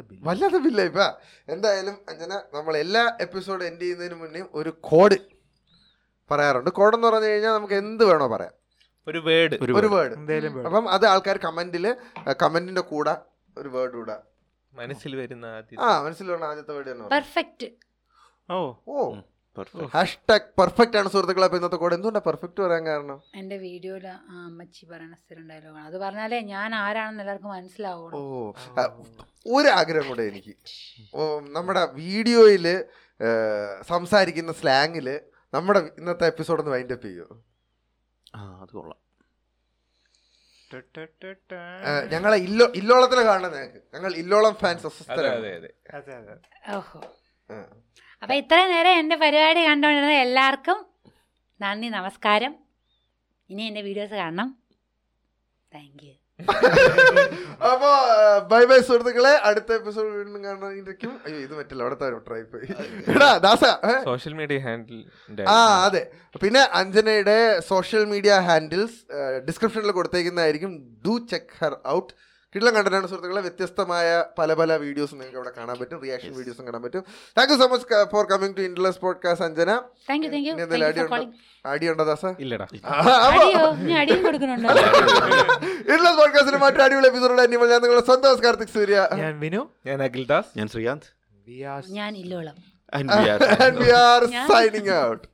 ബില്ല്. ഇപ്പൊ. എന്തായാലും അഞ്ജന നമ്മൾ എല്ലാ എപ്പിസോഡ് എൻഡ് ചെയ്യുന്നതിന് മുന്നേ ഒരു കോഡ് പറയാറുണ്ട്. കോഡ് എന്ന് പറഞ്ഞു കഴിഞ്ഞാൽ നമുക്ക് എന്ത് വേണോ പറയാം. ഒരു വേർഡ് ഒരു വേർഡ് അപ്പം അത് ആൾക്കാർ കമന്റിൽ കമന്റിന്റെ കൂടെ ഒരു വേർഡ് കൂടെ മനസ്സിൽ വരുന്ന ആ ആ മനസ്സിലുള്ള ആദ്യത്തെ വേർഡ്. പെർഫെക്റ്റ് ഓ. ഓ. Perfect. ഹാഷ്ടാഗ് പെർഫെക്റ്റ് ആണ് സുഹൃത്തുക്കളെ. അപ്പൊ ഇന്നത്തെ കൂടെ എന്തുകൊണ്ടാ പെർഫെക്റ്റ് പറയാൻ കാരണം? എന്റെ വീഡിയോയിൽ ആ അമ്മച്ചി പറയുന്ന സ്ഥിരം ഡയലോഗാണ് അത് പറഞ്ഞാലേ ഞാൻ ആരാണെന്ന് എല്ലാവർക്കും മനസ്സിലാവുള്ളൂ ഒരു ആഗ്രഹം കൂടെ എനിക്ക്. നമ്മുടെ വീഡിയോയിൽ സംസാരിക്കുന്ന സ്ലാങ്ങിൽ നമ്മുടെ ഇന്നത്തെ എപ്പിസോഡ് ഒന്ന് വൈൻഡ് അപ്പ് ചെയ്യൂ? ആ അത് കൊള്ളാം. ഞങ്ങളെ ഇല്ലോ ഇല്ലോളത്തിലെ കാണുന്നത് ഞങ്ങൾക്ക് ഞങ്ങൾ ഇല്ലോളം ഫാൻസ് അതെ അസ്വസ്ഥരാണ്. അതെ അതെ അതെ അതെ ഓഹോ ആ. അപ്പൊ ഇത്രയും നേരം എന്റെ പരിപാടി കണ്ടുകൊണ്ടിരുന്ന എല്ലാവർക്കും നന്ദി നമസ്കാരം. ഇനി എന്റെ വീഡിയോസ് കാണണം. താങ്ക് യു അപ്പൊ ബൈ ബൈ സുഹൃത്തുക്കളെ. അടുത്ത എപ്പിസോഡ് വീണ്ടും കാണാനിരിക്കും. അയ്യോ ഇത് പറ്റില്ല. അവിടെ ട്രൈ പോയി. എടാ ദാസ സോഷ്യൽ മീഡിയ ഹാൻഡിൽ ആ അതെ. പിന്നെ അഞ്ജനയുടെ സോഷ്യൽ മീഡിയ ഹാൻഡിൽസ് ഡിസ്ക്രിപ്ഷനിൽ കൊടുത്തേക്കുന്നതായിരിക്കും. ഡു ചെക്ക് ഹർ ഔട്ട് കിട്ടുന്ന കണ്ടന്റാണ് സുഹൃത്തുക്കളെ. വ്യത്യസ്തമായ പല പല വീഡിയോസ് നിങ്ങൾക്ക് ഇവിടെ കാണാൻ പറ്റും. റിയാക്ഷൻ വീഡിയോസും കാണാൻ പറ്റും. Thank you so much for coming to ഇൻഡ്ലസ് podcast Anjana അടിയുണ്ടോ ദാസ? ഇൻഡ്ലസ് പോഡ്കാസ്റ്റിന് മറ്റു അടിപൊളി എപ്പിസോഡ് അന്യങ്ങൾ ഞാൻ നിങ്ങളുടെ സ്വന്തം കാർത്തിക് സൂര്യ. ഞാൻ വിനു. ഞാൻ അഖിൽദാസ് ഞാൻ ശ്രീകാന്ത്. ഞാൻ ഇല്ലോളം. And we are- and we are signing out.